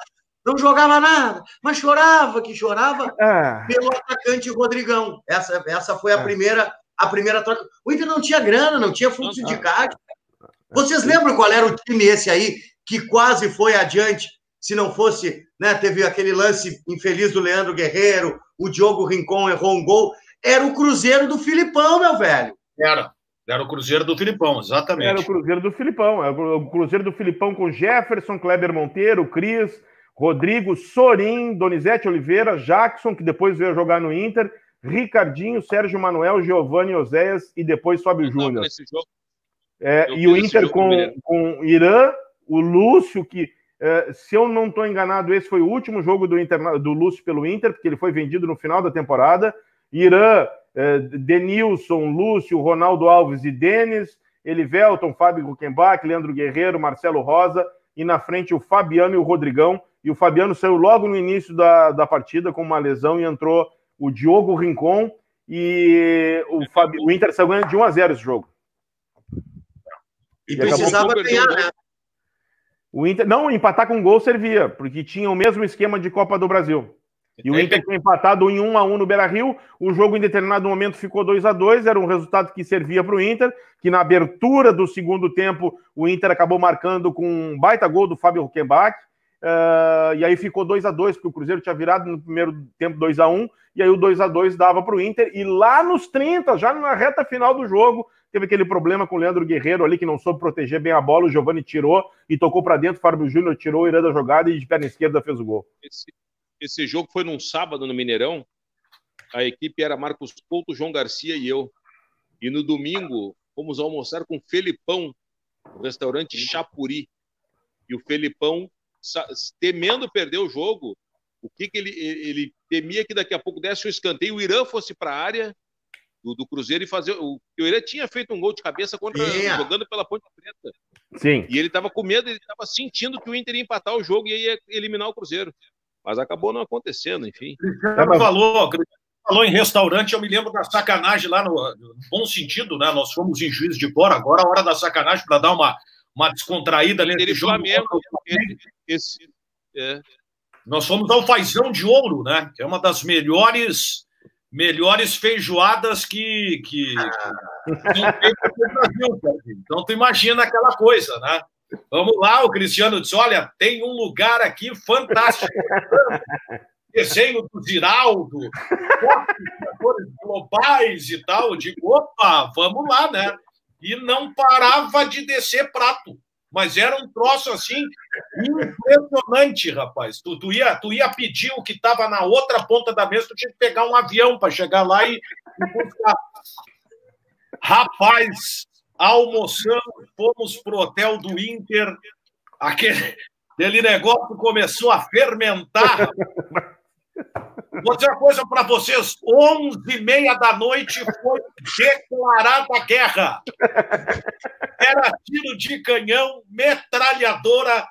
não jogava nada, mas chorava, que chorava é. pelo atacante Rodrigão. Essa, essa foi a é. primeira a primeira troca. O Inter não tinha grana, não tinha fluxo de caixa. Vocês lembram qual era o time esse aí que quase foi adiante? Se não fosse, né? Teve aquele lance infeliz do Leandro Guerreiro, o Diogo Rincon errou um gol. Era o Cruzeiro do Filipão, meu velho. Era. Era o Cruzeiro do Filipão, exatamente. Era o Cruzeiro do Filipão. Era o Cruzeiro do Filipão com Jefferson, Kleber Monteiro, Cris, Rodrigo, Sorim, Donizete Oliveira, Jackson, que depois veio jogar no Inter, Ricardinho, Sérgio Manuel, Giovanni Oséias e depois Fábio Júnior. É, e o Inter com, com Irã, o Lúcio, que, é, se eu não estou enganado, esse foi o último jogo do, Inter, do Lúcio pelo Inter, porque ele foi vendido no final da temporada. Irã, é, Denilson, Lúcio, Ronaldo Alves e Denis, Elivelton, Fábio Huckenbach, Leandro Guerreiro, Marcelo Rosa, e na frente o Fabiano e o Rodrigão. E o Fabiano saiu logo no início da, da partida com uma lesão e entrou o Diogo Rincon. E o, Fabi, o Inter saiu ganhando de 1 a 0 esse jogo. E, e precisava ganhar, né? O Inter, não, empatar com gol servia, porque tinha o mesmo esquema de Copa do Brasil. E o Inter foi empatado em 1 a 1 no Beira-Rio. O jogo em determinado momento ficou 2 a 2, era um resultado que servia para o Inter, que na abertura do segundo tempo o Inter acabou marcando com um baita gol do Fábio Huckenbach. Uh, e aí ficou 2 a 2 porque o Cruzeiro tinha virado no primeiro tempo 2 a 1 e aí o 2 a 2 dava para o Inter. E lá nos 30, já na reta final do jogo, teve aquele problema com o Leandro Guerreiro ali, que não soube proteger bem a bola. O Giovani tirou e tocou para dentro. O Fábio Júnior tirou o Irã da jogada e de perna esquerda fez o gol. Esse, esse jogo foi num sábado no Mineirão. A equipe era Marcos Couto, João Garcia e eu. E no domingo fomos almoçar com o Felipão, no restaurante Chapuri. E o Felipão, temendo perder o jogo, o que, que ele, ele temia que daqui a pouco desse um escanteio, o Irã fosse para a área do, do, Cruzeiro e fazer. O, Irã tinha feito um gol de cabeça contra, yeah. jogando pela Ponte Preta. Sim. E ele estava com medo, ele estava sentindo que o Inter ia empatar o jogo e ia eliminar o Cruzeiro. Mas acabou não acontecendo, enfim. Cristiano falou, falou em restaurante, eu me lembro da sacanagem lá no, no bom sentido, né? Nós fomos em Juiz de Fora, agora a hora da sacanagem para dar uma, uma descontraída nesse jogo. Flamengo, esse, é. Nós fomos ao Fazão de Ouro, né? Que é uma das melhores melhores feijoadas que, que, que Então tu imagina aquela coisa, né? Vamos lá, o Cristiano disse: olha, tem um lugar aqui fantástico. Desenho do Ziraldo, globais e tal. Eu digo, opa, vamos lá, né? E não parava de descer prato. Mas era um troço assim impressionante, rapaz. Tu, tu, ia, tu ia pedir o que estava na outra ponta da mesa, tu tinha que pegar um avião para chegar lá e, buscar. Rapaz, almoçamos, fomos pro hotel do Inter, aquele, aquele negócio começou a fermentar. Vou dizer uma coisa para vocês: 11 e meia da noite foi declarada a guerra. Era tiro de canhão, metralhadora,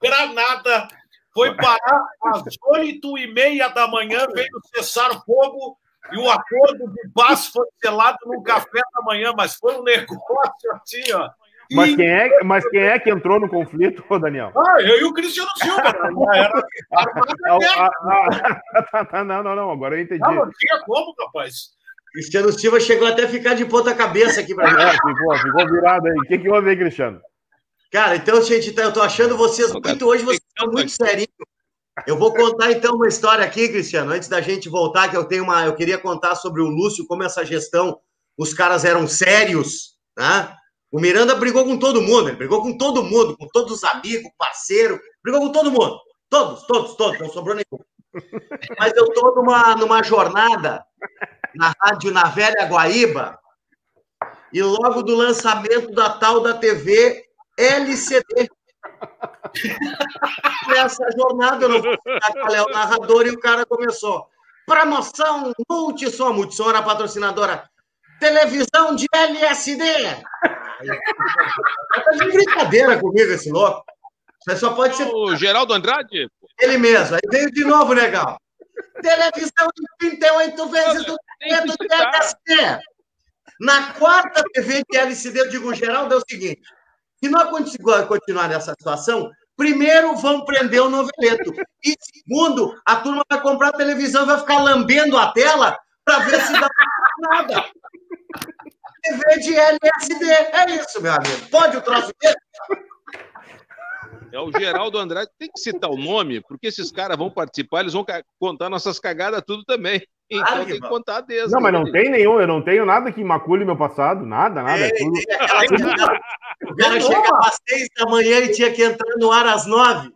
granada. Foi parar às oito e meia da manhã, veio cessar fogo e o acordo de paz foi selado no café da manhã, mas foi um negócio assim, ó. Mas quem, é, mas quem é que entrou no conflito, Daniel? Ah, eu e o Cristiano Silva. Era, ah, ah, ah, não, não, não, agora eu entendi. Não, não tinha como, rapaz. Cristiano Silva chegou até a ficar de ponta cabeça aqui para mim. É, ficou, ficou virado aí. O que, que houve aí, Cristiano? Cara, então, gente, eu tô achando vocês muito hoje, vocês estão muito serinhos. Eu vou contar então uma história aqui, Cristiano, antes da gente voltar, que eu tenho uma, eu queria contar sobre o Lúcio, como essa gestão, os caras eram sérios, né? O Miranda brigou com todo mundo, ele brigou com todo mundo, com todos os amigos, parceiro, brigou com todo mundo. Todos, todos, todos, não sobrou nenhum. Mas eu tô numa, numa jornada na rádio na Velha Guaíba, e logo do lançamento da tal da TV LCD. Nessa jornada, eu não vou explicar qual é o narrador, e o cara começou. Promoção Multissom. Multissom era patrocinadora. Televisão de LSD. Tá de brincadeira comigo esse louco. Você só pode ser. O Geraldo Andrade? Ele mesmo. Aí veio de novo, legal. Televisão de 38 vezes do LSD. Na quarta TV de LCD, eu digo, Geraldo, é o seguinte: se nós continuar nessa situação, primeiro vão prender o noveleto. E segundo, a turma vai comprar a televisão e vai ficar lambendo a tela para ver se dá nada. TV de LSD. É isso, meu amigo. Pode o troço desse? É o Geraldo Andrade. Tem que citar o nome, porque esses caras vão participar, eles vão contar nossas cagadas tudo também. Então Ai, tem que contar deles. Não, mas não tem nenhum, eu não tenho nada que macule meu passado, nada, nada. É, tudo... o cara chegava às seis da manhã e tinha que entrar no ar às nove.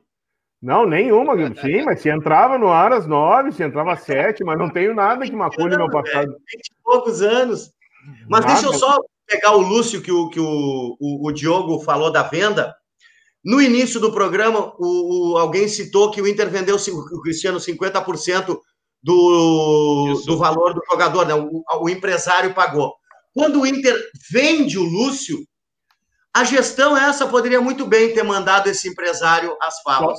Não, nenhuma, sim, mas se entrava no ar às nove, se entrava às sete, mas não tenho nada que macule meu passado. Vinte e poucos anos. Mas nada. deixa eu só pegar o Lúcio, que o, que o, o, o Diogo falou da venda. No início do programa, o, o, alguém citou que o Inter vendeu o Cristiano 50% do, do valor do jogador, né? o, o empresário pagou. Quando o Inter vende o Lúcio, a gestão essa poderia muito bem ter mandado esse empresário às favas.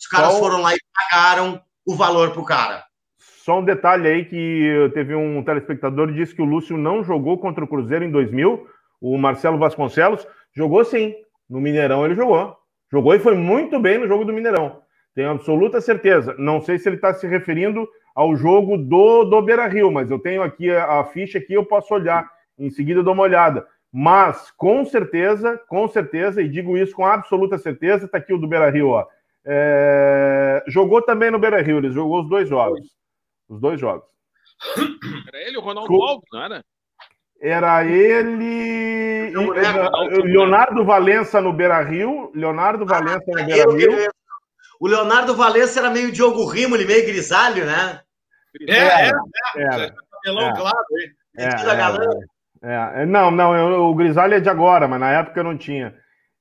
Os caras foram lá e pagaram o valor para o cara. Só um detalhe aí que teve um telespectador que disse que o Lúcio não jogou contra o Cruzeiro em 2000, o Marcelo Vasconcelos jogou sim, no Mineirão ele jogou. Jogou e foi muito bem no jogo do Mineirão. Tenho absoluta certeza. Não sei se ele está se referindo ao jogo do, do Beira Rio, mas eu tenho aqui a, a ficha aqui, eu posso olhar. Em seguida dou uma olhada. Mas, com certeza, com certeza, e digo isso com absoluta certeza, está aqui o do Beira Rio, ó. É... Jogou também no Beira Rio, ele jogou os dois jogos. Os dois jogos. Era ele o Ronaldo Alves, não era? Era ele. Leonardo Valença no Beira Rio. Leonardo Valença no ah, Beira Rio. O Leonardo Valença era meio Diogo Rimoli, meio grisalho, né? É, é, é. é. Cabelão é. claro, hein? É, é, é, não, não, eu, o grisalho é de agora, mas na época eu não tinha.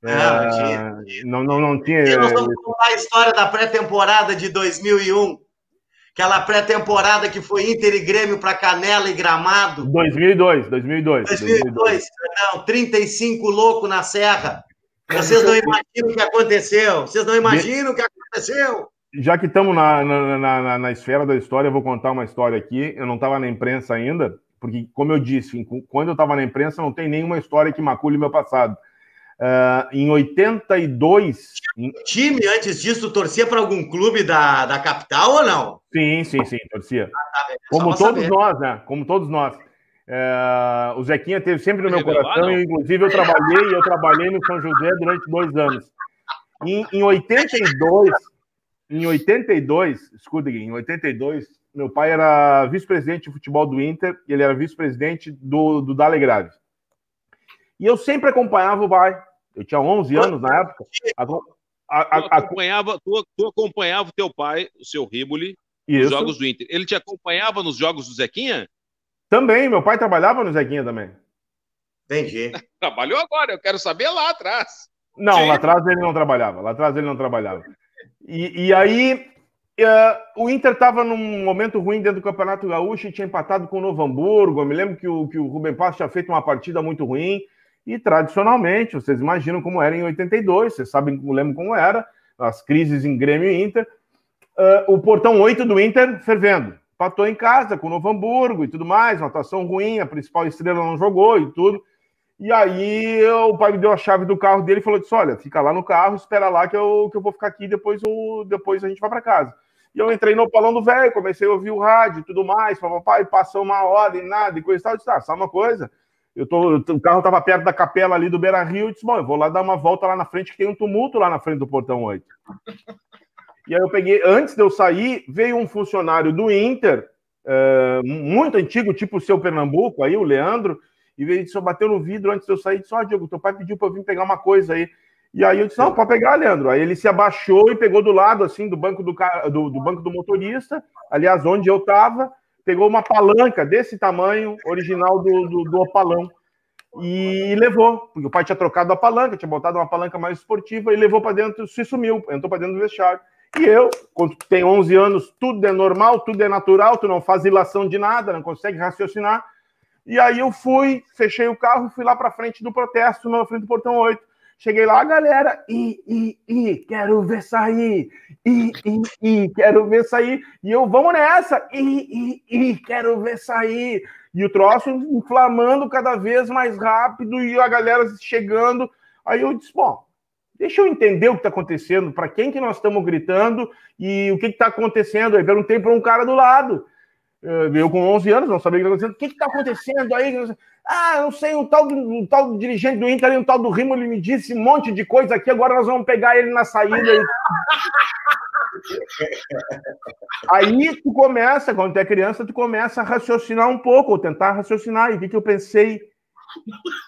É, não, não tinha. Não, não, não tinha. E nós vamos contar a história da pré-temporada de 2001. Aquela pré-temporada que foi Inter e Grêmio para Canela e Gramado. 2002, 2002. 2002, não, 35 louco na Serra. Vocês não imaginam o que aconteceu. Vocês não imaginam o que aconteceu. Já que estamos na, na, na, na, esfera da história, eu vou contar uma história aqui. Eu não estava na imprensa ainda, porque, como eu disse, quando eu estava na imprensa, não tem nenhuma história que macule meu passado. Uh, em 82. Time, antes disso, torcia para algum clube da, da capital ou não? Sim, sim, sim, torcia. Ah, tá Como todos saber. nós, né? Como todos nós. Uh, o Zequinha teve sempre no meu coração, e, inclusive eu trabalhei, eu trabalhei no São José durante dois anos. Em, em 82, em 82, escuta aqui, em 82, meu pai era vice-presidente de futebol do Inter, e ele era vice-presidente do, do Dale Grave. E eu sempre acompanhava o pai. Eu tinha 11 anos na época. A, a, a, tu, acompanhava, tu, tu, acompanhava o teu pai, o seu Riboli, nos jogos do Inter. Ele te acompanhava nos jogos do Zequinha? Também, meu pai trabalhava no Zequinha também. Entendi. Trabalhou agora, eu quero saber lá atrás. Não, Sim. lá atrás ele não trabalhava. Lá atrás ele não trabalhava. E, e aí, uh, o Inter estava num momento ruim dentro do Campeonato Gaúcho e tinha empatado com o Novo Hamburgo. Eu me lembro que o, que o Rubem Passo tinha feito uma partida muito ruim. E tradicionalmente, vocês imaginam como era em 82, vocês sabem, lembro como era, as crises em Grêmio e Inter. Uh, o portão 8 do Inter fervendo. Patou em casa com o Novo Hamburgo e tudo mais, uma atuação ruim, a principal estrela não jogou e tudo. E aí o pai me deu a chave do carro dele e falou: disse, olha, fica lá no carro, espera lá que eu, que eu vou ficar aqui, depois, eu, depois a gente vai para casa. E eu entrei no Opalão do Velho, comecei a ouvir o rádio e tudo mais, papai, passou uma hora e nada, e coisa e tal. Eu disse, ah, uma coisa? Eu tô, o carro estava perto da capela ali do Beira Rio, e disse, bom, eu vou lá dar uma volta lá na frente, que tem um tumulto lá na frente do portão 8. E aí eu peguei, antes de eu sair, veio um funcionário do Inter, é, muito antigo, tipo o seu Pernambuco, aí, o Leandro, e veio só bateu no vidro antes de eu sair disse: Ó, oh, Diego, teu pai pediu para eu vir pegar uma coisa aí. E aí eu disse: Não, pode pegar, Leandro. Aí ele se abaixou e pegou do lado, assim, do banco do, do, do banco do motorista, aliás, onde eu estava, pegou uma palanca desse tamanho, original do, do, do opalão, e levou, porque o pai tinha trocado a palanca, tinha botado uma palanca mais esportiva, e levou para dentro, se sumiu, entrou para dentro do vestiário. E eu, quando tem 11 anos, tudo é normal, tudo é natural, tu não faz ilação de nada, não consegue raciocinar. E aí eu fui, fechei o carro fui lá para frente do protesto, na frente do portão 8. Cheguei lá, galera, e, e, e, quero ver sair, e, e, e, quero ver sair. E eu, vamos nessa, e, e, e, quero ver sair. E o troço inflamando cada vez mais rápido e a galera chegando. Aí eu disse, bom, Deixa eu entender o que está acontecendo, para quem que nós estamos gritando e o que está acontecendo. Aí perguntei para um cara do lado. Eh, eu com 11 anos, não sabia o que está acontecendo. O que está acontecendo aí? Ah, não sei, um tal, um tal dirigente do Inter, um tal do Rimo, ele me disse um monte de coisa aqui, agora nós vamos pegar ele na saída. Aí tu começa, quando tu é criança, tu começa a raciocinar um pouco, ou tentar raciocinar. E o que, que eu pensei?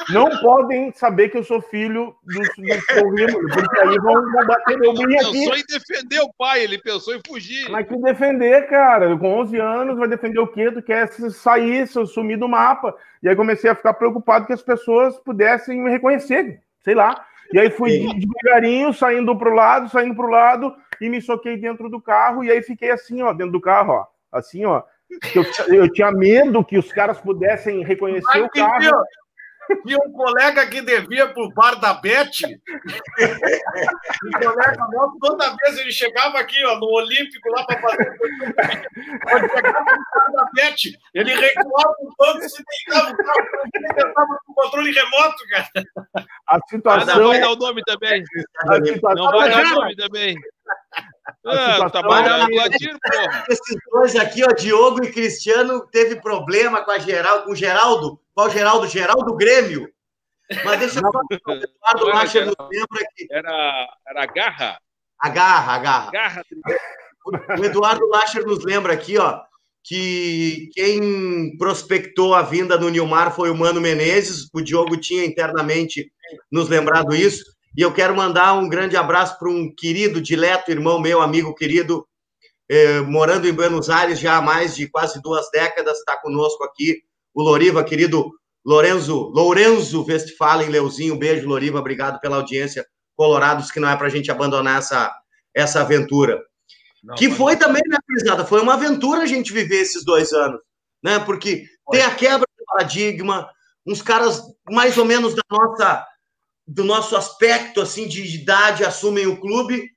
Não podem saber que eu sou filho do, do porque aí vão, vão bater meu brinco aqui. Pensou em defender o pai, ele pensou em fugir. Mas que defender, cara? Com 11 anos, vai defender o quê? Tu quer sair, sumir do mapa. E aí comecei a ficar preocupado que as pessoas pudessem me reconhecer, sei lá. E aí fui devagarinho, saindo pro lado, saindo pro lado, e me soquei dentro do carro, e aí fiquei assim, ó, dentro do carro, ó. Assim, ó. Eu, eu tinha medo que os caras pudessem reconhecer Ai, o carro. Tinha um colega que devia pro bar da Bete. um colega nosso, toda vez ele chegava aqui, ó, no Olímpico, lá para fazer. Quando chegava no bar da Bete, ele recuava o banco, se deitava o carro, ele estava com controle remoto, cara. A situação. não vai dar o nome também. Não vai dar o nome também. Ah, trabalhando tá porra. Esses dois aqui, ó, Diogo e Cristiano, teve problema com a Geral, com o Geraldo. Qual Geraldo? Geraldo Grêmio. Mas deixa eu falar, o Eduardo Lacher nos lembra que. Era, era a garra? A garra, a garra. garra. O Eduardo Lacher nos lembra aqui, ó, que quem prospectou a vinda do Nilmar foi o Mano Menezes. O Diogo tinha internamente nos lembrado isso. E eu quero mandar um grande abraço para um querido, dileto irmão meu, amigo querido, eh, morando em Buenos Aires já há mais de quase duas décadas, está conosco aqui, o Loriva, querido Lorenzo, Lorenzo Westphalen, Leuzinho, beijo, Loriva, obrigado pela audiência, Colorados, que não é para a gente abandonar essa, essa aventura. Não, que foi também, né, Prisada? Foi uma aventura a gente viver esses dois anos, né? Porque foi. tem a quebra do paradigma, uns caras mais ou menos da nossa do nosso aspecto assim de idade assumem o clube.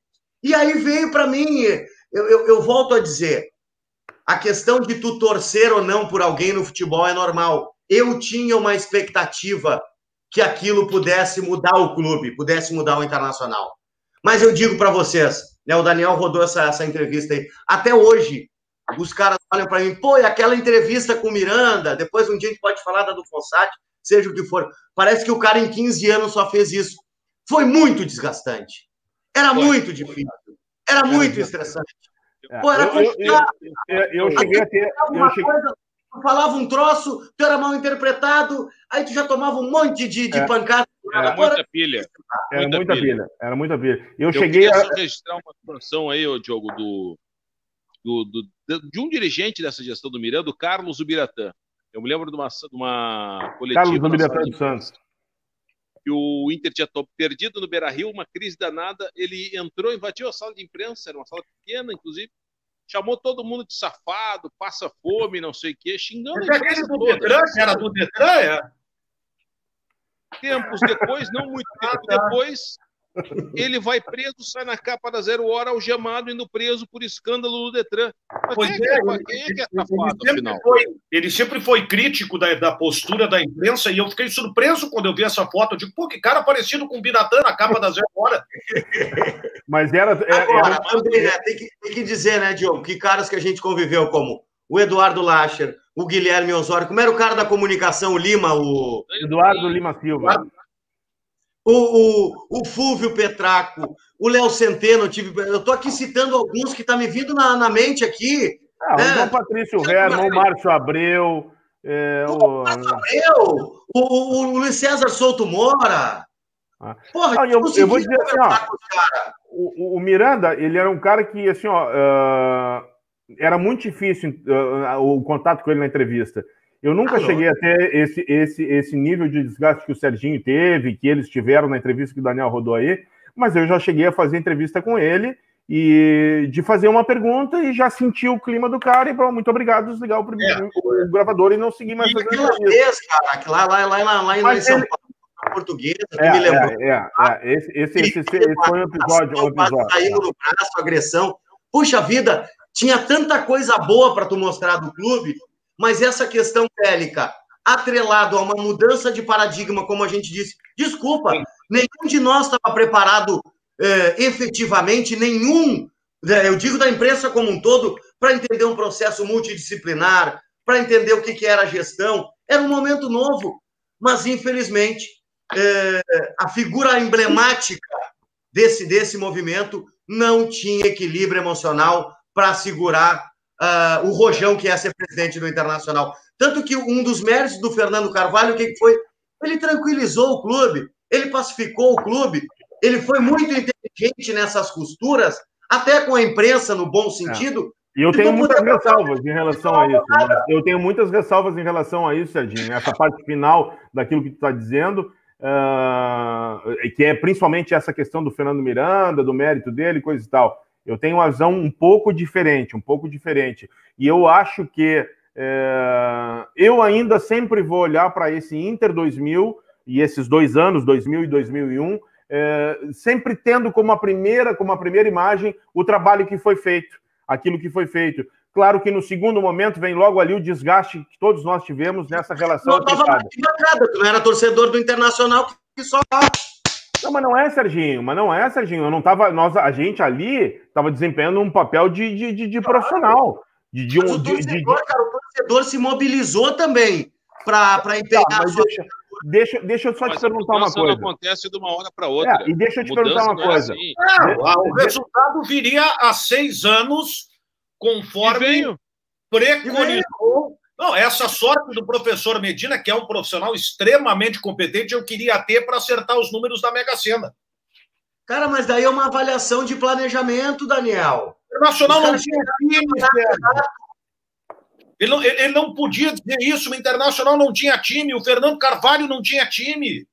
E aí veio para mim, eu, eu, eu, volto a dizer, a questão de tu torcer ou não por alguém no futebol é normal. Eu tinha uma expectativa que aquilo pudesse mudar o clube, pudesse mudar o internacional. Mas eu digo para vocês, né, o Daniel rodou essa, essa entrevista aí. Até hoje, os caras olham para mim, pô, e aquela entrevista com o Miranda, depois um dia a gente pode falar da do Fossati, seja o que for. Parece que o cara em 15 anos só fez isso. Foi muito desgastante. Era Foi. muito difícil. Era muito estressante. É. Pô, era complicado. Eu, eu, eu, cheguei a ter. Eu cheguei... Coisa, tu falava um troço, tu era mal interpretado, aí tu já tomava um monte de, de é. pancada. Era muita pilha. Era muita, muita pilha. pilha. Era muita pilha. Eu, eu cheguei a registrar uma situação aí, ô Diogo, do, do, do, de um dirigente dessa gestão do Miranda, o Carlos Ubiratã. Eu me lembro de uma, de uma coletiva. Carlos do Santos. Que o Inter tinha perdido no Beira Rio, uma crise danada. Ele entrou, invadiu a sala de imprensa, era uma sala pequena, inclusive. Chamou todo mundo de safado, passa fome, não sei o quê, xingando Mas a imprensa do Detran, era do Detran, é? Tempos depois, não muito tempo ah, tá. depois, Ele vai preso, sai na capa da zero hora, algemado, indo preso por escândalo do Detran. Mas Pois quem, é, é, que é, ele- quem é que é Ele safado, sempre, afinal? foi, ele sempre foi crítico da, da postura da imprensa e eu fiquei surpreso quando eu vi essa foto. Eu digo, pô, que cara parecido com o Biratã na capa da Zero Hora. Mas era. é- era- Agora, também, né, tem, que, tem que dizer, né, Diogo, que caras que a gente conviveu, como o Eduardo Lacher, o Guilherme Osório, como era o cara da comunicação, o Lima, o, Eduardo Lima Silva. O, o, o Fúvio Petraco, o Léo Centeno, eu tive, eu tô aqui citando alguns que tá me vindo na, na mente aqui. Ah, o É. João Patrício Herman, o Márcio Abreu. é, o... O, o, o Luiz César Souto Moura. Ah. Porra, Não, eu- eu vou dizer assim, ó. O, o- Miranda, ele era um cara que, assim, ó, ah, era muito difícil ah, o contato com ele na entrevista. Eu nunca Ah, cheguei a ter esse, esse, esse nível de desgaste que o Serginho teve, que eles tiveram na entrevista que o Daniel rodou aí, mas eu já cheguei a fazer entrevista com ele e de fazer uma pergunta e já senti o clima do cara e falou, muito obrigado, desligar o, primeiro, o gravador e não seguir mais E aquela vez, cara, que lá, lá, lá, lá, lá em Mas São ele- Paulo, na portuguesa, que É, me lembrou. é, é, é. Esse, esse, esse, esse- foi um episódio. Um episódio. Saindo no braço, agressão. Puxa vida, tinha tanta coisa boa para tu mostrar do clube, mas essa questão bélica, atrelado a uma mudança de paradigma, como a gente disse, desculpa, nenhum de nós estava preparado eh, efetivamente, nenhum, né, eu digo da imprensa como um todo, para entender um processo multidisciplinar, para entender o que, que era a gestão. Era um momento novo, mas infelizmente eh, a figura emblemática desse, desse movimento não tinha equilíbrio emocional para segurar ah, o rojão que é ser presidente do Internacional. Tanto que um dos méritos do Fernando Carvalho, o que foi? Ele tranquilizou o clube, ele pacificou o clube, ele foi muito inteligente nessas costuras, até com a imprensa, no bom sentido. E eu tenho muitas ressalvas em relação a isso. né? Eu tenho muitas ressalvas em relação a isso, Serginho. Essa parte final daquilo que tu está dizendo, ah, que é principalmente essa questão do Fernando Miranda, do mérito dele, coisa e tal. Eu tenho uma visão um pouco diferente, um pouco diferente. E eu acho que eh, eu ainda sempre vou olhar para esse Inter 2000 e esses dois anos, 2000 e 2001, eh, sempre tendo como a primeira, como a primeira imagem o trabalho que foi feito aquilo que foi feito. Claro que no segundo momento vem logo ali o desgaste que todos nós tivemos nessa relação Não estava arquibancada, tu não era torcedor do Internacional que só Não, mas não é, Serginho, mas não é, Serginho. Eu não tava, nós, a gente ali estava desempenhando um papel de, de, de, de profissional. De, de Mas um, o de, de- de- torcedor, cara, o torcedor se mobilizou também para Tá, empenhar a mas sua. deixa, deixa, deixa eu só te Mas a perguntar uma coisa. acontece de uma hora para outra. É, e deixa eu te Mudança perguntar uma é coisa. assim. Não, ah, o resultado viria há seis anos, conforme preconizou. Não, essa sorte do professor Medina, que é um profissional extremamente competente, eu queria ter para acertar os números da Mega Sena. Cara, mas daí é uma avaliação de planejamento, Daniel. O Internacional não tinha time. Ele não, ele- não podia dizer isso. O Internacional não tinha time. O Fernando Carvalho não tinha time.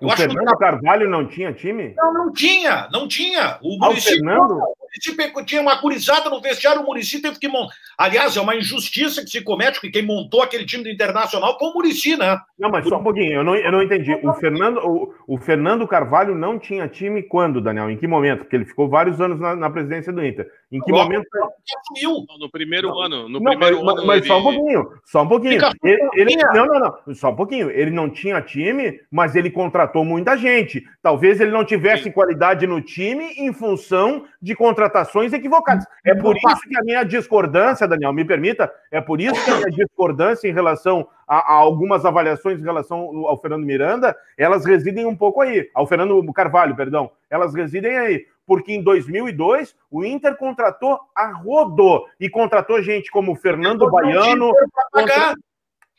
Eu O acho que Fernando Carvalho não tinha time? Não, não tinha, não tinha. O Ah, Fernando? O Muricy tinha uma gurizada no vestiário, o Murici teve que montar. Aliás, é uma injustiça que se comete, porque quem montou aquele time do Internacional foi o Murici, né? Não, mas só um pouquinho, eu não, eu não entendi. O Fernando, o, o Fernando Carvalho não tinha time quando, Daniel? Em que momento? Porque ele ficou vários anos na, na presidência do Inter. Em que Logo, momento? Assumiu. No primeiro ano. No Não, primeiro mas, ano. mas ele... só um pouquinho, só um pouquinho. Ele, ele- não, não, não, só um pouquinho. Ele não tinha time, mas ele contratou muita gente. Talvez ele não tivesse Sim. qualidade no time em função de contratações equivocadas. É por isso que a minha discordância, Daniel, me permita, é por isso que a minha discordância em relação a, a algumas avaliações em relação ao Fernando Miranda, elas residem um pouco aí, ao Fernando Carvalho, perdão, elas residem aí, porque em 2002 o Inter contratou a rodo e contratou gente como Fernando Baiano, contra-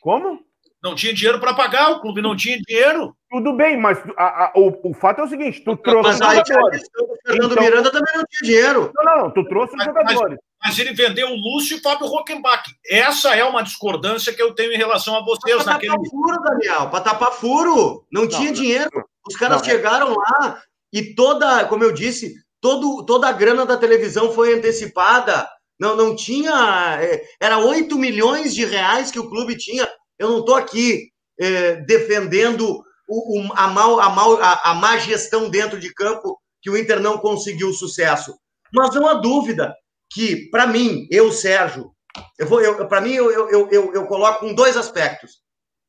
como? Não tinha dinheiro para pagar, o clube não tinha dinheiro. Tudo bem, mas a- a- o, o fato é o seguinte: tu trouxe Mas aí a jogadores. do Fernando Então- Miranda também não tinha dinheiro. Não, não, tu trouxe Mas- jogadores. Mas ele vendeu o Lúcio e o Fábio Rockenbach. Essa é uma discordância que eu tenho em relação a vocês Para naquele. tapar furo, Daniel, para tapar furo. Não, tinha não, dinheiro. Os caras não, é- chegaram lá e toda, como eu disse, todo, toda a grana da televisão foi antecipada. Não, não tinha. é, Era 8 milhões de reais que o clube tinha. Eu não estou aqui é, defendendo o, o, a, mal, a, mal, a, a má gestão dentro de campo que o Inter não conseguiu sucesso. Mas não há dúvida que, para mim, eu, Sérgio, eu eu, para mim, eu, eu, eu, eu coloco com dois aspectos.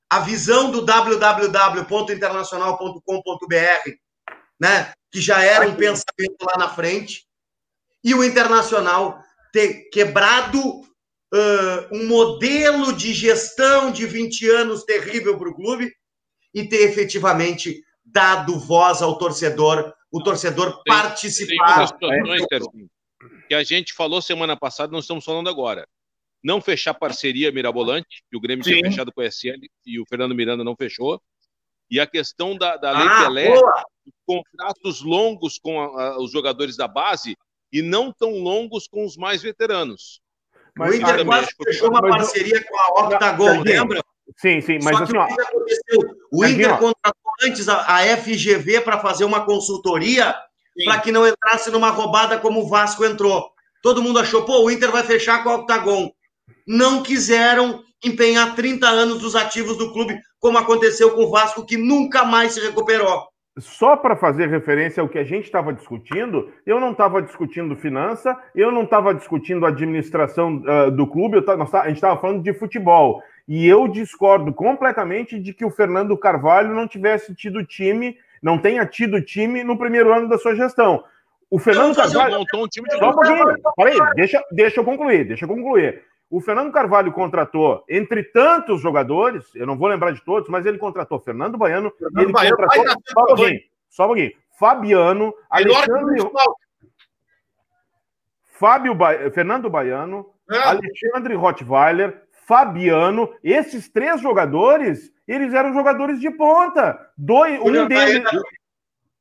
A visão do www.internacional.com.br, né, que já era um pensamento lá na frente, e o Internacional ter quebrado uh, um modelo de gestão de 20 anos terrível para o clube e ter efetivamente dado voz ao torcedor, o torcedor tem, participar. Tem situações, que a gente falou semana passada, nós estamos falando agora. Não fechar parceria Mirabolante, que o Grêmio Sim. tinha fechado com a SL e o Fernando Miranda não fechou. E a questão da, da Lei ah, Pelé, contratos longos com a, a, os jogadores da base e não tão longos com os mais veteranos. Mas, o Inter quase fechou uma parceria com a Octagon, lembra? Sim, sim, mas assim, ó, o Inter contratou antes a, a FGV para fazer uma consultoria para que não entrasse numa roubada como o Vasco entrou. Todo mundo achou, pô, o Inter vai fechar com a Octagon. Não quiseram empenhar 30 anos dos ativos do clube, como aconteceu com o Vasco, que nunca mais se recuperou. Só para fazer referência ao que a gente estava discutindo, eu não estava discutindo finança, eu não estava discutindo administração uh, do clube, eu, a gente estava falando de futebol. E eu discordo completamente de que o Fernando Carvalho não tivesse tido time, não tenha tido time no primeiro ano da sua gestão. O Fernando Carvalho. Montou um time de Só um pouquinho. Peraí, deixa, deixa eu concluir, deixa eu concluir. O Fernando Carvalho contratou, entre tantos jogadores, eu não vou lembrar de todos, mas ele contratou Fernando Baiano, Fernando ele Baiano, contratou. Só um pouquinho, só um pouquinho. Fabiano, Alexandre. Fábio ba... Fernando Baiano, é. Alexandre Rottweiler, Fabiano, esses três jogadores, eles eram jogadores de ponta. Dois, um, deles,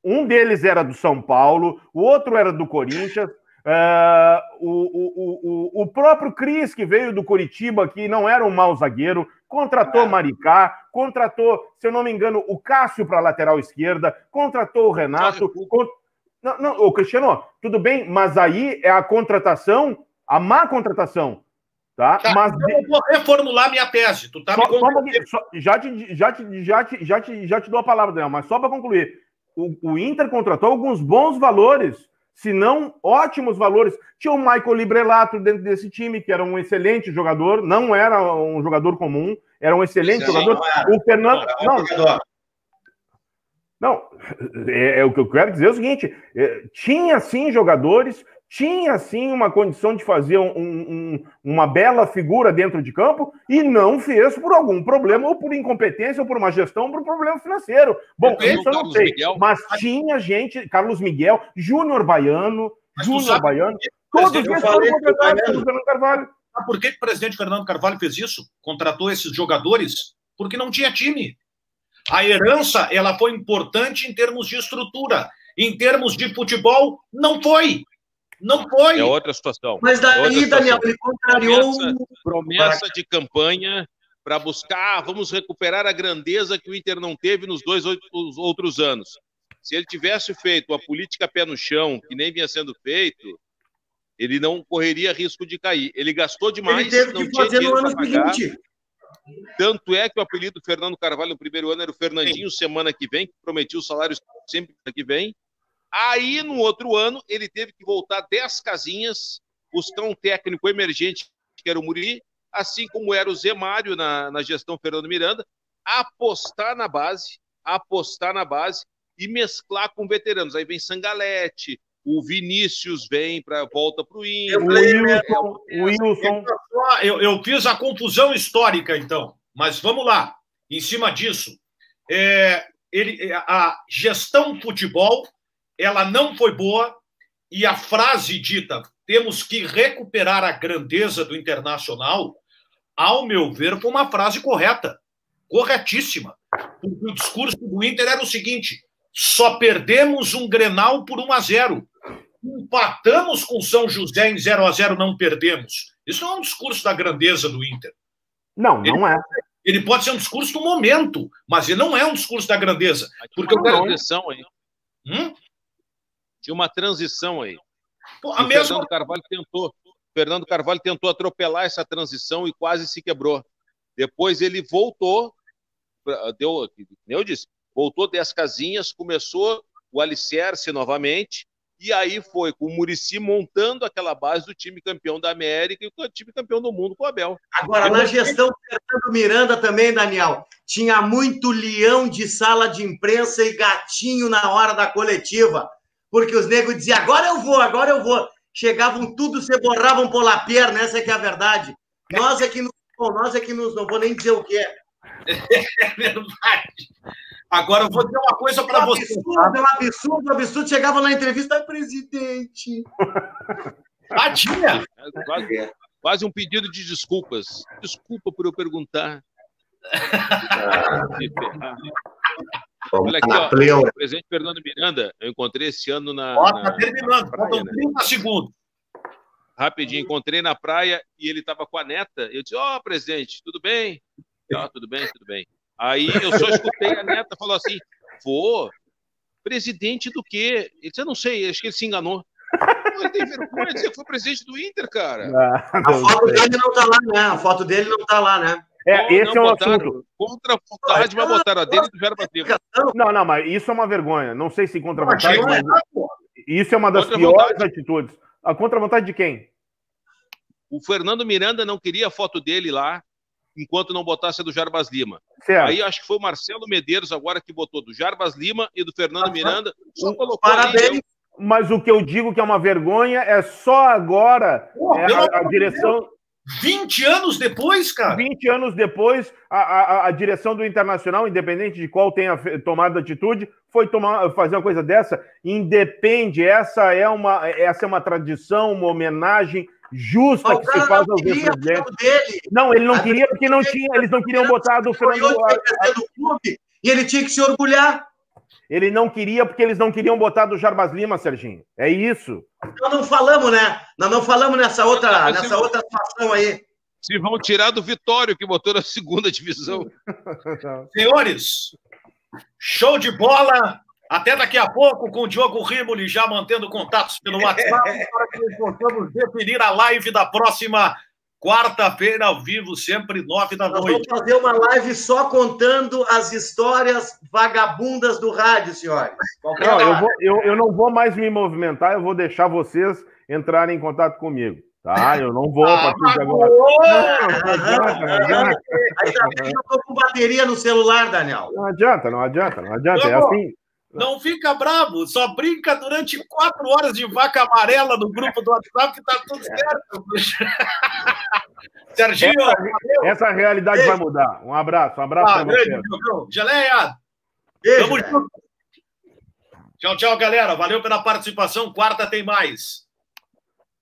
um deles era do São Paulo, o outro era do Corinthians. Uh, o, o, o, o próprio Cris, que veio do Curitiba, que não era um mau zagueiro, contratou é. Maricá, contratou, se eu não me engano, o Cássio para a lateral esquerda, contratou o Renato. Cont... Não, não, o Cristiano, tudo bem, mas aí é a contratação, a má contratação. Tá? tá Mas eu vou reformular minha tese. Tu tá só, me só, já, te, já, te, já, te, já, te, já te dou a palavra, Daniel, mas só para concluir. O, o, Inter contratou alguns bons valores, se não ótimos valores. Tinha o Michael Librelato dentro desse time, que era um excelente jogador, não era um jogador comum, era um excelente Sim, jogador. O Fernando. Não, não, não é, é, o que eu quero dizer é o seguinte: é, tinha sim jogadores tinha sim uma condição de fazer um, um, uma bela figura dentro de campo e não fez por algum problema, ou por incompetência, ou por uma gestão, ou por problema financeiro. Bom, isso eu não sei. Miguel. Mas tinha gente, Carlos Miguel, Júnior Baiano, Júnior Baiano, todos eles foram contratados pelo Fernando Carvalho. Ah, por que o presidente Fernando Carvalho fez isso? Contratou esses jogadores? Porque não tinha time. A herança ela foi importante em termos de estrutura. Em termos de futebol, não foi. Não foi. É outra situação. Mas daí, Daniel, ele contrariou. Promessa, promessa de campanha para buscar, vamos recuperar a grandeza que o Inter não teve nos dois outros anos. Se ele tivesse feito a política pé no chão, que nem vinha sendo feito, ele não correria risco de cair. Ele gastou demais, ele não tinha dinheiro para pagar. Seguinte. Tanto é que o apelido Fernando Carvalho no primeiro ano era o Fernandinho Sim. semana que vem, que prometia os salários sempre que vem. Aí, no outro ano, ele teve que voltar 10 casinhas, buscar um técnico emergente, que era o Muri, assim como era o Zé Mário na, na gestão Fernando Miranda, apostar na base, apostar na base e mesclar com veteranos. Aí vem Sangalete, o Vinícius vem para volta para o Inter. O Wilson. Eu, eu fiz a confusão histórica, então, mas vamos lá. Em cima disso, é, ele, a gestão futebol ela não foi boa e a frase dita temos que recuperar a grandeza do internacional, ao meu ver, foi uma frase correta, corretíssima. O discurso do Inter era o seguinte: só perdemos um Grenal por 1 a 0. Empatamos com São José em 0 a 0, não perdemos. Isso não é um discurso da grandeza do Inter. Não, não é. Ele pode ser um discurso do momento, mas ele não é um discurso da grandeza. Porque o cara... Hum? Tinha uma transição aí. Pô, a mesma... Fernando Carvalho tentou. Fernando Carvalho tentou atropelar essa transição e quase se quebrou. Depois ele voltou, deu, eu disse, voltou 10 casinhas, começou o alicerce novamente, e aí foi com o Murici montando aquela base do time campeão da América e o time campeão do mundo com o Abel. Agora, na gestão do Fernando Miranda também, Daniel, tinha muito leão de sala de imprensa e gatinho na hora da coletiva, porque os negros diziam, agora eu vou, agora eu vou. Chegavam tudo, se borravam por la perna, essa é que é a verdade. Nós é que nos, nós é que nos, não vou nem dizer o que é. É verdade. Agora eu vou dizer uma coisa para você. Absurdo, é um absurdo, absurdo. Chegava na entrevista, presidente. Ah, tinha? Quase, quase, um pedido de desculpas. Desculpa por eu perguntar. Olha aqui, ó, o presidente Fernando Miranda, eu encontrei esse ano na. Ó, tá terminando, faltam 30 né? segundos. Rapidinho, encontrei na praia e ele estava com a neta. Eu disse: Ó, oh, presidente, tudo bem? Ah, tudo bem, tudo bem. Aí eu só escutei a neta falou assim: Vô, presidente do quê? Ele disse: Eu não sei, acho que ele se enganou. Ele tem vergonha de dizer que foi presidente do Inter, cara. Ah, a foto dele não tá lá, né? A foto dele não tá lá, né? É, esse é botaram, assunto. Contra a vontade, mas botaram a dele do Verba Não, não, mas isso é uma vergonha. Não sei se contra a vontade, mas isso é uma das piores atitudes. A contra a vontade de quem? O Fernando Miranda não queria a foto dele lá, enquanto não botasse a do Jarbas Lima. Certo. Aí acho que foi o Marcelo Medeiros agora que botou do Jarbas Lima e do Fernando Miranda. Só colocou Parabéns. Ali, Mas o que eu digo que é uma vergonha é só agora Pô, é, a, a direção. 20 anos depois, cara? 20 anos depois, a, a, a, direção do Internacional, independente de qual tenha tomado atitude, foi tomar, fazer uma coisa dessa. Independe, essa é uma, essa é uma tradição, uma homenagem justa que se faz aos ex-presidentes. Não, ele não a queria porque não tinha, eles não queriam botar do Fernando e ele tinha que se orgulhar. Ele não queria porque eles não queriam botar do Jarbas Lima, Serginho. É isso. Nós não falamos, né? Nós não falamos nessa outra, nessa outra situação aí. Se vão tirar do Vitório, que botou na segunda divisão. Senhores, show de bola. Até daqui a pouco com o Diogo Rimoli já mantendo contatos pelo WhatsApp para que possamos definir a live da próxima quarta-feira ao vivo, sempre nove da noite. Nós vamos fazer uma live só contando as histórias vagabundas do rádio, senhores. Não, eu, vou, eu, eu não vou mais me movimentar, eu vou deixar vocês entrarem em contato comigo. Tá, eu não vou a partir de agora. Ainda bem que eu tô com bateria no celular, Daniel. Não adianta, não adianta, não adianta. É assim, não fica bravo, só brinca durante quatro horas de vaca amarela no grupo do WhatsApp que tá tudo certo. Serginho, essa, essa realidade beijo. vai mudar. Um abraço, um abraço ah, para você. Geleia, beijo, tamo junto. Tchau, tchau, galera. Valeu pela participação. Quarta tem mais.